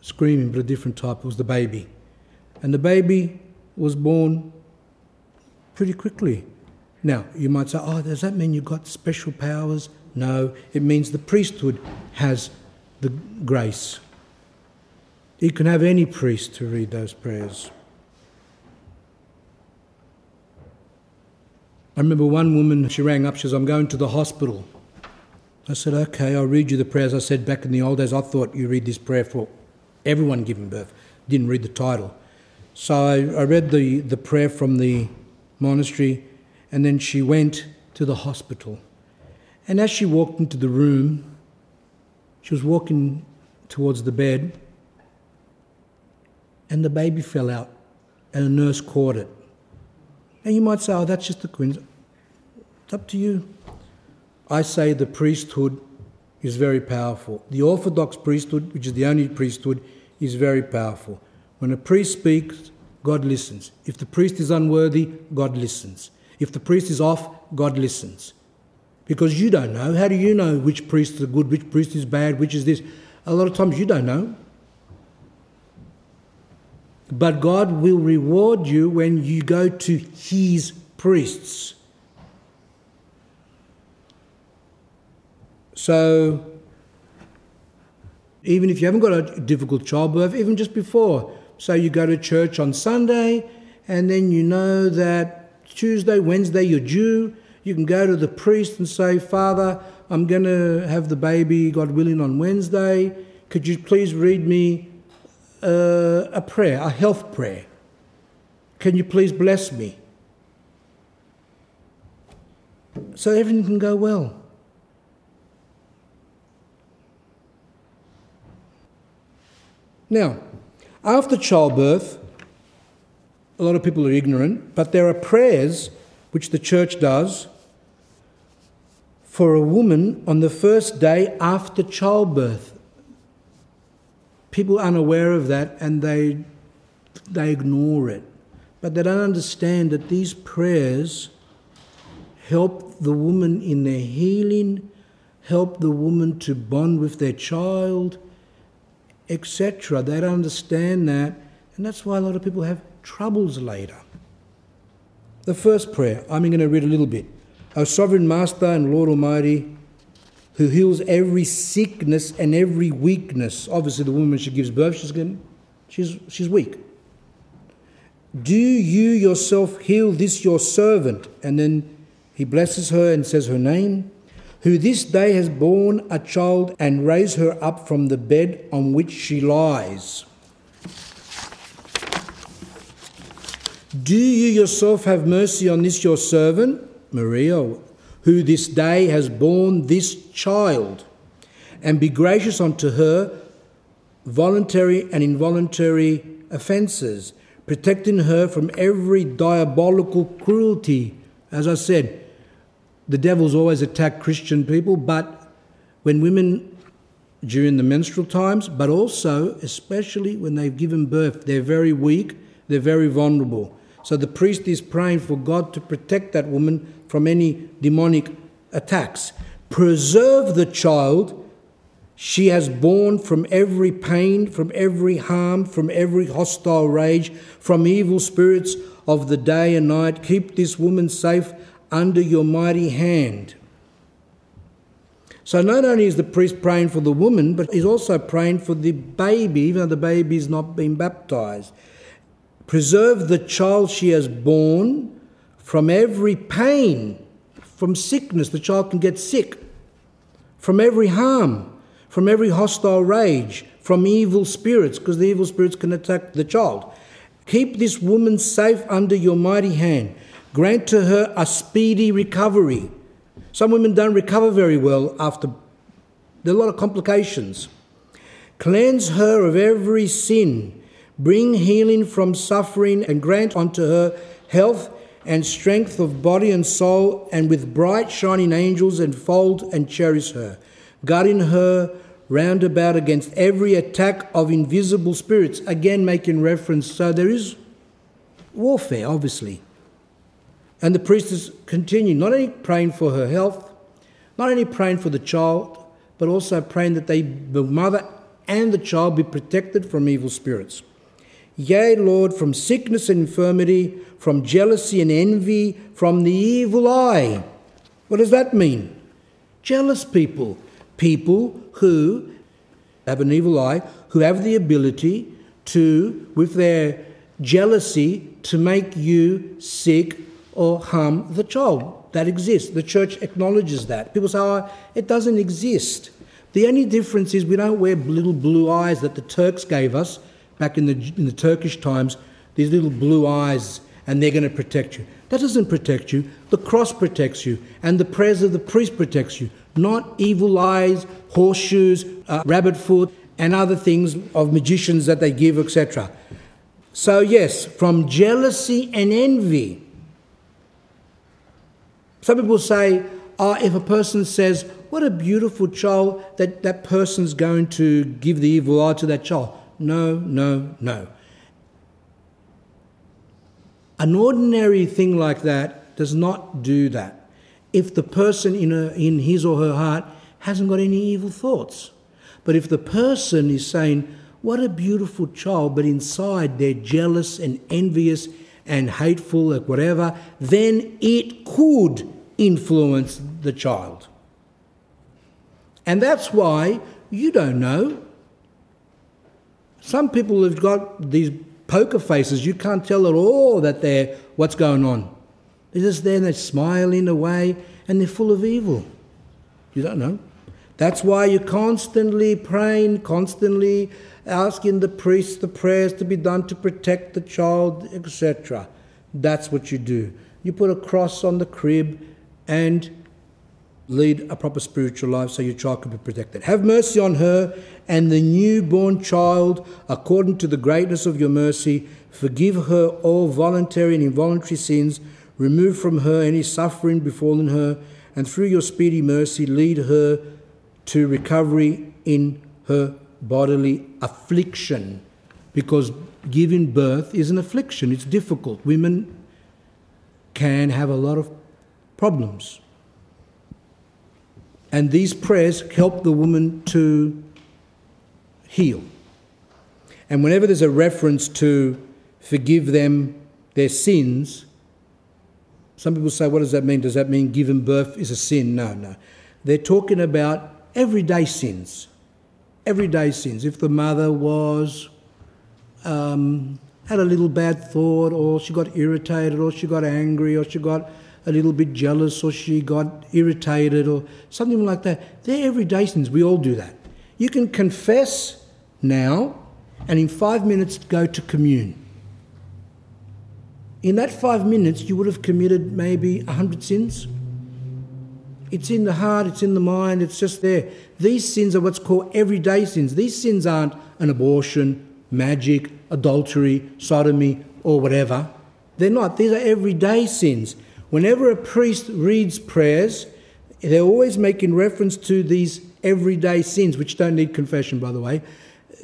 screaming, but a different type. It was the baby. And the baby was born pretty quickly. Now, you might say, oh, does that mean you've got special powers? No, it means the priesthood has the grace. You can have any priest to read those prayers. I remember one woman, she rang up, she says, I'm going to the hospital. I said, okay, I'll read you the prayers. I said, back in the old days, I thought you read this prayer for everyone giving birth. Didn't read the title. So I, I read the, the prayer from the monastery, and then she went to the hospital. And as she walked into the room, she was walking towards the bed, and the baby fell out, and a nurse caught it. And you might say, oh, that's just a coincidence. It's up to you. I say the priesthood is very powerful. The Orthodox priesthood, which is the only priesthood, is very powerful. When a priest speaks, God listens. If the priest is unworthy, God listens. If the priest is off, God listens because you don't know. How do you know which priest is good, which priest is bad, which is this? A lot of times you don't know. But God will reward you when you go to His priests. So, even if you haven't got a difficult childbirth, even just before, so you go to church on Sunday, and then you know that Tuesday, Wednesday, you're due, you can go to the priest and say, Father, I'm going to have the baby, God willing, on Wednesday. Could you please read me uh, a prayer, a health prayer? Can you please bless me? So everything can go well. Now, after childbirth, a lot of people are ignorant, but there are prayers which the church does for a woman on the first day after childbirth. People are unaware of that and they, they ignore it. But they don't understand that these prayers help the woman in their healing, help the woman to bond with their child, etc. They don't understand that, and that's why a lot of people have troubles later. The first prayer, I'm going to read a little bit. O sovereign Master and Lord Almighty, who heals every sickness and every weakness. Obviously, the woman she gives birth, she's, getting, she's, she's weak. Do you yourself heal this your servant? And then he blesses her and says her name, who this day has borne a child and raised her up from the bed on which she lies. Do you yourself have mercy on this your servant, Maria, who this day has borne this child, and be gracious unto her voluntary and involuntary offences, protecting her from every diabolical cruelty. As I said, the devil's always attacked Christian people, but when women during the menstrual times, but also, especially when they've given birth, they're very weak, they're very vulnerable. So the priest is praying for God to protect that woman from any demonic attacks. Preserve the child she has borne from every pain, from every harm, from every hostile rage, from evil spirits of the day and night. Keep this woman safe under your mighty hand. So not only is the priest praying for the woman, but he's also praying for the baby, even though the baby is not been baptized. Preserve the child she has borne from every pain, from sickness. The child can get sick. From every harm, from every hostile rage, from evil spirits, because the evil spirits can attack the child. Keep this woman safe under your mighty hand. Grant to her a speedy recovery. Some women don't recover very well after, there are a lot of complications. Cleanse her of every sin. Bring healing from suffering and grant unto her health and strength of body and soul, and with bright shining angels enfold and cherish her, guarding her round about against every attack of invisible spirits. Again, making reference, so there is warfare, obviously. And the priest is continuing, not only praying for her health, not only praying for the child, but also praying that they, the mother and the child be protected from evil spirits. Yea, Lord, from sickness and infirmity, from jealousy and envy, from the evil eye. What does that mean? Jealous people, people who have an evil eye, who have the ability to, with their jealousy, to make you sick or harm the child. That exists. The church acknowledges that. People say, oh, it doesn't exist. The only difference is we don't wear little blue eyes that the Turks gave us back in the, in the Turkish times, these little blue eyes, and they're going to protect you. That doesn't protect you. The cross protects you, and the prayers of the priest protects you, not evil eyes, horseshoes, uh, rabbit foot, and other things of magicians that they give, etc. So, yes, from jealousy and envy. Some people say, oh, if a person says, what a beautiful child, that that person's going to give the evil eye to that child. No, no, no. An ordinary thing like that does not do that. If the person in, her, in his or her heart hasn't got any evil thoughts. But if the person is saying, what a beautiful child, but inside they're jealous and envious and hateful or whatever, then it could influence the child. And that's why you don't know. Some people have got these poker faces, you can't tell at all that they're what's going on. They're just there and they're smiling away and they're full of evil. You don't know. That's why you're constantly praying, constantly asking the priest the prayers to be done to protect the child, etc. That's what you do. You put a cross on the crib and lead a proper spiritual life so your child can be protected. Have mercy on her and the newborn child according to the greatness of your mercy. Forgive her all voluntary and involuntary sins. Remove from her any suffering befallen her, and through your speedy mercy, lead her to recovery in her bodily affliction because giving birth is an affliction, it's difficult. Women can have a lot of problems. And these prayers help the woman to heal. And whenever there's a reference to forgive them their sins, some people say, what does that mean? Does that mean giving birth is a sin? No, no. They're talking about everyday sins everyday sins. If the mother was um, had a little bad thought, or she got irritated, or she got angry, or she got a little bit jealous, or she got irritated, or something like that. They're everyday sins. We all do that. You can confess now, and in five minutes go to commune. In that five minutes, you would have committed maybe a hundred sins. It's in the heart, it's in the mind, it's just there. These sins are what's called everyday sins. These sins aren't an abortion, magic, adultery, sodomy, or whatever. They're not. These are everyday sins. Whenever a priest reads prayers, they're always making reference to these everyday sins, which don't need confession, by the way.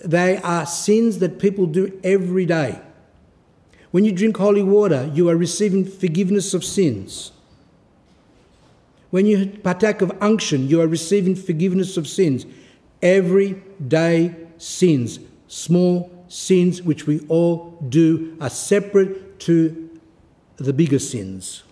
They are sins that people do every day. When you drink holy water, you are receiving forgiveness of sins. When you partake of unction, you are receiving forgiveness of sins. Everyday sins, small sins which we all do, are separate to the bigger sins.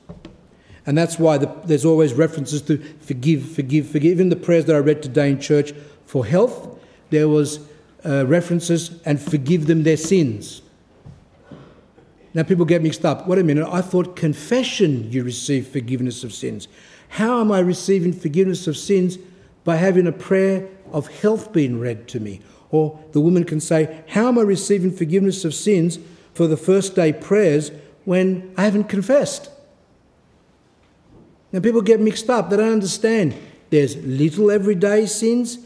And that's why the, there's always references to forgive, forgive, forgive. Even the prayers that I read today in church for health, there was uh, references and forgive them their sins. Now people get mixed up. Wait a minute, I thought confession you receive forgiveness of sins. How am I receiving forgiveness of sins? By having a prayer of health being read to me. Or the woman can say, How am I receiving forgiveness of sins? for the first day prayers when I haven't confessed. Now, people get mixed up, they don't understand. There's little everyday sins,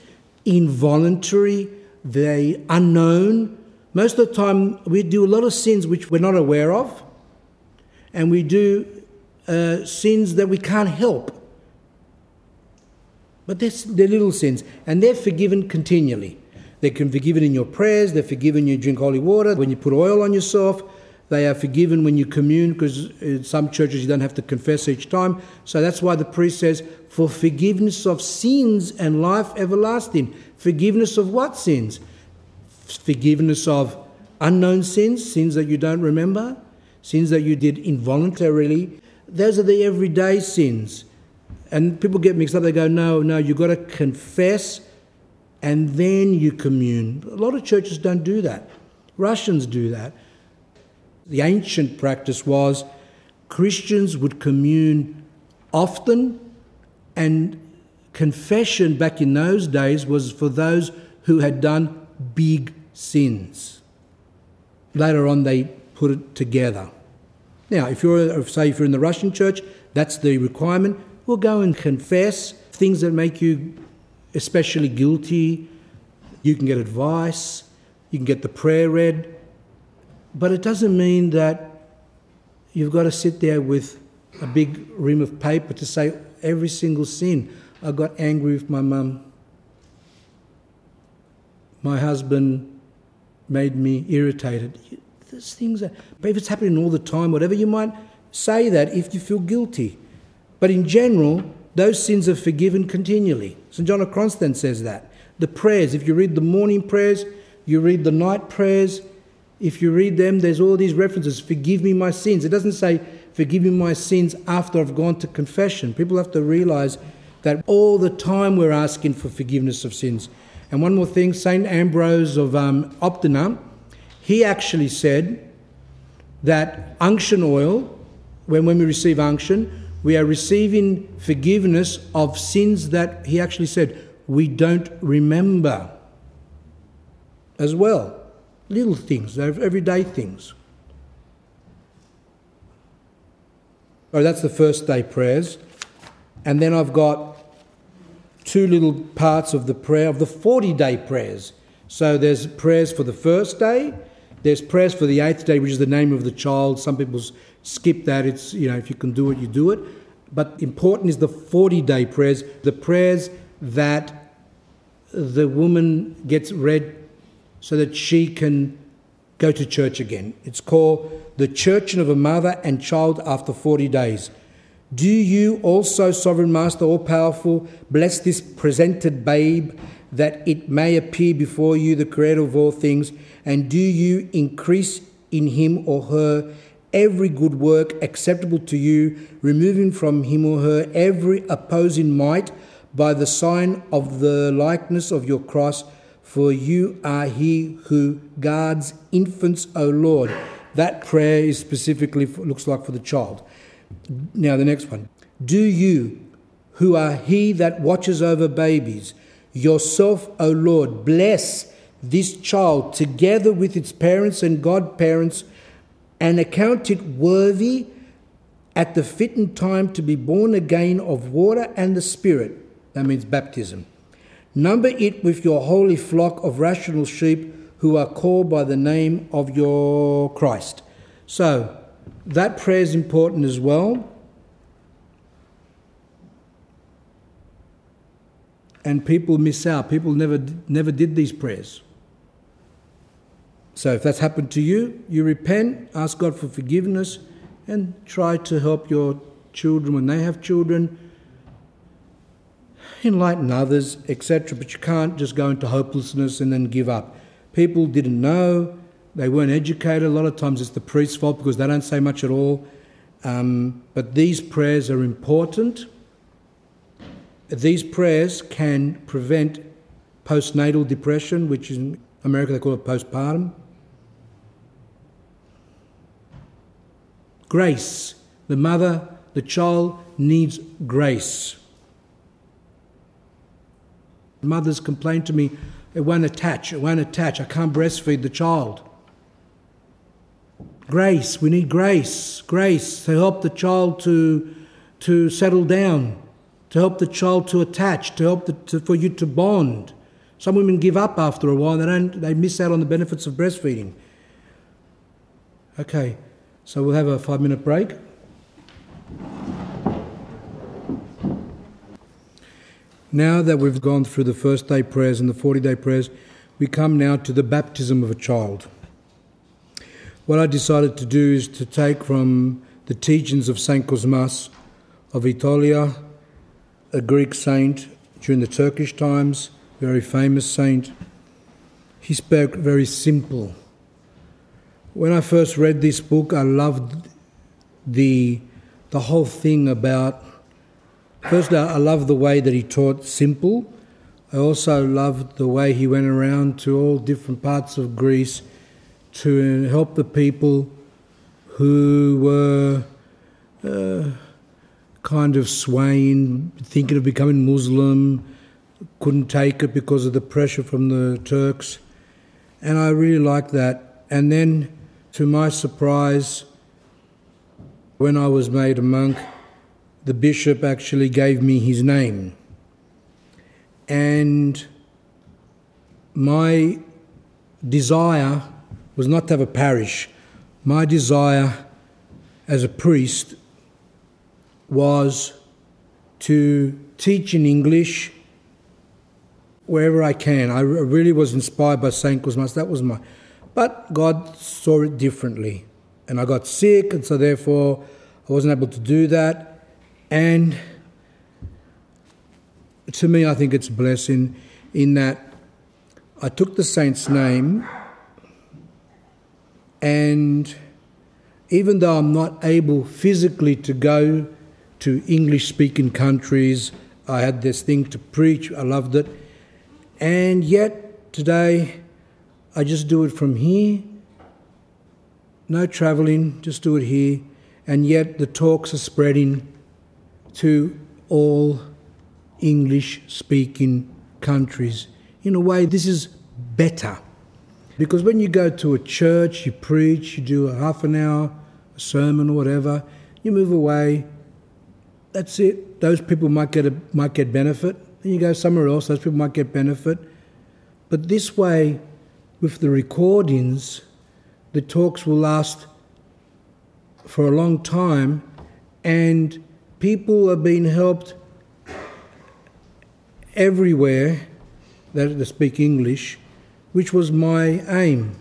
involuntary, they unknown. Most of the time, we do a lot of sins which we're not aware of, and we do uh, sins that we can't help. But they're, they're little sins, and they're forgiven continually. They can be forgiven in your prayers, they're forgiven when you drink holy water, when you put oil on yourself, they are forgiven when you commune, because in uh, some churches you don't have to confess each time. So that's why the priest says, for forgiveness of sins and life everlasting. Forgiveness of what sins? Forgiveness of unknown sins, sins that you don't remember, sins that you did involuntarily. Those are the everyday sins. And people get mixed up. They go, no, no, you've got to confess and then you commune. A lot of churches don't do that. Russians do that. The ancient practice was Christians would commune often, and confession back in those days was for those who had done big sins. Later on, they put it together. Now, if you're, say, if you're in the Russian church, that's the requirement. We'll go and confess things that make you especially guilty. You can get advice. You can get the prayer read. But it doesn't mean that you've got to sit there with a big ream of paper to say every single sin. I got angry with my mum. My husband made me irritated. Those things are, but if it's happening all the time, whatever, you might say that if you feel guilty. But in general, those sins are forgiven continually. St. John of Kronstadt says that. The prayers, if you read the morning prayers, you read the night prayers, if you read them, there's all these references forgive me my sins. It doesn't say forgive me my sins after I've gone to confession. People have to realize that all the time we're asking for forgiveness of sins. And one more thing St. Ambrose of um, Optina, he actually said that unction oil, when, when we receive unction, we are receiving forgiveness of sins that he actually said we don't remember as well little things, everyday things. Oh, that's the first day prayers. And then I've got two little parts of the prayer of the 40 day prayers. So there's prayers for the first day, there's prayers for the eighth day, which is the name of the child. Some people skip that. It's, you know, if you can do it, you do it. But important is the 40 day prayers, the prayers that the woman gets read so that she can go to church again. It's called the Churching of a Mother and Child After 40 Days. Do you also, Sovereign Master, all powerful, bless this presented babe that it may appear before you, the Creator of all things, and do you increase in him or her every good work acceptable to you, removing from him or her every opposing might by the sign of the likeness of your cross for you are he who guards infants, O Lord. That prayer is specifically, for, looks like for the child. Now, the next one. Do you, who are he that watches over babies, yourself, O Lord, bless this child together with its parents and godparents, and account it worthy at the fitting time to be born again of water and the Spirit. That means baptism Number it with your holy flock of rational sheep who are called by the name of your Christ. So, that prayer is important as well. And people miss out. People never, never did these prayers. So, if that's happened to you, you repent, ask God for forgiveness, and try to help your children when they have children enlighten others, etc. But you can't just go into hopelessness and then give up. People didn't know, they weren't educated. A lot of times it's the priest's fault because they don't say much at all. Um, but these prayers are important. These prayers can prevent postnatal depression, which in America they call it postpartum. Grace. The mother, the child needs grace. Mothers complain to me, it won't attach, it won't attach, I can't breastfeed the child. Grace. We need grace. Grace to help the child to, to settle down, to help the child to attach, to help the, to, for you to bond. Some women give up after a while. They don't. They miss out on the benefits of breastfeeding. Okay, so we'll have a five-minute break. Now that we've gone through the first day prayers and the 40 day prayers, we come now to the baptism of a child. What I decided to do is to take from the teachings of Saint Cosmas of Aetolia, a Greek saint during the Turkish times, very famous saint. He spoke very simple. When I first read this book, I loved the, the whole thing about First, I love the way that he taught simple. I also loved the way he went around to all different parts of Greece to help the people who were uh, kind of swaying, thinking of becoming Muslim, couldn't take it because of the pressure from the Turks. And I really liked that. And then, to my surprise, when I was made a monk, the bishop actually gave me his name. And my desire was not to have a parish. My desire as a priest was to teach in English wherever I can. I really was inspired by St. Cosmas. That was my. But God saw it differently. And I got sick, and so therefore I wasn't able to do that. And to me, I think it's a blessing in that I took the saint's name, and even though I'm not able physically to go to English speaking countries, I had this thing to preach, I loved it. And yet, today, I just do it from here. No traveling, just do it here. And yet, the talks are spreading to all English speaking countries. In a way, this is better. Because when you go to a church, you preach, you do a half an hour, a sermon or whatever, you move away, that's it. Those people might get, a, might get benefit. Then you go somewhere else, those people might get benefit. But this way, with the recordings, the talks will last for a long time and people are being helped everywhere that speak English, which was my aim.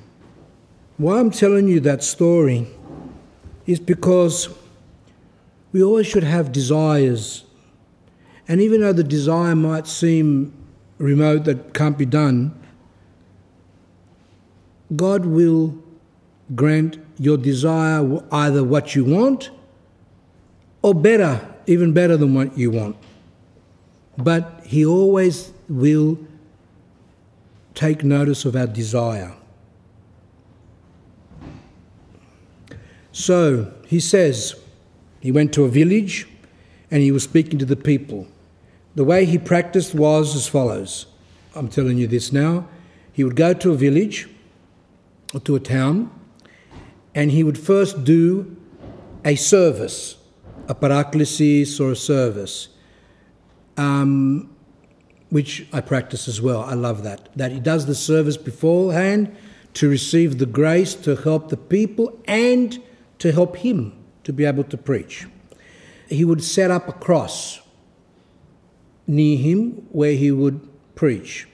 Why I'm telling you that story is because we always should have desires. And even though the desire might seem remote, that can't be done, God will grant your desire either what you want or better, even better than what you want. But He always will take notice of our desire. So he says, he went to a village and he was speaking to the people. The way he practiced was as follows I'm telling you this now. He would go to a village or to a town and he would first do a service paraklesis or a service, um, which I practice as well. I love that. That he does the service beforehand to receive the grace to help the people and to help him to be able to preach. He would set up a cross near him where he would preach.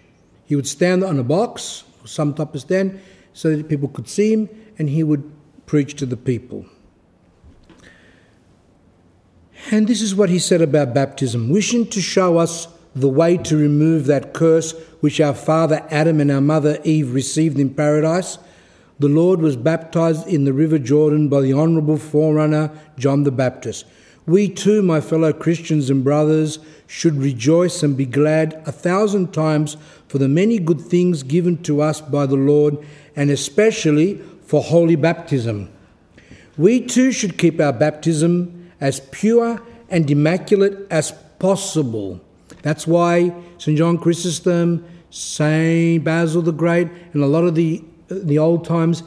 He would stand on a box, some type of stand, so that people could see him, and he would preach to the people. And this is what he said about baptism wishing to show us the way to remove that curse which our father Adam and our mother Eve received in paradise. The Lord was baptized in the river Jordan by the honourable forerunner John the Baptist. We too, my fellow Christians and brothers, should rejoice and be glad a thousand times for the many good things given to us by the Lord, and especially for holy baptism. We too should keep our baptism as pure and immaculate as possible. That's why St. John Chrysostom, St. Basil the Great, and a lot of the, the old times,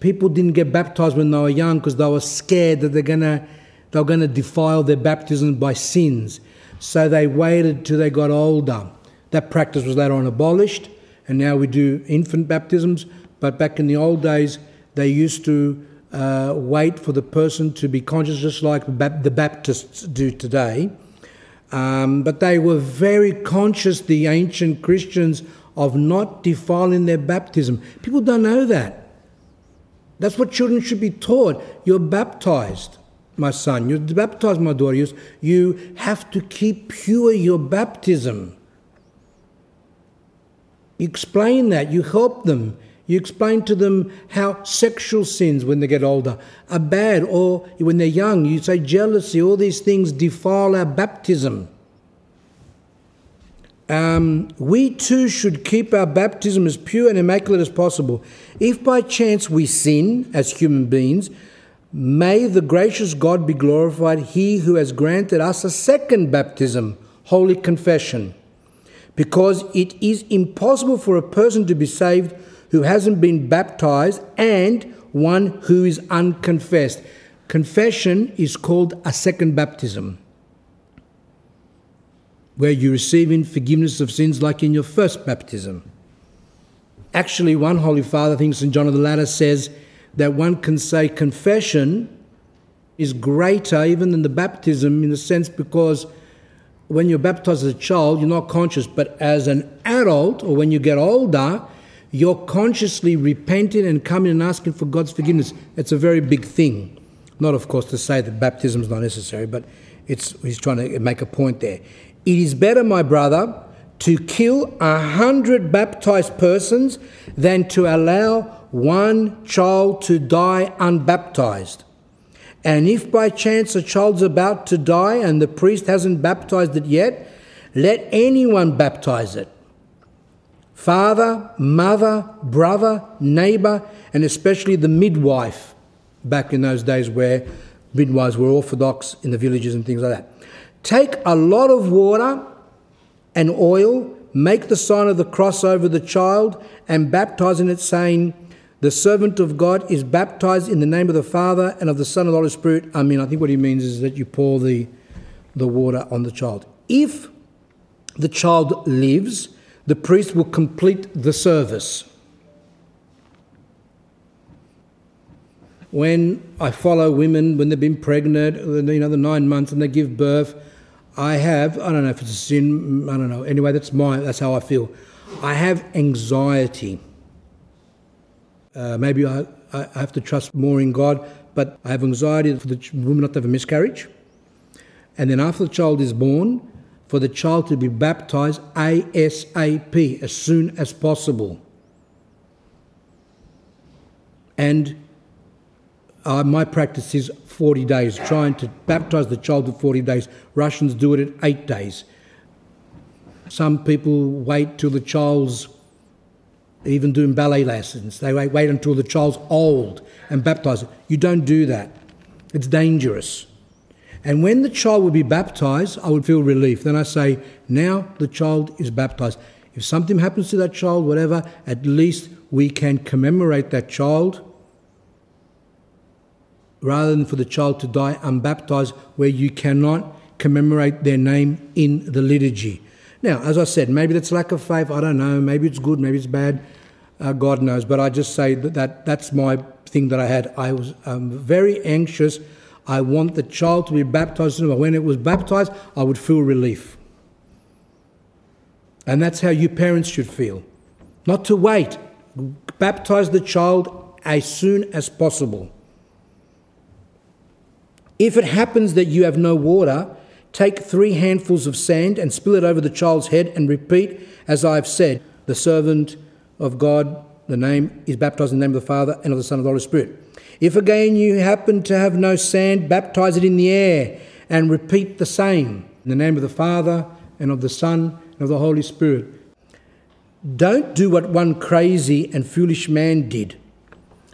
people didn't get baptized when they were young because they were scared that they're gonna they were gonna defile their baptism by sins. So they waited till they got older. That practice was later on abolished, and now we do infant baptisms. But back in the old days, they used to uh, wait for the person to be conscious, just like the Baptists do today. Um, but they were very conscious, the ancient Christians, of not defiling their baptism. People don't know that. That's what children should be taught. You're baptized, my son. You're baptized, my daughter. You have to keep pure your baptism. You explain that. You help them. You explain to them how sexual sins, when they get older, are bad, or when they're young, you say jealousy, all these things defile our baptism. Um, we too should keep our baptism as pure and immaculate as possible. If by chance we sin as human beings, may the gracious God be glorified, He who has granted us a second baptism, holy confession. Because it is impossible for a person to be saved who hasn't been baptized and one who is unconfessed. Confession is called a second baptism, where you receive in forgiveness of sins like in your first baptism. Actually, one Holy Father, I think St. John of the Ladder, says that one can say confession is greater even than the baptism in the sense because when you're baptized as a child, you're not conscious, but as an adult or when you get older, you're consciously repenting and coming and asking for God's forgiveness. It's a very big thing. Not, of course, to say that baptism is not necessary, but it's, he's trying to make a point there. It is better, my brother, to kill a hundred baptized persons than to allow one child to die unbaptized. And if by chance a child's about to die and the priest hasn't baptized it yet, let anyone baptize it father, mother, brother, neighbour, and especially the midwife back in those days where midwives were orthodox in the villages and things like that. Take a lot of water and oil, make the sign of the cross over the child, and baptize in it, saying, The servant of God is baptized in the name of the Father and of the Son and the Holy Spirit. I mean, I think what he means is that you pour the, the water on the child. If the child lives, the priest will complete the service. When I follow women when they've been pregnant, you know, the nine months and they give birth, I have, I don't know if it's a sin, I don't know. Anyway, that's my, that's how I feel. I have anxiety. Uh, maybe I, I have to trust more in God, but I have anxiety for the woman not to have a miscarriage. And then after the child is born, for the child to be baptized ASAP, as soon as possible. And uh, my practice is 40 days, trying to baptize the child for 40 days. Russians do it at eight days. Some people wait till the child's even doing ballet lessons. They wait, wait until the child's old and baptize it. You don't do that. It's dangerous. And when the child would be baptized, I would feel relief. Then I say, now the child is baptized. If something happens to that child, whatever, at least we can commemorate that child rather than for the child to die unbaptized, where you cannot commemorate their name in the liturgy. Now, as I said, maybe that's lack of faith. I don't know. Maybe it's good. Maybe it's bad. Uh, God knows. But I just say that, that that's my thing that I had. I was um, very anxious I want the child to be baptized. When it was baptized, I would feel relief. And that's how you parents should feel. Not to wait. Baptize the child as soon as possible. If it happens that you have no water, take three handfuls of sand and spill it over the child's head and repeat, as I have said, the servant of God, the name is baptized in the name of the Father and of the Son and of the Holy Spirit. If again you happen to have no sand, baptize it in the air and repeat the same in the name of the Father and of the Son and of the Holy Spirit. Don't do what one crazy and foolish man did.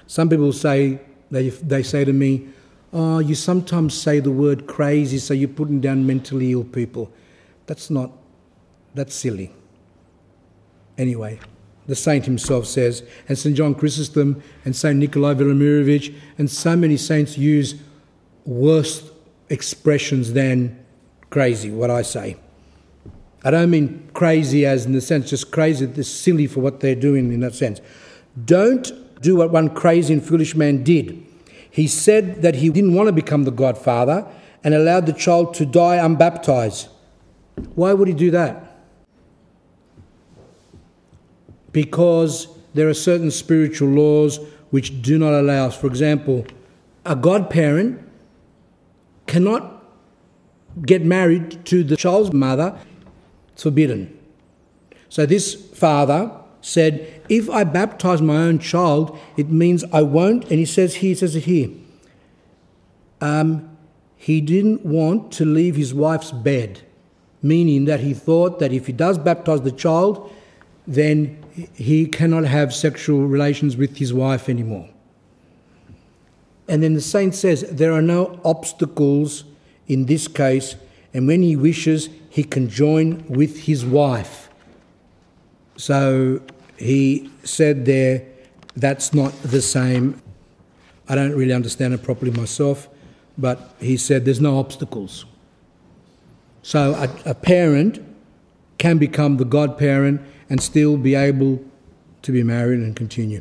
Some people say, they, they say to me, Oh, you sometimes say the word crazy, so you're putting down mentally ill people. That's not, that's silly. Anyway, the saint himself says, and St. John Chrysostom and St. Nikolai Velimirovich, and so many saints use worse expressions than crazy, what I say. I don't mean crazy as in the sense just crazy, they're silly for what they're doing in that sense. Don't do what one crazy and foolish man did. He said that he didn't want to become the godfather and allowed the child to die unbaptized. Why would he do that? Because there are certain spiritual laws which do not allow us. For example, a godparent cannot get married to the child's mother, it's forbidden. So this father said, If I baptize my own child, it means I won't, and he says here, he says it here. Um, he didn't want to leave his wife's bed, meaning that he thought that if he does baptize the child, then he cannot have sexual relations with his wife anymore. And then the saint says there are no obstacles in this case, and when he wishes, he can join with his wife. So he said there, that's not the same. I don't really understand it properly myself, but he said there's no obstacles. So a, a parent can become the godparent and still be able to be married and continue.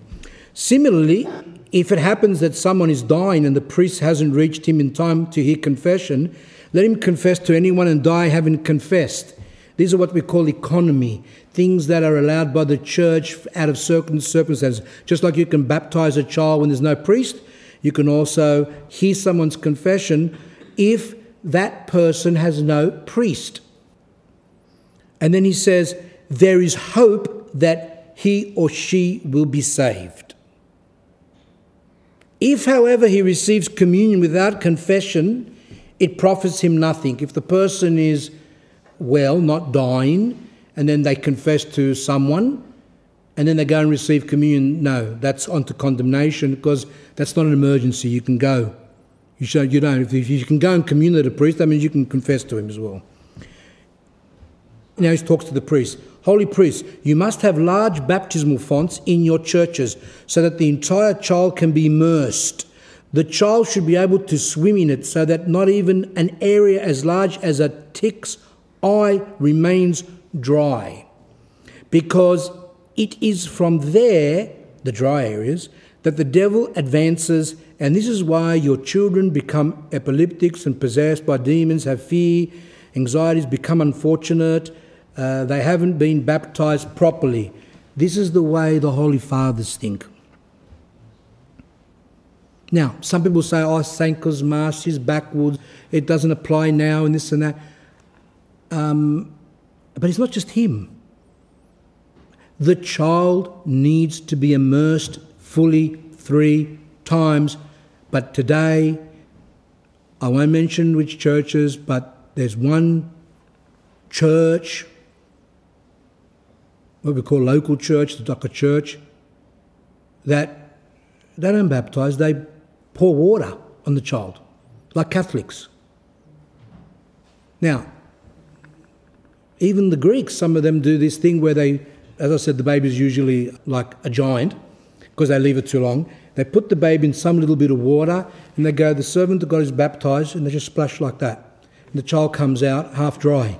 Similarly, if it happens that someone is dying and the priest hasn't reached him in time to hear confession, let him confess to anyone and die having confessed. These are what we call economy, things that are allowed by the church out of certain circumstances. Just like you can baptize a child when there's no priest, you can also hear someone's confession if that person has no priest. And then he says, there is hope that he or she will be saved. If, however, he receives communion without confession, it profits him nothing. If the person is well, not dying, and then they confess to someone, and then they go and receive communion, no, that's onto condemnation because that's not an emergency. You can go. You, should, you don't. If you can go and commune with a priest, that means you can confess to him as well. Now he talks to the priest. Holy priests, you must have large baptismal fonts in your churches so that the entire child can be immersed. The child should be able to swim in it so that not even an area as large as a tick's eye remains dry. Because it is from there, the dry areas, that the devil advances, and this is why your children become epileptics and possessed by demons, have fear, anxieties, become unfortunate uh, they haven't been baptized properly. This is the way the Holy Fathers think. Now, some people say, oh, St. Cosmas is backwards, it doesn't apply now, and this and that. Um, but it's not just him. The child needs to be immersed fully three times. But today, I won't mention which churches, but there's one church what we call local church, the Docker church, that they don't baptize, they pour water on the child, like Catholics. Now, even the Greeks, some of them do this thing where they, as I said, the baby's usually like a giant because they leave it too long. They put the baby in some little bit of water and they go, the servant of God is baptized, and they just splash like that. And the child comes out half dry.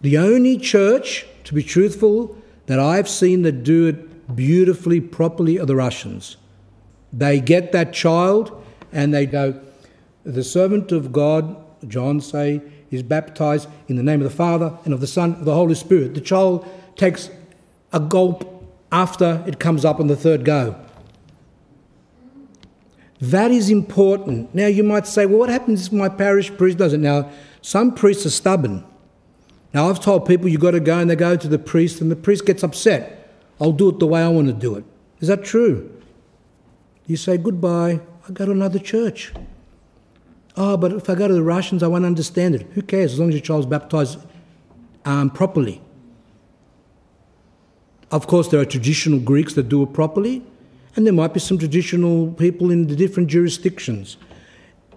The only church to be truthful, that I've seen that do it beautifully, properly are the Russians. They get that child and they go, the servant of God, John say, is baptized in the name of the Father and of the Son of the Holy Spirit. The child takes a gulp after it comes up on the third go. That is important. Now you might say, well, what happens if my parish priest does it? Now, some priests are stubborn. Now, I've told people you've got to go and they go to the priest, and the priest gets upset. I'll do it the way I want to do it. Is that true? You say goodbye, I go to another church. Oh, but if I go to the Russians, I won't understand it. Who cares as long as your child's baptized um, properly? Of course, there are traditional Greeks that do it properly, and there might be some traditional people in the different jurisdictions.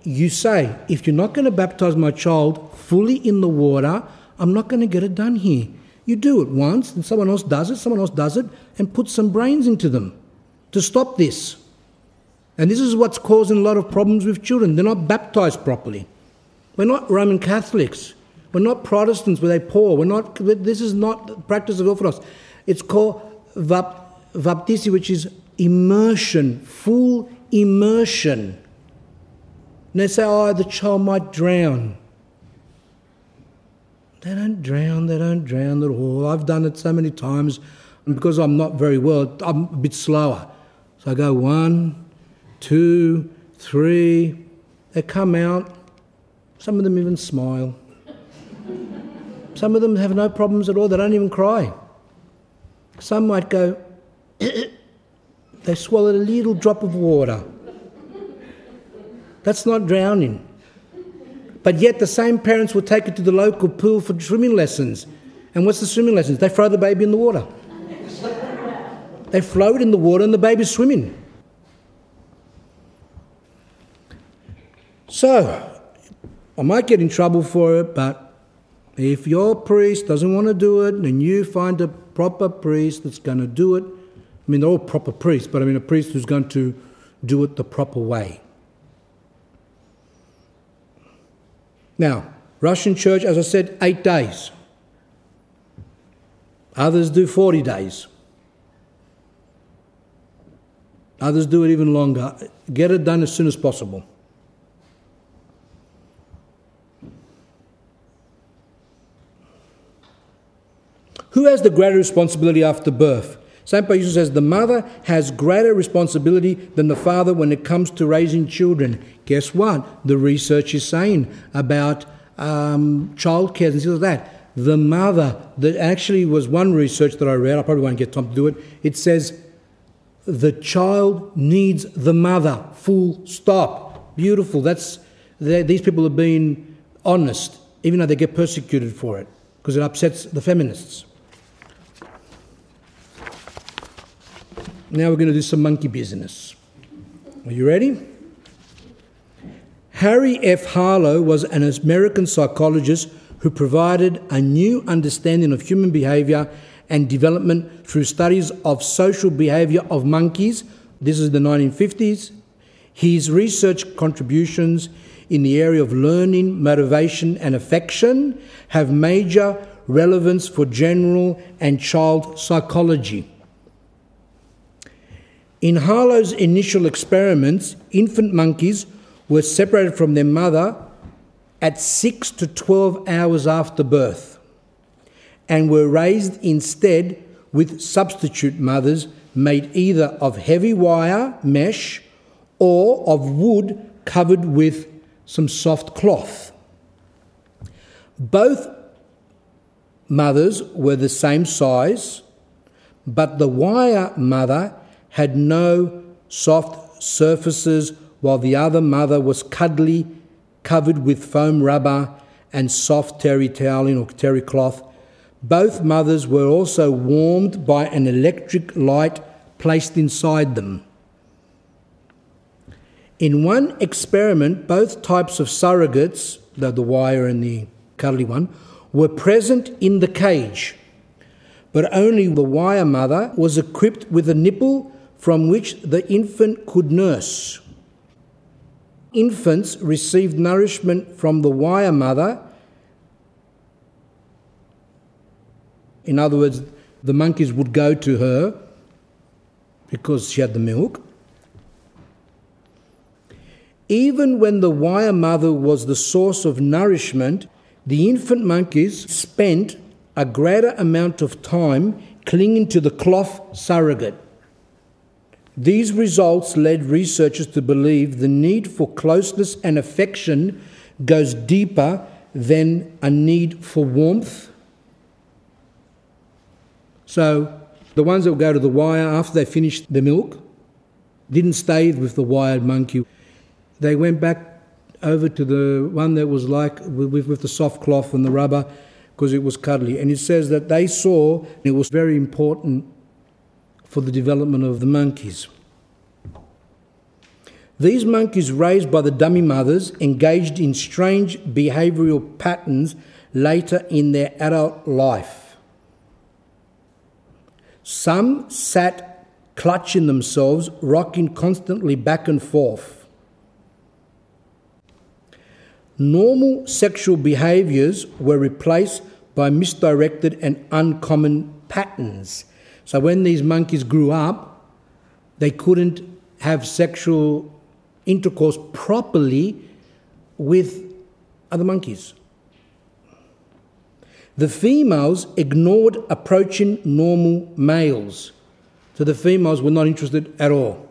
You say, if you're not going to baptize my child fully in the water, I'm not going to get it done here. You do it once, and someone else does it, someone else does it, and put some brains into them to stop this. And this is what's causing a lot of problems with children. They're not baptized properly. We're not Roman Catholics. We're not Protestants where they pour. We're not, this is not the practice of Orthodox. It's called baptisi, which is immersion, full immersion. And they say, oh, the child might drown. They don't drown, they don't drown at all. I've done it so many times, and because I'm not very well, I'm a bit slower. So I go one, two, three. They come out. Some of them even smile. Some of them have no problems at all, they don't even cry. Some might go, they swallowed a little drop of water. That's not drowning. But yet the same parents will take it to the local pool for swimming lessons. And what's the swimming lessons? They throw the baby in the water. they float in the water and the baby's swimming. So, I might get in trouble for it, but if your priest doesn't want to do it, then you find a proper priest that's going to do it. I mean, they're all proper priests, but I mean a priest who's going to do it the proper way. Now, Russian church, as I said, eight days. Others do 40 days. Others do it even longer. Get it done as soon as possible. Who has the greater responsibility after birth? St. Paul says the mother has greater responsibility than the father when it comes to raising children. Guess what? The research is saying about um, childcare and things like that. The mother, that actually was one research that I read, I probably won't get time to do it. It says the child needs the mother, full stop. Beautiful. That's these people are being honest, even though they get persecuted for it, because it upsets the feminists. Now we're going to do some monkey business. Are you ready? Harry F. Harlow was an American psychologist who provided a new understanding of human behavior and development through studies of social behavior of monkeys. This is the 1950s. His research contributions in the area of learning, motivation, and affection have major relevance for general and child psychology. In Harlow's initial experiments, infant monkeys were separated from their mother at 6 to 12 hours after birth and were raised instead with substitute mothers made either of heavy wire mesh or of wood covered with some soft cloth. Both mothers were the same size, but the wire mother had no soft surfaces, while the other mother was cuddly, covered with foam rubber and soft terry toweling or terry cloth. Both mothers were also warmed by an electric light placed inside them. In one experiment, both types of surrogates, the, the wire and the cuddly one, were present in the cage, but only the wire mother was equipped with a nipple from which the infant could nurse. Infants received nourishment from the wire mother. In other words, the monkeys would go to her because she had the milk. Even when the wire mother was the source of nourishment, the infant monkeys spent a greater amount of time clinging to the cloth surrogate. These results led researchers to believe the need for closeness and affection goes deeper than a need for warmth. So, the ones that go to the wire after they finished the milk didn't stay with the wired monkey. They went back over to the one that was like with, with the soft cloth and the rubber because it was cuddly. And it says that they saw it was very important for the development of the monkeys. These monkeys raised by the dummy mothers engaged in strange behavioural patterns later in their adult life. Some sat clutching themselves, rocking constantly back and forth. Normal sexual behaviors were replaced by misdirected and uncommon patterns. So when these monkeys grew up, they couldn't have sexual intercourse properly with other monkeys. The females ignored approaching normal males. So the females were not interested at all.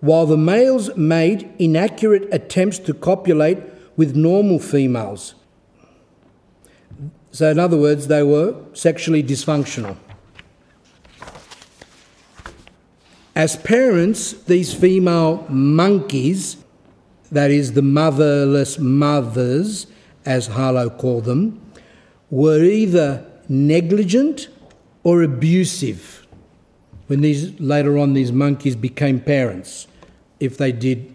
While the males made inaccurate attempts to copulate with normal females. So, in other words, they were sexually dysfunctional. As parents, these female monkeys, that is, the motherless mothers, as Harlow called them, were either negligent or abusive when these later on these monkeys became parents, if they did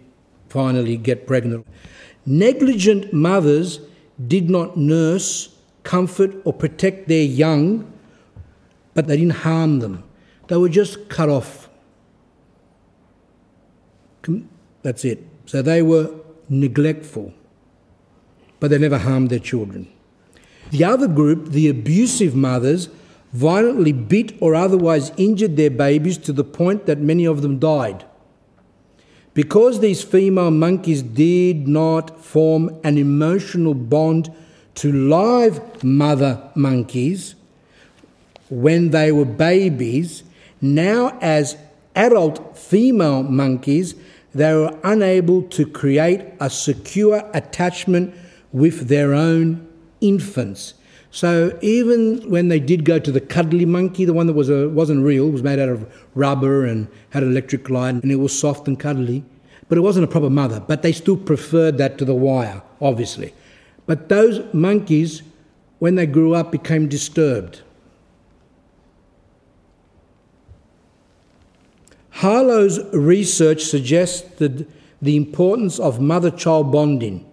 finally get pregnant. Negligent mothers did not nurse, comfort, or protect their young, but they didn't harm them. They were just cut off that's it. So they were neglectful, but they never harmed their children. The other group, the abusive mothers, violently beat or otherwise injured their babies to the point that many of them died. Because these female monkeys did not form an emotional bond to live mother monkeys when they were babies, now as adult female monkeys, they were unable to create a secure attachment with their own infants. So even when they did go to the cuddly monkey, the one that was a, wasn't real, was made out of rubber and had an electric light, and it was soft and cuddly, but it wasn't a proper mother. But they still preferred that to the wire, obviously. But those monkeys, when they grew up, became disturbed. Harlow's research suggested the importance of mother child bonding.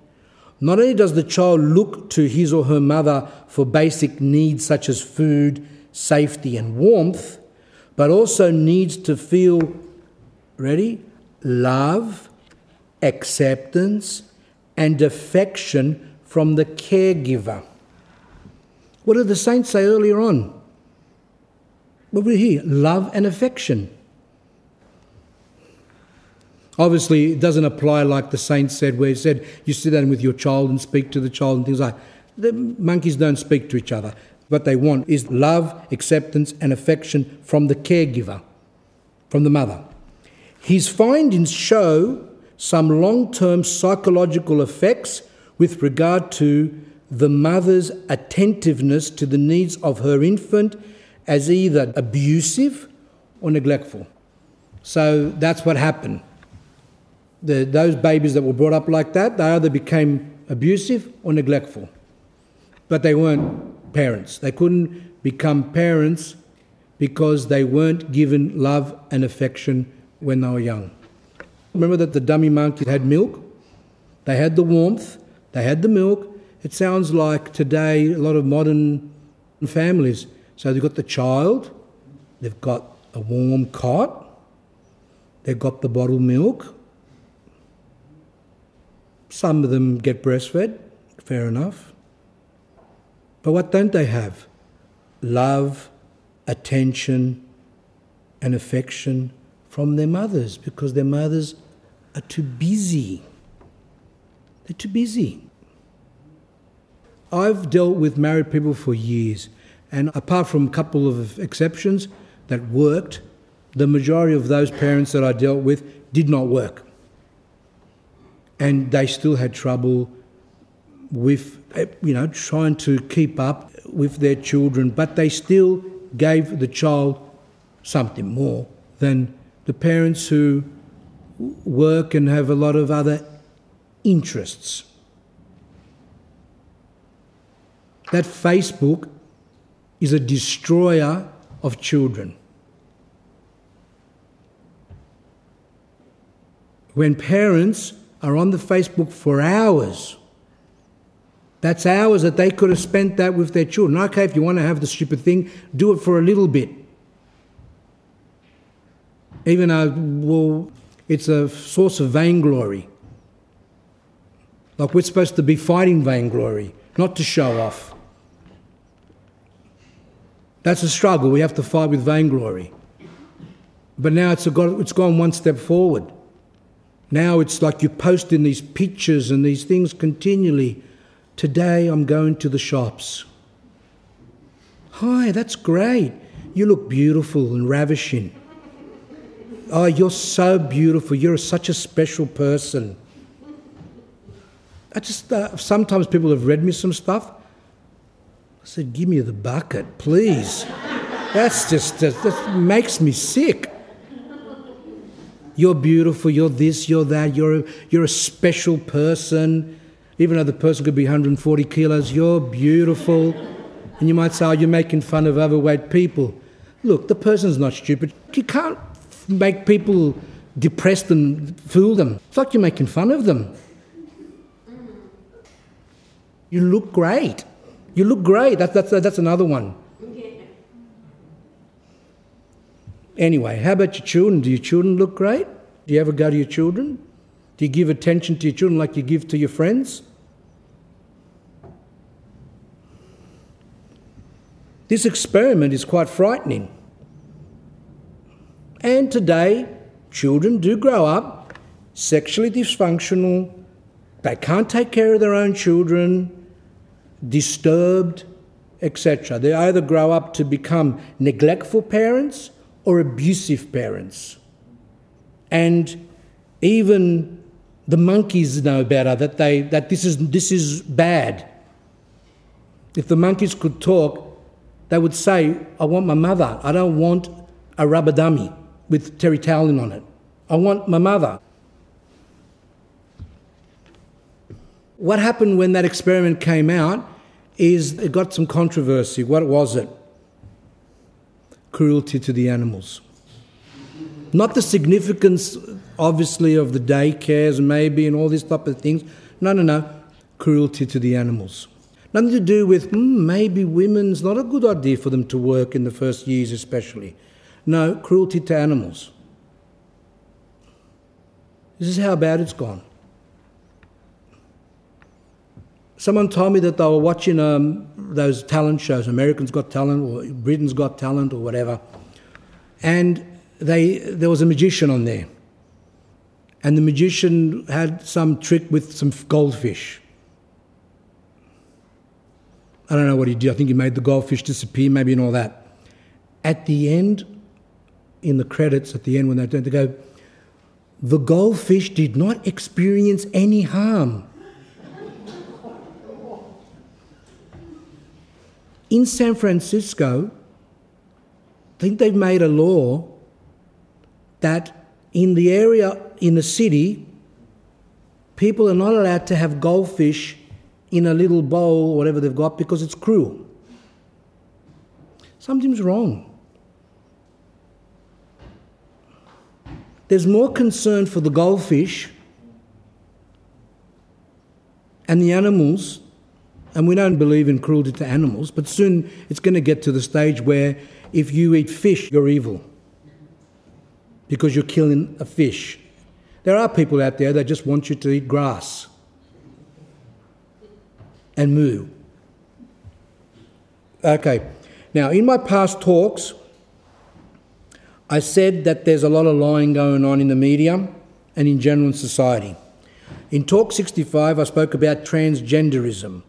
Not only does the child look to his or her mother for basic needs such as food, safety, and warmth, but also needs to feel, ready, love, acceptance, and affection from the caregiver. What did the saints say earlier on? What we hear? Love and affection. Obviously, it doesn't apply like the saints said, where he said you sit down with your child and speak to the child and things like The monkeys don't speak to each other. What they want is love, acceptance, and affection from the caregiver, from the mother. His findings show some long term psychological effects with regard to the mother's attentiveness to the needs of her infant as either abusive or neglectful. So that's what happened the, those babies that were brought up like that, they either became abusive or neglectful. But they weren't parents. They couldn't become parents because they weren't given love and affection when they were young. Remember that the dummy monkeys had milk? They had the warmth, they had the milk. It sounds like today a lot of modern families. So they've got the child, they've got a warm cot, they've got the bottled milk, some of them get breastfed, fair enough. But what don't they have? Love, attention, and affection from their mothers because their mothers are too busy. They're too busy. I've dealt with married people for years, and apart from a couple of exceptions that worked, the majority of those parents that I dealt with did not work and they still had trouble with, eh, you know, trying to keep up with their children, but they still gave the child something more than the parents who work and have a lot of other interests. That Facebook is a destroyer of children. When parents are on the Facebook for hours. That's hours that they could have spent that with their children. Okay, if you want to have the stupid thing, do it for a little bit. Even though, well, it's a source of vainglory. Like we're supposed to be fighting vainglory, not to show off. That's a struggle. We have to fight with vainglory. But now it's, got, it's gone one step forward. Now it's like you're posting these pictures and these things continually. Today I'm going to the shops. Hi, that's great. You look beautiful and ravishing. Oh, you're so beautiful. You're such a special person. I just, uh, sometimes people have read me some stuff. I said, give me the bucket, please. That's just, that makes me sick. You're beautiful, you're this, you're that, you're a, you're a special person. Even though the person could be 140 kilos, you're beautiful. And you might say, oh, you're making fun of overweight people. Look, the person's not stupid. You can't make people depressed and fool them. It's like you're making fun of them. You look great. You look great. That's, that's, that's another one. Anyway, how about your children? Do your children look great? Do you ever go to your children? Do you give attention to your children like you give to your friends? This experiment is quite frightening. And today, children do grow up sexually dysfunctional, they can't take care of their own children, disturbed, etc. They either grow up to become neglectful parents or abusive parents. And even the monkeys know better that, they, that this, is, this is bad. If the monkeys could talk, they would say, I want my mother. I don't want a rubber dummy with Terry Towelling on it. I want my mother. What happened when that experiment came out is it got some controversy. What was it? Cruelty to the animals. Not the significance, obviously, of the daycares, maybe, and all these type of things. No, no, no. Cruelty to the animals. Nothing to do with mm, maybe women's not a good idea for them to work in the first years, especially. No, cruelty to animals. This is how bad it's gone. Someone told me that they were watching um, those talent shows, America's Got Talent or Britain's Got Talent or whatever, and they, there was a magician on there. And the magician had some trick with some goldfish. I don't know what he did. I think he made the goldfish disappear, maybe, and all that. At the end, in the credits, at the end, when they, don't they go, the goldfish did not experience any harm. In San Francisco, I think they've made a law that in the area, in the city, people are not allowed to have goldfish in a little bowl or whatever they've got because it's cruel. Something's wrong. There's more concern for the goldfish and the animals and we don't believe in cruelty to animals, but soon it's going to get to the stage where if you eat fish, you're evil because you're killing a fish. There are people out there that just want you to eat grass and moo. Okay, now in my past talks, I said that there's a lot of lying going on in the media and in general in society. In Talk 65, I spoke about transgenderism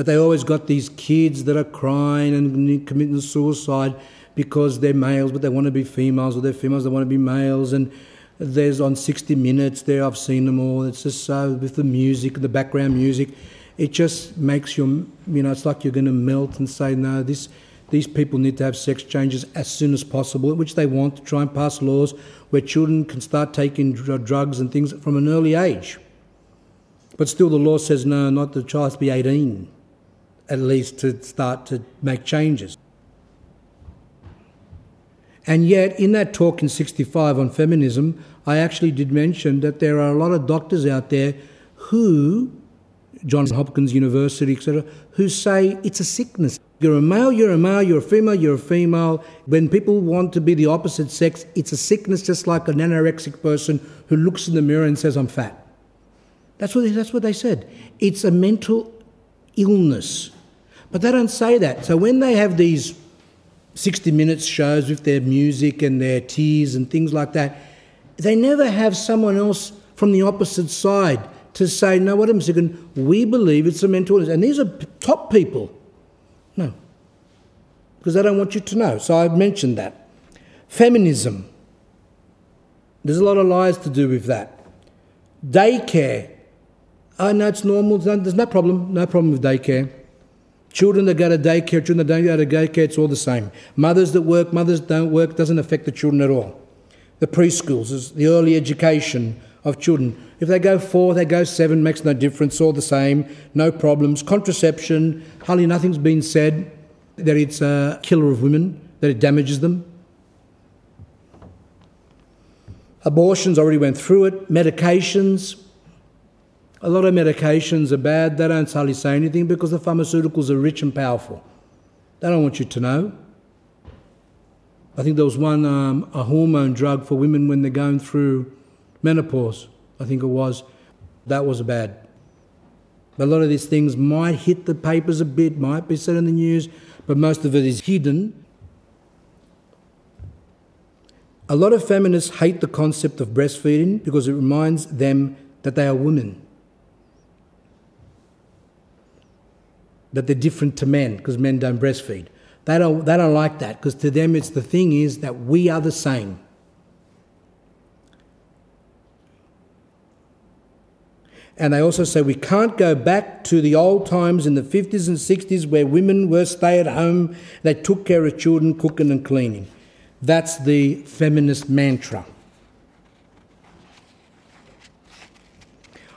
that they always got these kids that are crying and committing suicide because they're males but they want to be females or they're females they want to be males and there's on 60 minutes there I've seen them all. It's just so with the music the background music it just makes you you know it's like you're going to melt and say no this these people need to have sex changes as soon as possible which they want to try and pass laws where children can start taking drugs and things from an early age. But still the law says no not the child to be 18 at least to start to make changes. And yet, in that talk in 65 on feminism, I actually did mention that there are a lot of doctors out there who Johns Hopkins University, etc., who say it's a sickness. You're a male, you're a male, you're a female, you're a female. When people want to be the opposite sex, it's a sickness just like an anorexic person who looks in the mirror and says, I'm fat. That's what, that's what they said. It's a mental illness. But they don't say that. So when they have these 60 minutes shows with their music and their tears and things like that, they never have someone else from the opposite side to say, no, wait a second, we believe it's a mental illness. And these are top people. No. Because they don't want you to know. So I've mentioned that. Feminism. There's a lot of lies to do with that. Daycare. Oh, no, it's normal. There's no problem. No problem with daycare. Children that go to daycare, children that don't go to daycare, it's all the same. Mothers that work, mothers don't work, doesn't affect the children at all. The preschools, the early education of children. If they go four, they go seven, makes no difference, all the same, no problems. Contraception, hardly nothing's been said that it's a killer of women, that it damages them. Abortions, already went through it. Medications, a lot of medications are bad. They don't hardly say anything because the pharmaceuticals are rich and powerful. They don't want you to know. I think there was one, um, a hormone drug for women when they're going through menopause, I think it was. That was bad. A lot of these things might hit the papers a bit, might be said in the news, but most of it is hidden. A lot of feminists hate the concept of breastfeeding because it reminds them that they are women. That they're different to men because men don't breastfeed. They don't, they don't like that because to them it's the thing is that we are the same. And they also say we can't go back to the old times in the 50s and 60s where women were stay at home, they took care of children, cooking and cleaning. That's the feminist mantra.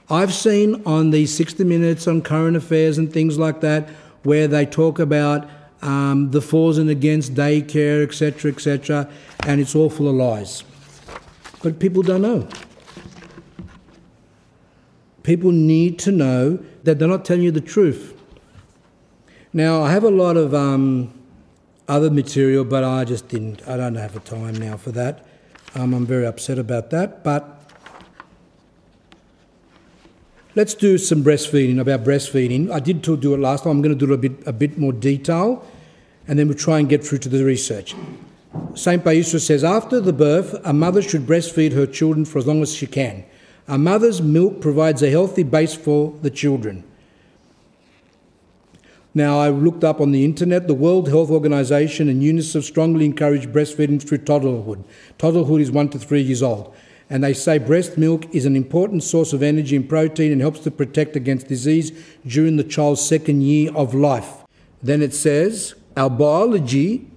I've seen on the 60 Minutes on current affairs and things like that where they talk about um, the fors and against daycare, etc., etc., and it's all full of lies. But people don't know. People need to know that they're not telling you the truth. Now, I have a lot of um, other material, but I just didn't, I don't have the time now for that. Um, I'm very upset about that, but let's do some breastfeeding, about breastfeeding. I did do it last time, I'm going to do it a bit, a bit more detail, and then we'll try and get through to the research. St. Paisios says, after the birth, a mother should breastfeed her children for as long as she can. A mother's milk provides a healthy base for the children. Now, I looked up on the internet, the World Health Organization and UNICEF strongly encourage breastfeeding through toddlerhood. Toddlerhood is one to three years old. And they say breast milk is an important source of energy and protein and helps to protect against disease during the child's second year of life. Then it says, our biology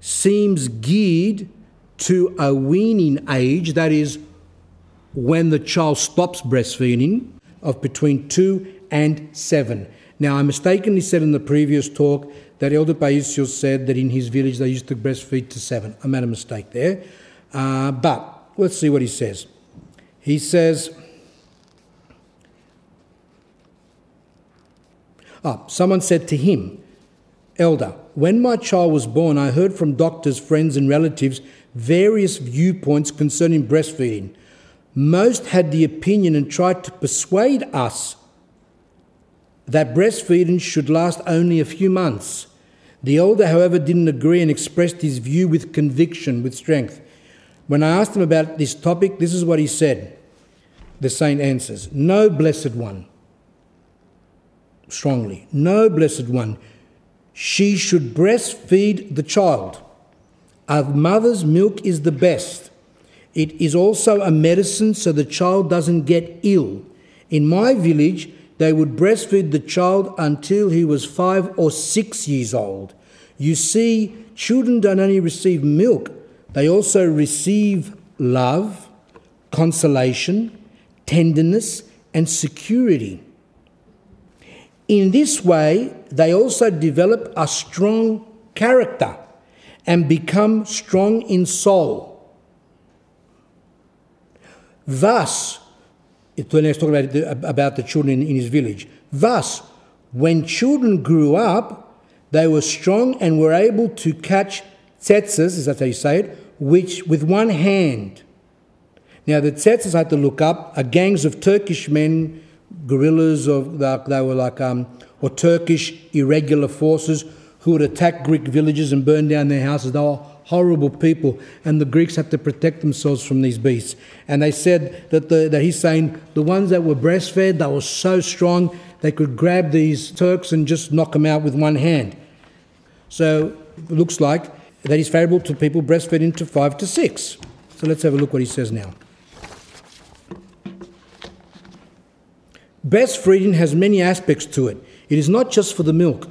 seems geared to a weaning age, that is, when the child stops breastfeeding of between two and seven. Now, I mistakenly said in the previous talk that Elder Paisios said that in his village they used to breastfeed to seven. I made a mistake there. Uh, but let's see what he says. He says, oh, someone said to him, Elder, when my child was born, I heard from doctors, friends, and relatives various viewpoints concerning breastfeeding. Most had the opinion and tried to persuade us that breastfeeding should last only a few months. The elder, however, didn't agree and expressed his view with conviction, with strength. When I asked him about this topic, this is what he said. The saint answers No, blessed one. Strongly. No, blessed one. She should breastfeed the child. A mother's milk is the best. It is also a medicine so the child doesn't get ill. In my village, they would breastfeed the child until he was five or six years old. You see, children don't only receive milk, they also receive love, consolation, tenderness, and security. In this way, they also develop a strong character and become strong in soul. Thus, when he's talking about the, about the children in, his village. Thus, when children grew up, they were strong and were able to catch tzetzes, is that how you say it, which with one hand. Now, the tzetzes had to look up are gangs of Turkish men, guerrillas, of they were like, um, or Turkish irregular forces who would attack Greek villages and burn down their houses. They were horrible people, and the Greeks had to protect themselves from these beasts. And they said that, the, that he's saying the ones that were breastfed, they were so strong, they could grab these Turks and just knock them out with one hand. So it looks like that is favourable to people breastfed into five to six. So let's have a look what he says now. Breastfeeding has many aspects to it. It is not just for the milk.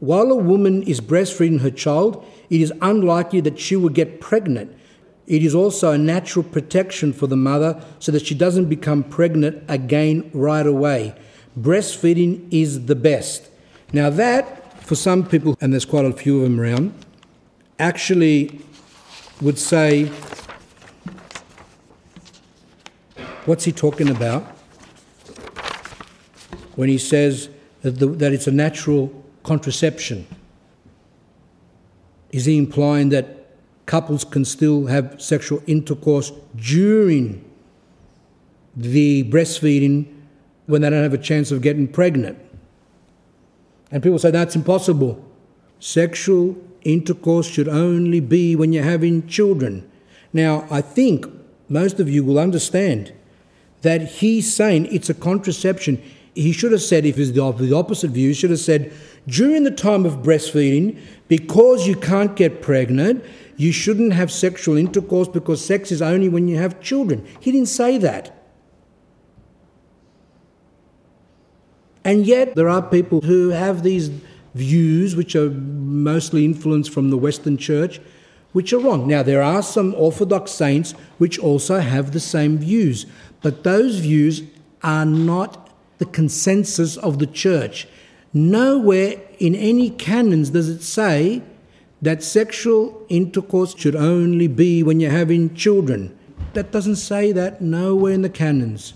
While a woman is breastfeeding her child, it is unlikely that she will get pregnant. It is also a natural protection for the mother so that she doesn't become pregnant again right away. Breastfeeding is the best. Now, that, for some people, and there's quite a few of them around, actually would say, What's he talking about when he says that, the, that it's a natural contraception? Is he implying that couples can still have sexual intercourse during the breastfeeding when they don't have a chance of getting pregnant? And people say that's impossible. Sexual intercourse should only be when you're having children. Now, I think most of you will understand that he's saying it's a contraception. He should have said, if it's the opposite view, he should have said, during the time of breastfeeding, because you can't get pregnant, you shouldn't have sexual intercourse because sex is only when you have children. He didn't say that. And yet, there are people who have these views, which are mostly influenced from the Western Church, which are wrong. Now, there are some Orthodox saints which also have the same views, but those views are not the consensus of the Church. Nowhere in any canons does it say that sexual intercourse should only be when you're having children. That doesn't say that nowhere in the canons.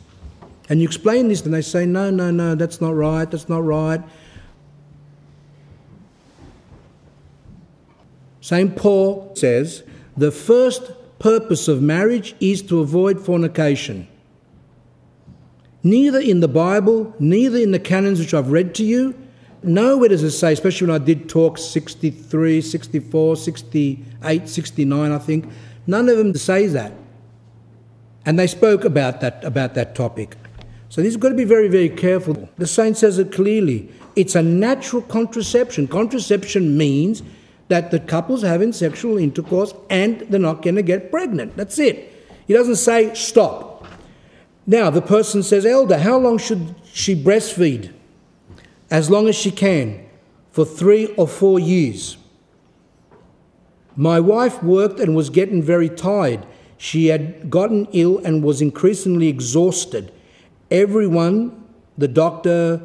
And you explain this, and they say, no, no, no, that's not right, that's not right. St. Paul says the first purpose of marriage is to avoid fornication. Neither in the Bible, neither in the canons which I've read to you, nowhere does it say, especially when I did talk 63, 64, 68, 69, I think, none of them says that. And they spoke about that, about that topic. So this has got to be very, very careful. The saint says it clearly. It's a natural contraception. Contraception means that the couple's having sexual intercourse and they're not going to get pregnant. That's it. He doesn't say stop. Now, the person says, Elder, how long should she breastfeed? As long as she can, for three or four years. My wife worked and was getting very tired. She had gotten ill and was increasingly exhausted. Everyone, the doctor,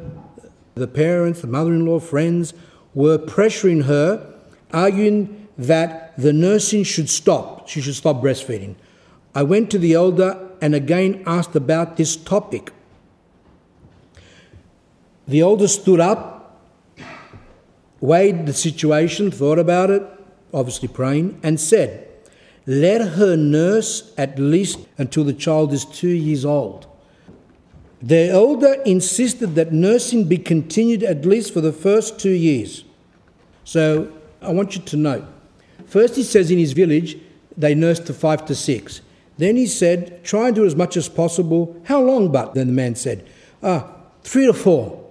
the parents, the mother in law, friends, were pressuring her arguing that the nursing should stop, she should stop breastfeeding. I went to the elder and again asked about this topic. The elder stood up, weighed the situation, thought about it, obviously praying, and said, Let her nurse at least until the child is two years old. The elder insisted that nursing be continued at least for the first two years. So I want you to note. First, he says in his village they nursed to five to six. Then he said, try and do as much as possible. How long, but? Then the man said, ah, three to four.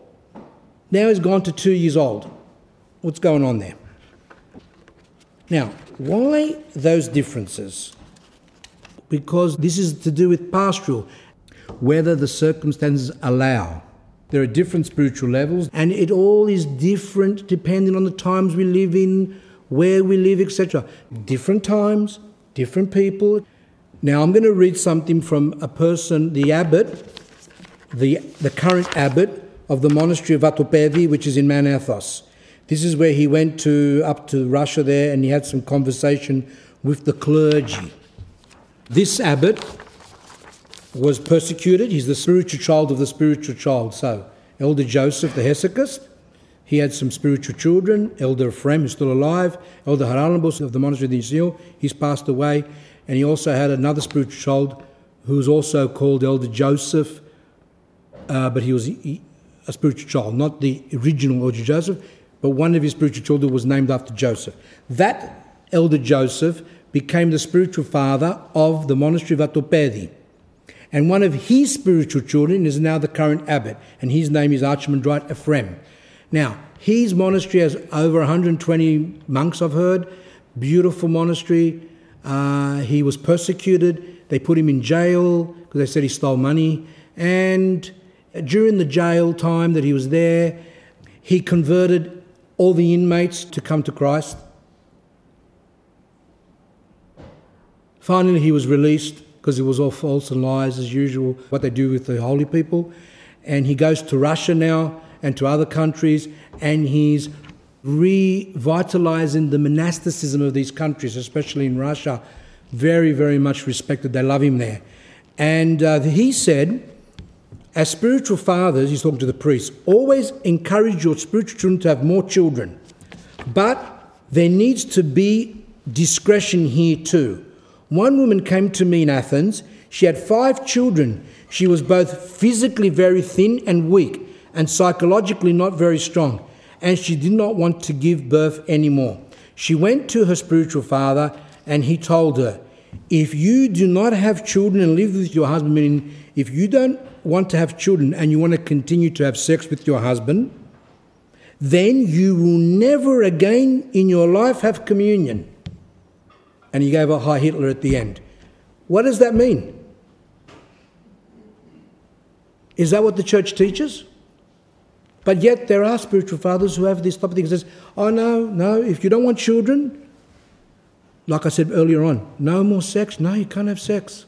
Now he's gone to two years old. What's going on there? Now, why those differences? Because this is to do with pastoral, whether the circumstances allow. There are different spiritual levels, and it all is different depending on the times we live in, where we live, etc. Different times, different people. Now, I'm going to read something from a person, the abbot, the, the current abbot of the monastery of Vatopedi, which is in Mount Athos. This is where he went to up to Russia there, and he had some conversation with the clergy. This abbot was persecuted. He's the spiritual child of the spiritual child. So, Elder Joseph the Hesychast, he had some spiritual children. Elder Ephraim, who's still alive. Elder Haralambos of the monastery of the Isil, he's passed away. And he also had another spiritual child who was also called Elder Joseph, uh, but he was a spiritual child, not the original Elder Joseph, but one of his spiritual children was named after Joseph. That Elder Joseph became the spiritual father of the monastery of Vatopedi. And one of his spiritual children is now the current abbot, and his name is Archimandrite Ephraim. Now, his monastery has over 120 monks, I've heard. Beautiful monastery. Uh, he was persecuted. They put him in jail because they said he stole money. And during the jail time that he was there, he converted all the inmates to come to Christ. Finally, he was released because it was all false and lies as usual, what they do with the holy people. And he goes to Russia now and to other countries, and he's revitalizing the monasticism of these countries, especially in Russia. Very, very much respected. They love him there. And uh, he said, as spiritual fathers, he's talking to the priests, always encourage your spiritual children to have more children. But there needs to be discretion here too. One woman came to me in Athens. She had five children. She was both physically very thin and weak, and psychologically not very strong, and she did not want to give birth anymore. She went to her spiritual father, and he told her, If you do not have children and live with your husband, meaning if you don't want to have children and you want to continue to have sex with your husband, then you will never again in your life have communion and he gave a Heil Hitler at the end. What does that mean? Is that what the church teaches? But yet there are spiritual fathers who have this type of thing. Says, "Oh no, no. If you don't want children, like I said earlier on, no more sex. No, you can't have sex.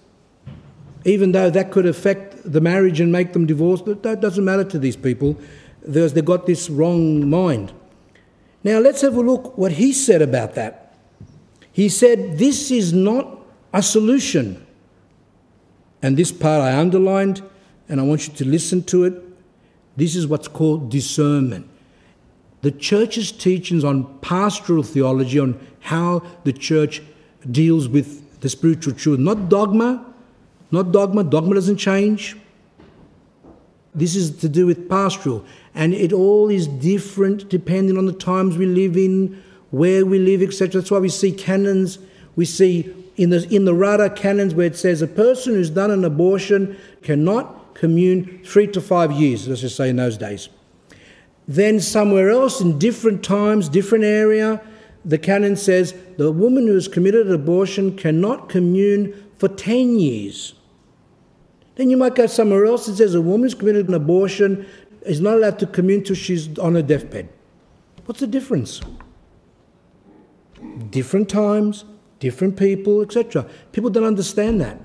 Even though that could affect the marriage and make them divorce, that doesn't matter to these people. Because they've got this wrong mind. Now let's have a look what he said about that. He said, This is not a solution. And this part I underlined, and I want you to listen to it. This is what's called discernment. The church's teachings on pastoral theology, on how the church deals with the spiritual truth, not dogma, not dogma, dogma doesn't change. This is to do with pastoral, and it all is different depending on the times we live in, where we live, etc. That's why we see canons, we see in the, in the Rudder canons where it says a person who's done an abortion cannot commune three to five years, let's just say in those days. Then somewhere else, in different times, different area, the canon says the woman who has committed an abortion cannot commune for 10 years. Then you might go somewhere else and says a woman who's committed an abortion is not allowed to commune till she's on her deathbed. What's the difference? Different times, different people, etc. People don't understand that.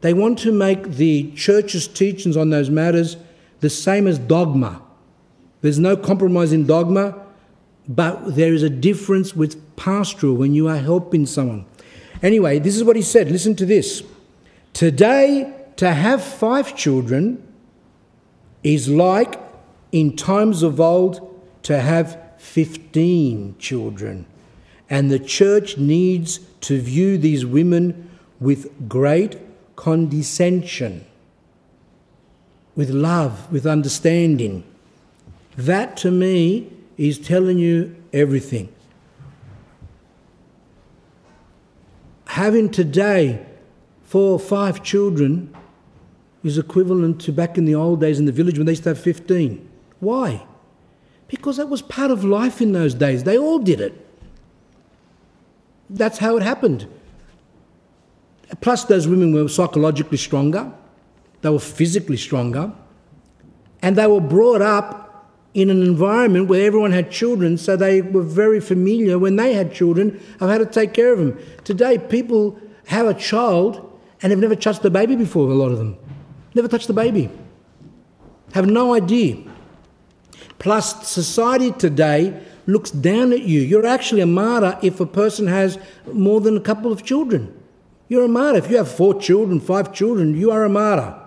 They want to make the church's teachings on those matters the same as dogma. There's no compromise in dogma, but there is a difference with pastoral when you are helping someone. Anyway, this is what he said. Listen to this. Today, to have five children is like in times of old to have 15 children. And the church needs to view these women with great condescension, with love, with understanding. That to me is telling you everything. Having today four or five children is equivalent to back in the old days in the village when they used to have 15. Why? Because that was part of life in those days. They all did it. That's how it happened. Plus, those women were psychologically stronger, they were physically stronger, and they were brought up in an environment where everyone had children, so they were very familiar when they had children of how to take care of them. Today, people have a child and have never touched the baby before, a lot of them. Never touched the baby. Have no idea. Plus, society today looks down at you. You're actually a martyr if a person has more than a couple of children. You're a martyr. If you have four children, five children, you are a martyr.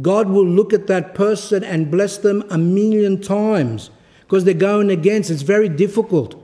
God will look at that person and bless them a million times because they're going against. It's very difficult.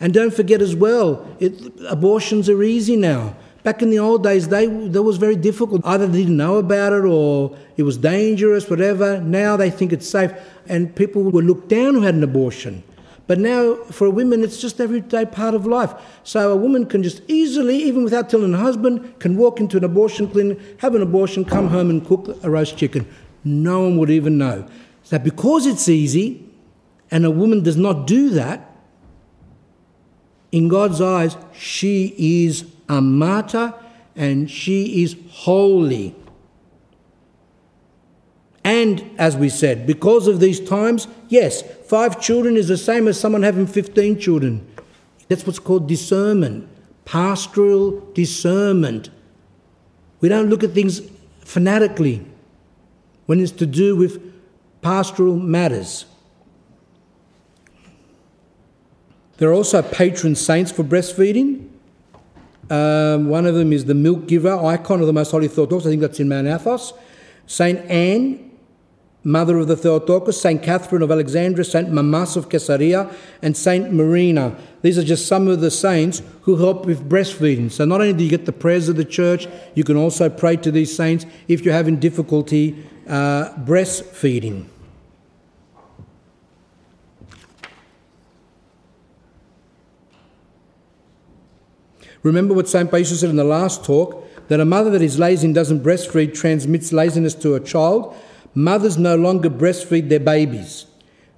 And don't forget as well, it, abortions are easy now. Back in the old days, they, that was very difficult. Either they didn't know about it or it was dangerous, whatever. Now they think it's safe. And people were looked down who had an abortion. But now, for women, it's just everyday part of life. So a woman can just easily, even without telling her husband, can walk into an abortion clinic, have an abortion, come home and cook a roast chicken. No one would even know. So because it's easy, and a woman does not do that, in God's eyes, she is a martyr and she is holy. And as we said, because of these times, yes, five children is the same as someone having 15 children. That's what's called discernment, pastoral discernment. We don't look at things fanatically when it's to do with pastoral matters. There are also patron saints for breastfeeding. Um, one of them is the milk giver, icon of the Most Holy Theotokos. I think that's in Mount Athos. Saint Anne, mother of the Theotokos, Saint Catherine of Alexandria, Saint Mamas of Caesarea, and Saint Marina. These are just some of the saints who help with breastfeeding. So not only do you get the prayers of the church, you can also pray to these saints if you're having difficulty uh, breastfeeding. Remember what St. Paisios said in the last talk that a mother that is lazy and doesn't breastfeed transmits laziness to a child. Mothers no longer breastfeed their babies.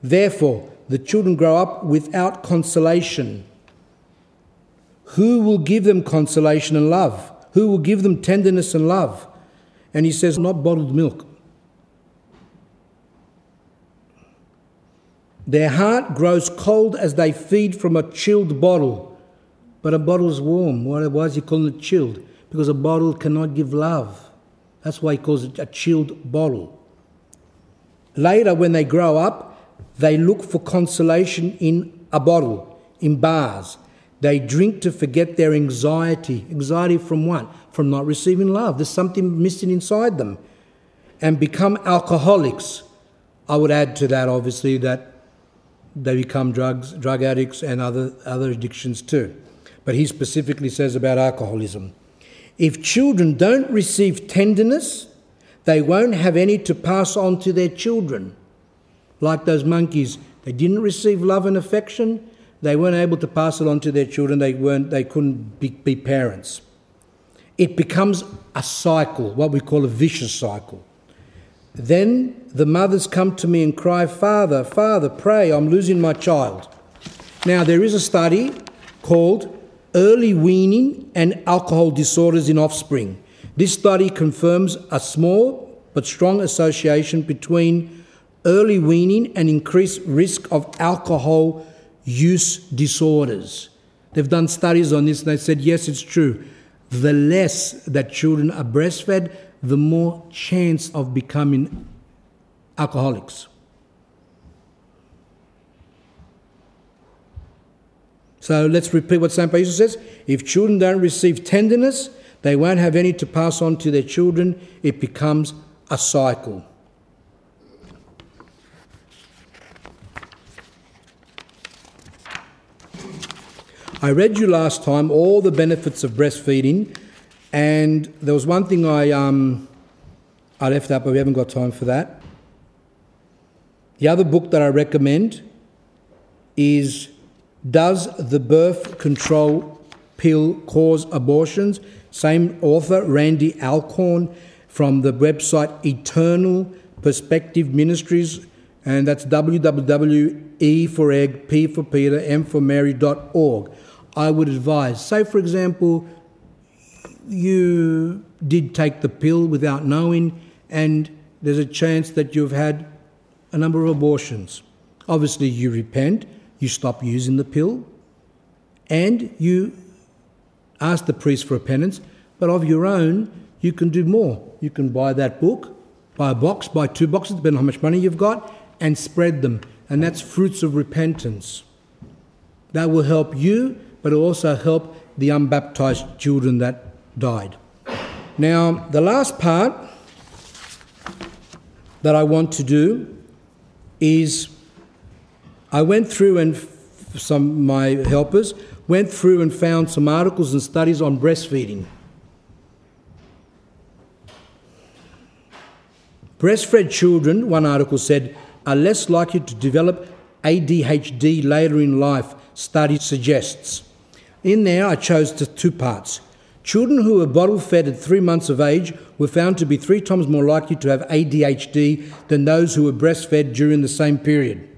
Therefore, the children grow up without consolation. Who will give them consolation and love? Who will give them tenderness and love? And he says, not bottled milk. Their heart grows cold as they feed from a chilled bottle. But a bottle is warm. Is he calling it chilled? Because a bottle cannot give love. That's why he calls it a chilled bottle. Later, when they grow up, they look for consolation in a bottle, in bars. They drink to forget their anxiety. Anxiety from what? From not receiving love. There's something missing inside them. And become alcoholics. I would add to that, obviously, that they become drugs, drug addicts, and other, other addictions too but he specifically says about alcoholism. If children don't receive tenderness, they won't have any to pass on to their children. Like those monkeys, they didn't receive love and affection, they weren't able to pass it on to their children, they, weren't, they couldn't be, be parents. It becomes a cycle, what we call a vicious cycle. Then the mothers come to me and cry, Father, Father, pray, I'm losing my child. Now, there is a study called early weaning and alcohol disorders in offspring. This study confirms a small but strong association between early weaning and increased risk of alcohol use disorders. They've done studies on this and they said, yes, it's true. The less that children are breastfed, the more chance of becoming alcoholics. So let's repeat what St. Paisios says. If children don't receive tenderness, they won't have any to pass on to their children. It becomes a cycle. I read you last time all the benefits of breastfeeding, and there was one thing I, um, I left out, but we haven't got time for that. The other book that I recommend is does the birth control pill cause abortions? Same author, Randy Alcorn, from the website Eternal Perspective Ministries, and that's www.e for egg, p for Peter, m for Mary.org. I would advise, say for example, you did take the pill without knowing, and there's a chance that you've had a number of abortions. Obviously, you repent you stop using the pill, and you ask the priest for a penance, but of your own, you can do more. You can buy that book, buy a box, buy two boxes, depending on how much money you've got, and spread them. And that's fruits of repentance. That will help you but it also help the unbaptized children that died. Now, the last part that I want to do is I went through and some my helpers went through and found some articles and studies on breastfeeding. Breastfed children, one article said, are less likely to develop ADHD later in life, study suggests. In there, I chose two parts. Children who were bottle fed at three months of age were found to be three times more likely to have ADHD than those who were breastfed during the same period.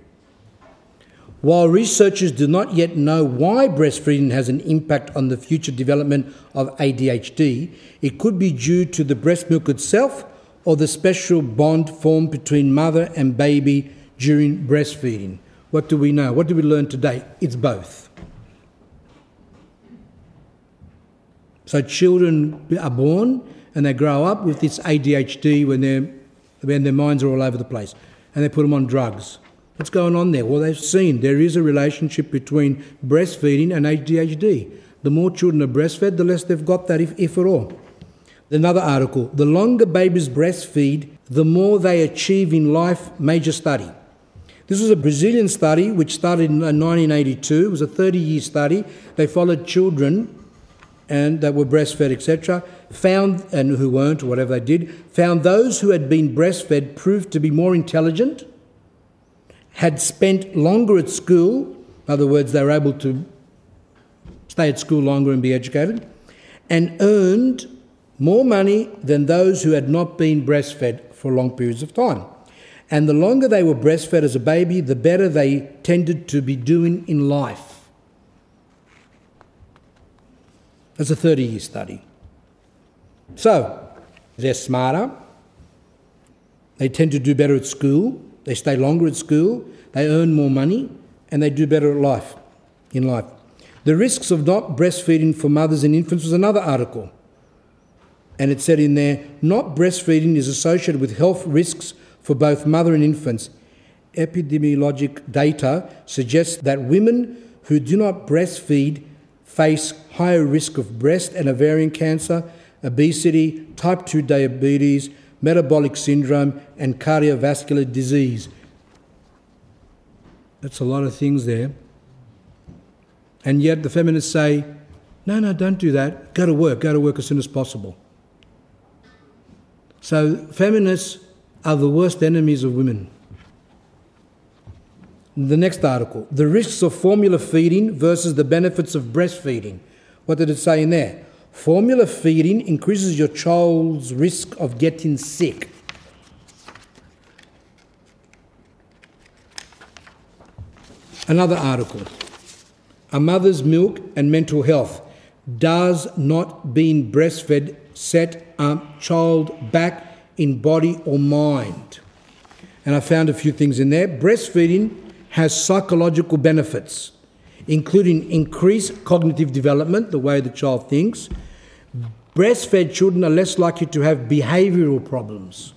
While researchers do not yet know why breastfeeding has an impact on the future development of ADHD, it could be due to the breast milk itself or the special bond formed between mother and baby during breastfeeding. What do we know? What do we learn today? It's both. So children are born and they grow up with this ADHD when, when their minds are all over the place and they put them on drugs. What's going on there? Well, they've seen there is a relationship between breastfeeding and ADHD. The more children are breastfed, the less they've got that, if, if at all. Another article The longer babies breastfeed, the more they achieve in life, major study. This was a Brazilian study which started in uh, 1982. It was a 30 year study. They followed children and that were breastfed, etc., found, and who weren't, or whatever they did, found those who had been breastfed proved to be more intelligent, had spent longer at school, in other words, they were able to stay at school longer and be educated, and earned more money than those who had not been breastfed for long periods of time. And the longer they were breastfed as a baby, the better they tended to be doing in life. That's a 30 year study. So, they're smarter, they tend to do better at school, they stay longer at school, they earn more money, and they do better at life, in life. The risks of not breastfeeding for mothers and infants was another article. And it said in there, not breastfeeding is associated with health risks for both mother and infants. Epidemiologic data suggests that women who do not breastfeed face higher risk of breast and ovarian cancer, obesity, type 2 diabetes, metabolic syndrome, and cardiovascular disease. That's a lot of things there. And yet the feminists say, no, no, don't do that. Go to work. Go to work as soon as possible. So feminists are the worst enemies of women. The next article the risks of formula feeding versus the benefits of breastfeeding. What did it say in there? Formula feeding increases your child's risk of getting sick. Another article A mother's milk and mental health. Does not being breastfed set a child back in body or mind? And I found a few things in there. Breastfeeding has psychological benefits, including increased cognitive development, the way the child thinks, Breastfed children are less likely to have behavioral problems.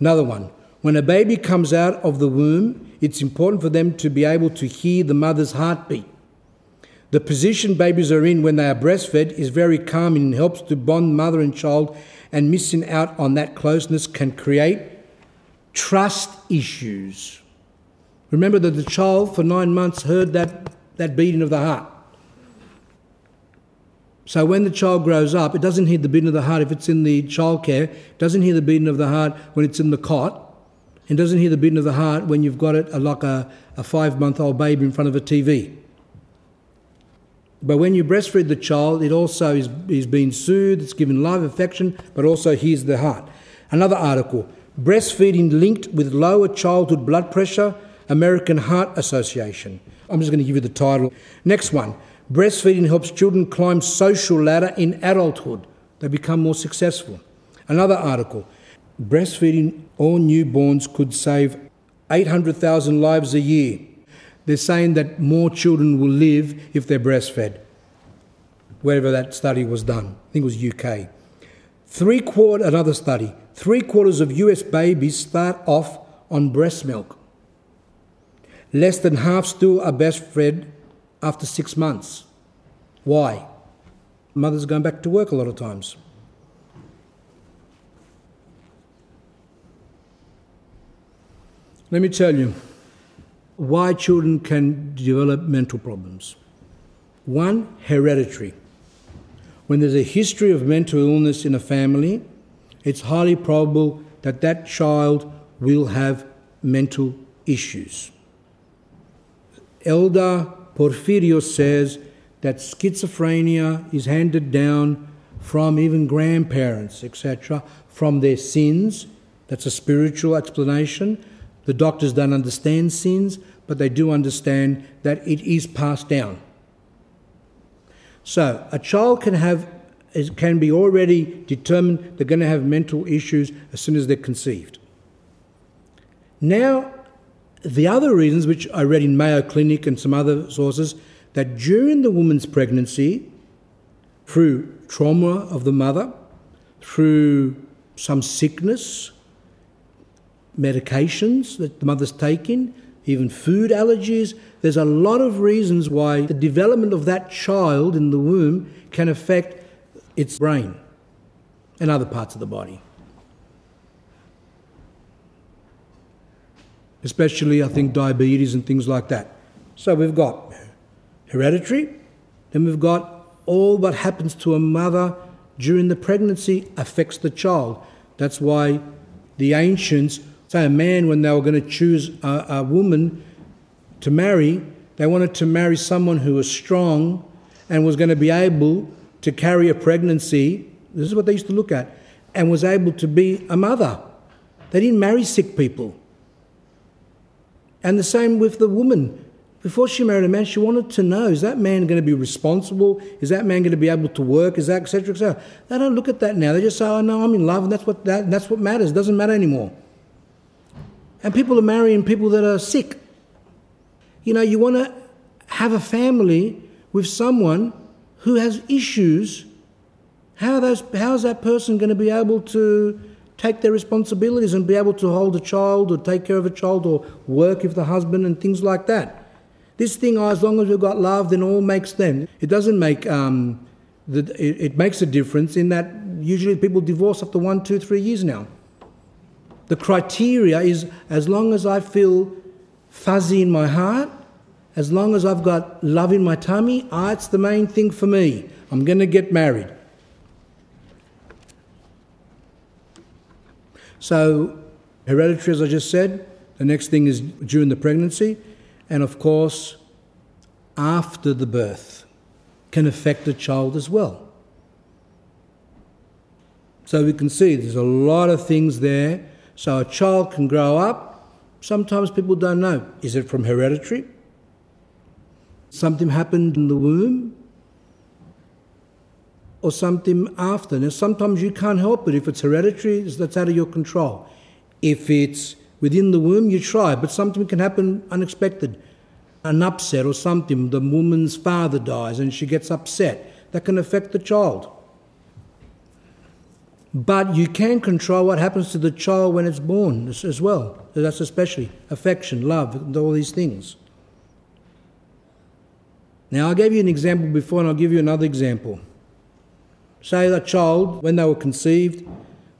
Another one, when a baby comes out of the womb, it's important for them to be able to hear the mother's heartbeat. The position babies are in when they are breastfed is very calming and helps to bond mother and child, and missing out on that closeness can create trust issues. Remember that the child for nine months heard that, that beating of the heart. So when the child grows up, it doesn't hear the beating of the heart if it's in the childcare, it doesn't hear the beating of the heart when it's in the cot, and doesn't hear the beating of the heart when you've got it like a, a five month old baby in front of a TV. But when you breastfeed the child, it also is, is being soothed, it's given love, affection, but also hears the heart. Another article breastfeeding linked with lower childhood blood pressure, American Heart Association. I'm just going to give you the title. Next one Breastfeeding helps children climb social ladder in adulthood. They become more successful. Another article, breastfeeding all newborns could save 800,000 lives a year. They're saying that more children will live if they're breastfed. Wherever that study was done, I think it was UK. Three quarter, another study, three quarters of US babies start off on breast milk. Less than half still are breastfed after six months. Why? Mothers going back to work a lot of times. Let me tell you why children can develop mental problems. One, hereditary. When there's a history of mental illness in a family, it's highly probable that that child will have mental issues. Elder Porphyrios says that schizophrenia is handed down from even grandparents, etc., from their sins. That's a spiritual explanation. The doctors don't understand sins, but they do understand that it is passed down. So a child can have can be already determined they're going to have mental issues as soon as they're conceived. Now, the other reasons, which I read in Mayo Clinic and some other sources, that during the woman's pregnancy, through trauma of the mother, through some sickness, medications that the mother's taking, even food allergies. There's a lot of reasons why the development of that child in the womb can affect its brain and other parts of the body. Especially, I think, diabetes and things like that. So we've got hereditary, then we've got all what happens to a mother during the pregnancy affects the child. That's why the ancients Say a man, when they were going to choose a, a woman to marry, they wanted to marry someone who was strong and was going to be able to carry a pregnancy. This is what they used to look at, and was able to be a mother. They didn't marry sick people. And the same with the woman. Before she married a man, she wanted to know is that man going to be responsible? Is that man going to be able to work? Is that, etc., etc.? They don't look at that now. They just say, oh, no, I'm in love, and that's what, that, that's what matters. It doesn't matter anymore. And people are marrying people that are sick. You know, you want to have a family with someone who has issues. How, those, how is that person going to be able to take their responsibilities and be able to hold a child or take care of a child or work if the husband and things like that? This thing, oh, as long as we've got love, then all makes them. It doesn't make, um, the, it, it makes a difference in that usually people divorce after one, two, three years now. The criteria is as long as I feel fuzzy in my heart, as long as I've got love in my tummy, ah, it's the main thing for me. I'm going to get married. So, hereditary, as I just said, the next thing is during the pregnancy, and of course, after the birth can affect the child as well. So we can see there's a lot of things there so a child can grow up. Sometimes people don't know. Is it from hereditary? Something happened in the womb? Or something after? Now, sometimes you can't help it. If it's hereditary, that's out of your control. If it's within the womb, you try, but something can happen unexpected. An upset or something, the woman's father dies and she gets upset. That can affect the child. But you can control what happens to the child when it's born as well. That's especially affection, love, all these things. Now, I gave you an example before, and I'll give you another example. Say a child, when they were conceived,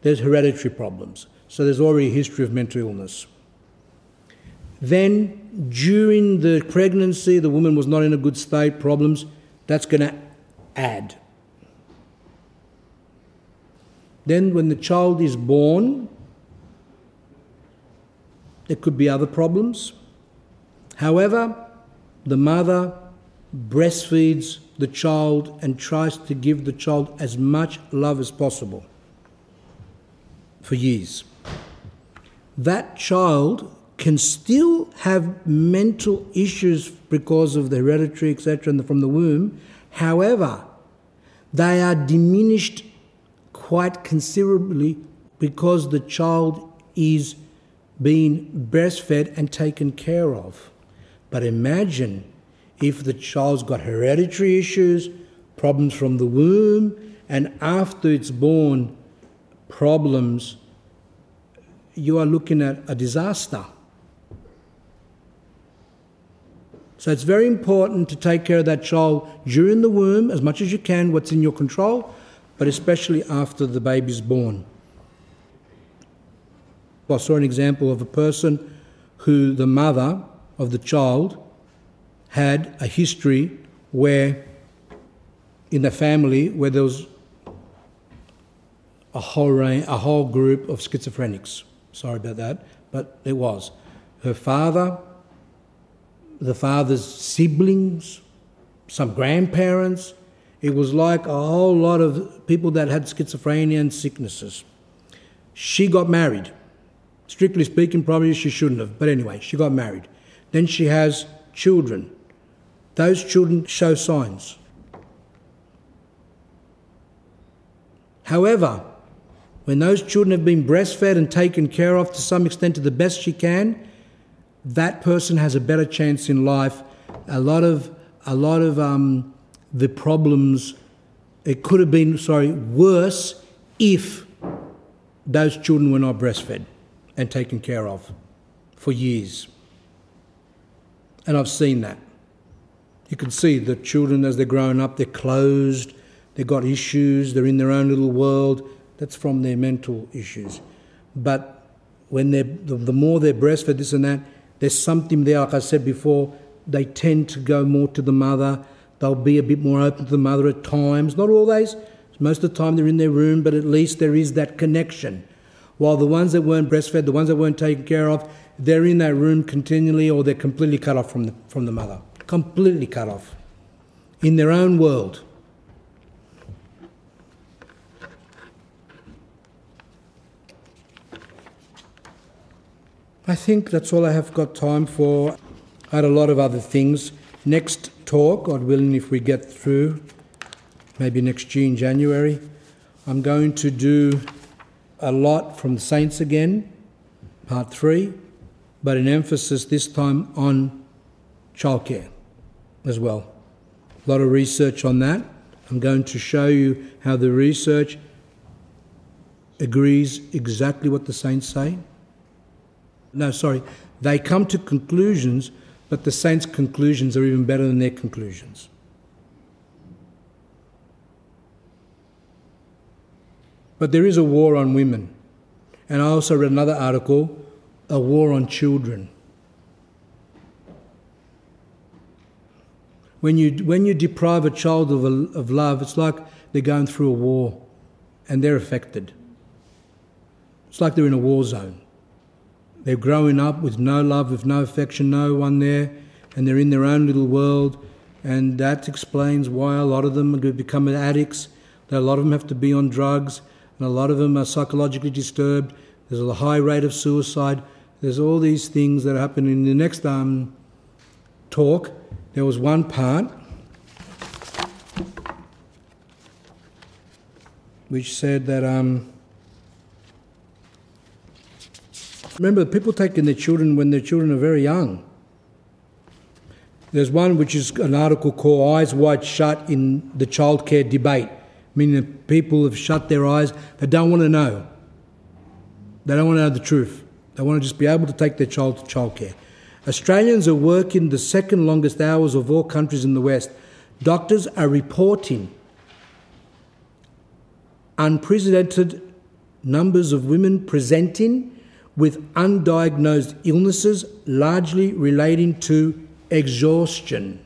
there's hereditary problems. So there's already a history of mental illness. Then, during the pregnancy, the woman was not in a good state, problems, that's going to add. Then, when the child is born, there could be other problems. However, the mother breastfeeds the child and tries to give the child as much love as possible for years. That child can still have mental issues because of the hereditary, etc., from the womb. However, they are diminished quite considerably because the child is being breastfed and taken care of. But imagine if the child's got hereditary issues, problems from the womb, and after it's born, problems, you are looking at a disaster. So it's very important to take care of that child during the womb as much as you can, what's in your control, but especially after the baby's born. I saw an example of a person who the mother of the child had a history where in the family where there was a whole range, a whole group of schizophrenics. Sorry about that, but it was. Her father the father's siblings, some grandparents. It was like a whole lot of people that had schizophrenia and sicknesses. She got married. Strictly speaking, probably she shouldn't have, but anyway, she got married. Then she has children. Those children show signs. However, when those children have been breastfed and taken care of to some extent to the best she can, that person has a better chance in life. A lot of a lot of um, the problems it could have been sorry worse if those children were not breastfed and taken care of for years. And I've seen that. You can see the children as they're growing up, they're closed, they've got issues, they're in their own little world. That's from their mental issues. But when they're, the, more they're breastfed, this and that, there's something there, like I said before, they tend to go more to the mother. They'll be a bit more open to the mother at times. Not always. Most of the time they're in their room, but at least there is that connection. While the ones that weren't breastfed, the ones that weren't taken care of, they're in that room continually or they're completely cut off from the, from the mother. Completely cut off. In their own world. I think that's all I have got time for. I had a lot of other things. Next talk, God willing, if we get through, maybe next June, January, I'm going to do a lot from the saints again, part three, but an emphasis this time on childcare as well. A lot of research on that. I'm going to show you how the research agrees exactly what the saints say no, sorry, they come to conclusions, but the saints' conclusions are even better than their conclusions. But there is a war on women. And I also read another article, a war on children. When you, when you deprive a child of, a, of love, it's like they're going through a war and they're affected. It's like they're in a war zone. They're growing up with no love, with no affection, no one there, and they're in their own little world. And that explains why a lot of them have become addicts. That a lot of them have to be on drugs, and a lot of them are psychologically disturbed. There's a high rate of suicide. There's all these things that happen. In the next um, talk, there was one part which said that. Um, Remember, people taking their children when their children are very young. There's one which is an article called Eyes Wide Shut in the Childcare Debate, meaning that people have shut their eyes. They don't want to know. They don't want to know the truth. They want to just be able to take their child to childcare. Australians are working the second longest hours of all countries in the West. Doctors are reporting unprecedented numbers of women presenting with undiagnosed illnesses largely relating to exhaustion.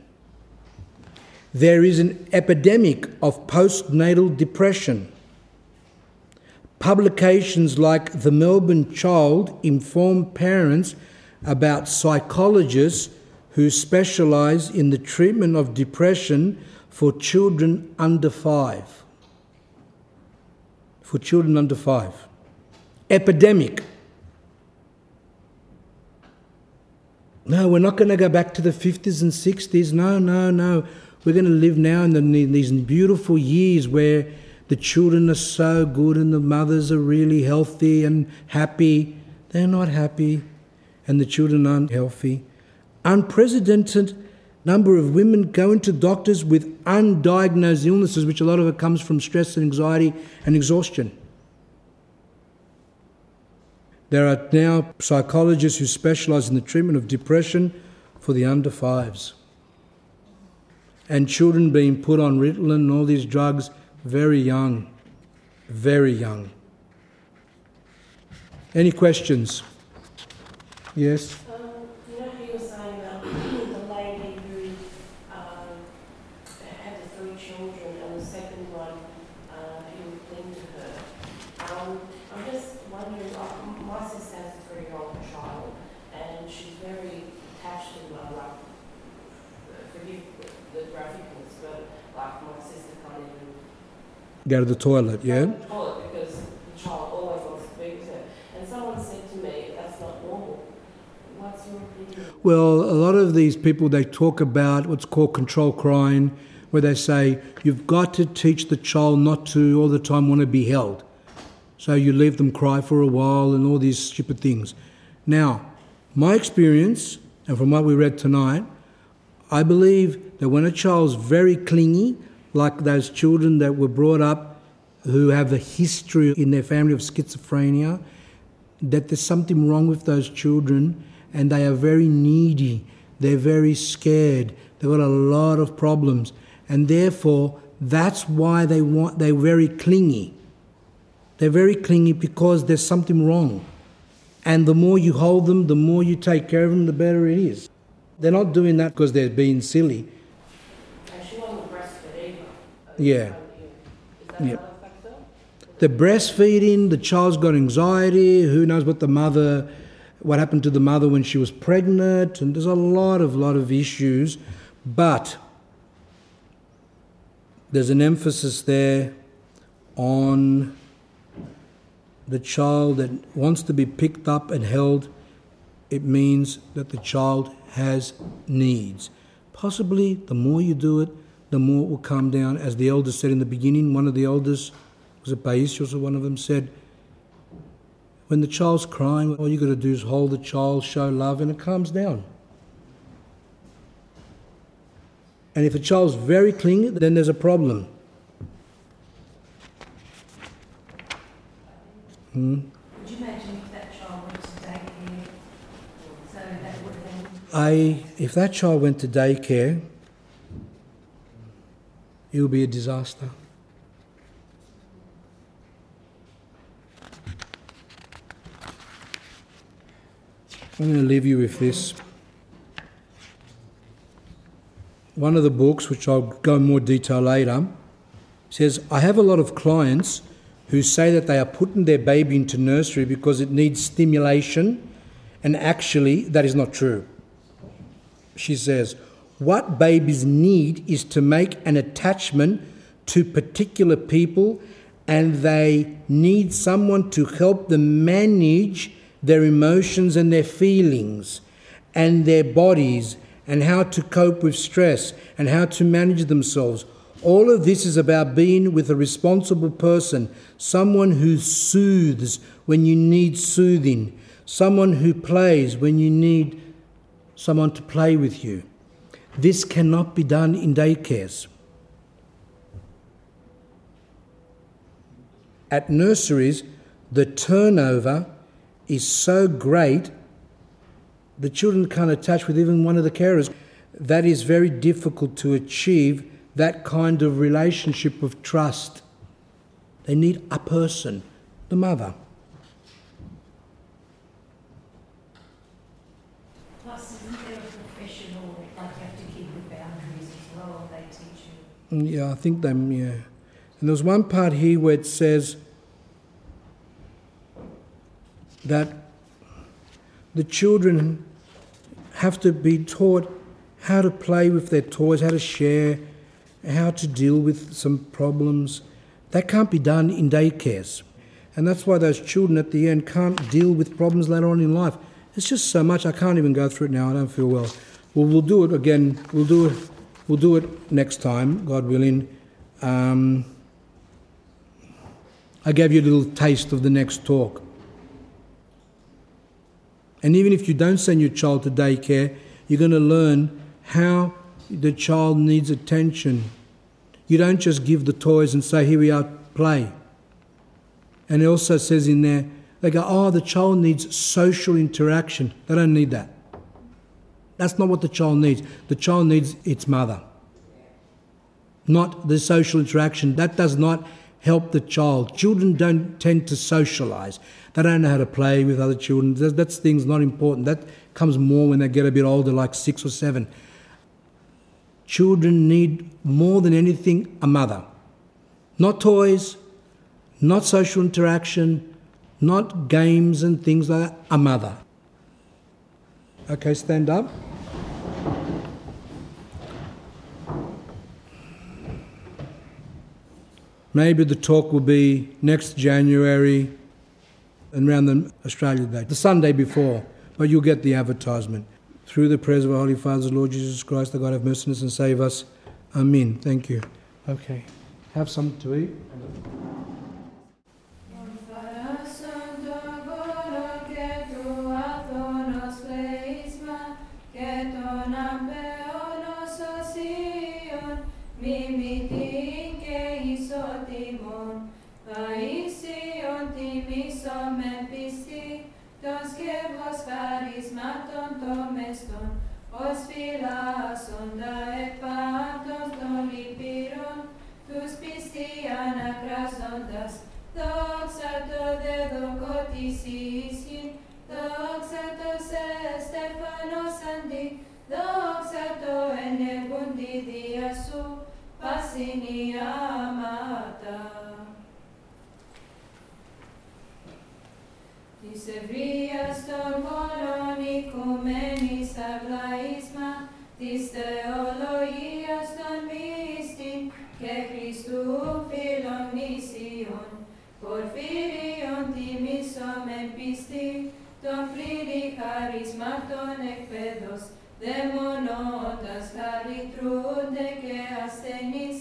There is an epidemic of postnatal depression. Publications like The Melbourne Child inform parents about psychologists who specialise in the treatment of depression for children under five. For children under five. Epidemic. No, we're not going to go back to the 50s and 60s. No, no, no. We're going to live now in, the, in these beautiful years where the children are so good and the mothers are really healthy and happy. They're not happy, and the children aren't healthy. Unprecedented number of women going to doctors with undiagnosed illnesses, which a lot of it comes from stress and anxiety and exhaustion. There are now psychologists who specialise in the treatment of depression for the under fives. and children being put on Ritalin and all these drugs very young, very young. Any questions? Yes? Um, you know how you were saying about the lady who um, had the three children and the second one uh, he would cling to her. Um, I'm just wondering, uh, my sister has a three-year-old child and she's very attached to my like, forgive the graphicals, but like my sister can't even Go to the toilet, yeah? to the toilet because the child always wants to be with her. And someone said to me, that's not normal. Well, a lot of these people they talk about what's called control crying, where they say you've got to teach the child not to all the time want to be held. So you leave them cry for a while and all these stupid things. Now, my experience, and from what we read tonight, I believe that when a child's very clingy, like those children that were brought up who have a history in their family of schizophrenia, that there's something wrong with those children and they are very needy, they're very scared, they've got a lot of problems, and therefore that's why they want they're very clingy. They're very clingy because there's something wrong. And the more you hold them, the more you take care of them, the better it is. They're not doing that because they're being silly. And she wasn't breastfed. Yeah. Yeah. The breastfeeding, the child's got anxiety, who knows what the mother, what happened to the mother when she was pregnant, and there's a lot of, lot of issues. But there's an emphasis there on the child that wants to be picked up and held. It means that the child has needs. Possibly the more you do it, the more it will calm down. As the elders said in the beginning, one of the elders, was it Paisios or one of them, said, when the child's crying, all you've got to do is hold the child, show love, and it calms down. And if a child's very clingy, then there's a problem. Hmm? Would you imagine if that child went to daycare? So that would have been I, if that child went to daycare, it would be a disaster. I'm going to leave you with this. One of the books, which I'll go more detail later, says I have a lot of clients who say that they are putting their baby into nursery because it needs stimulation, and actually, that is not true. She says, What babies need is to make an attachment to particular people, and they need someone to help them manage their emotions and their feelings and their bodies and how to cope with stress and how to manage themselves. All of this is about being with a responsible person, someone who soothes when you need soothing, someone who plays when you need someone to play with you. This cannot be done in daycares. At nurseries, the turnover is so great, the children can't attach with even one of the carers. That is very difficult to achieve that kind of relationship of trust. They need a person, the mother. Plus, isn't there a professional, like you have to keep with boundaries as well, they teach you? Mm, Yeah, I think they, yeah. And there's one part here where it says that the children have to be taught how to play with their toys, how to share, how to deal with some problems. That can't be done in daycares. And that's why those children at the end can't deal with problems later on in life. It's just so much, I can't even go through it now, I don't feel well. Well, we'll do it again, we'll do it, we'll do it next time, God willing. Um, I gave you a little taste of the next talk. And even if you don't send your child to daycare, you're going to learn how the child needs attention. You don't just give the toys and say, Here we are, play. And it also says in there, they go, Oh, the child needs social interaction. They don't need that. That's not what the child needs. The child needs its mother. not the social interaction. That does not help the child. Children don't tend to socialize. They don't know how to play with other children. That's, that's things not important. That comes more when they get a bit older, like six or seven. Children need more than anything a mother. Not toys, not social interaction, not games and things like that, a mother. Okay, stand up. Maybe the talk will be next January and around the Australia Day, the Sunday before, but you'll get the advertisement. Through the prayers of our Holy Father, Lord Jesus Christ, the God of mercy and save us. Amen. Thank you. Okay. Have something to eat. αυτόν το μεστόν, ως φυλάσσοντα επάντος των λυπηρών, τους πιστοί ανακράζοντας, δόξα το δεδοκό της ίσχυν, δόξα το σε Στεφανός αντί, δόξα το ενεργούντι διά σου, πασινιάματα. Της ευρείας των πολλών οικουμένης αυλαίσμα, της θεολογίας των μυστήν και Χριστού φίλων νησιών, Πορφύριον τιμήσω πίστη, τον πλήρη χαρισμάτων εκπαίδος, δαιμονώτας χαριτρούνται και ασθενείς,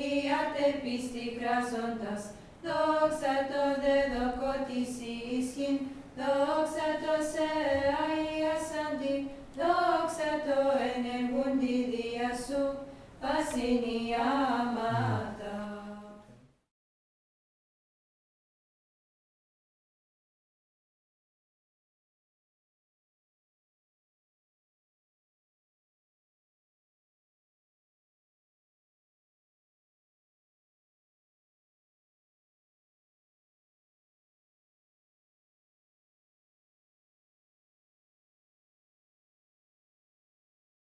οι ατεπίστη κράζοντας, Δόξα το δε δοκότης ίσχυν, δόξα το σε αιασάντη, δόξα το ενεργούν τη διά σου, πασινιά μα.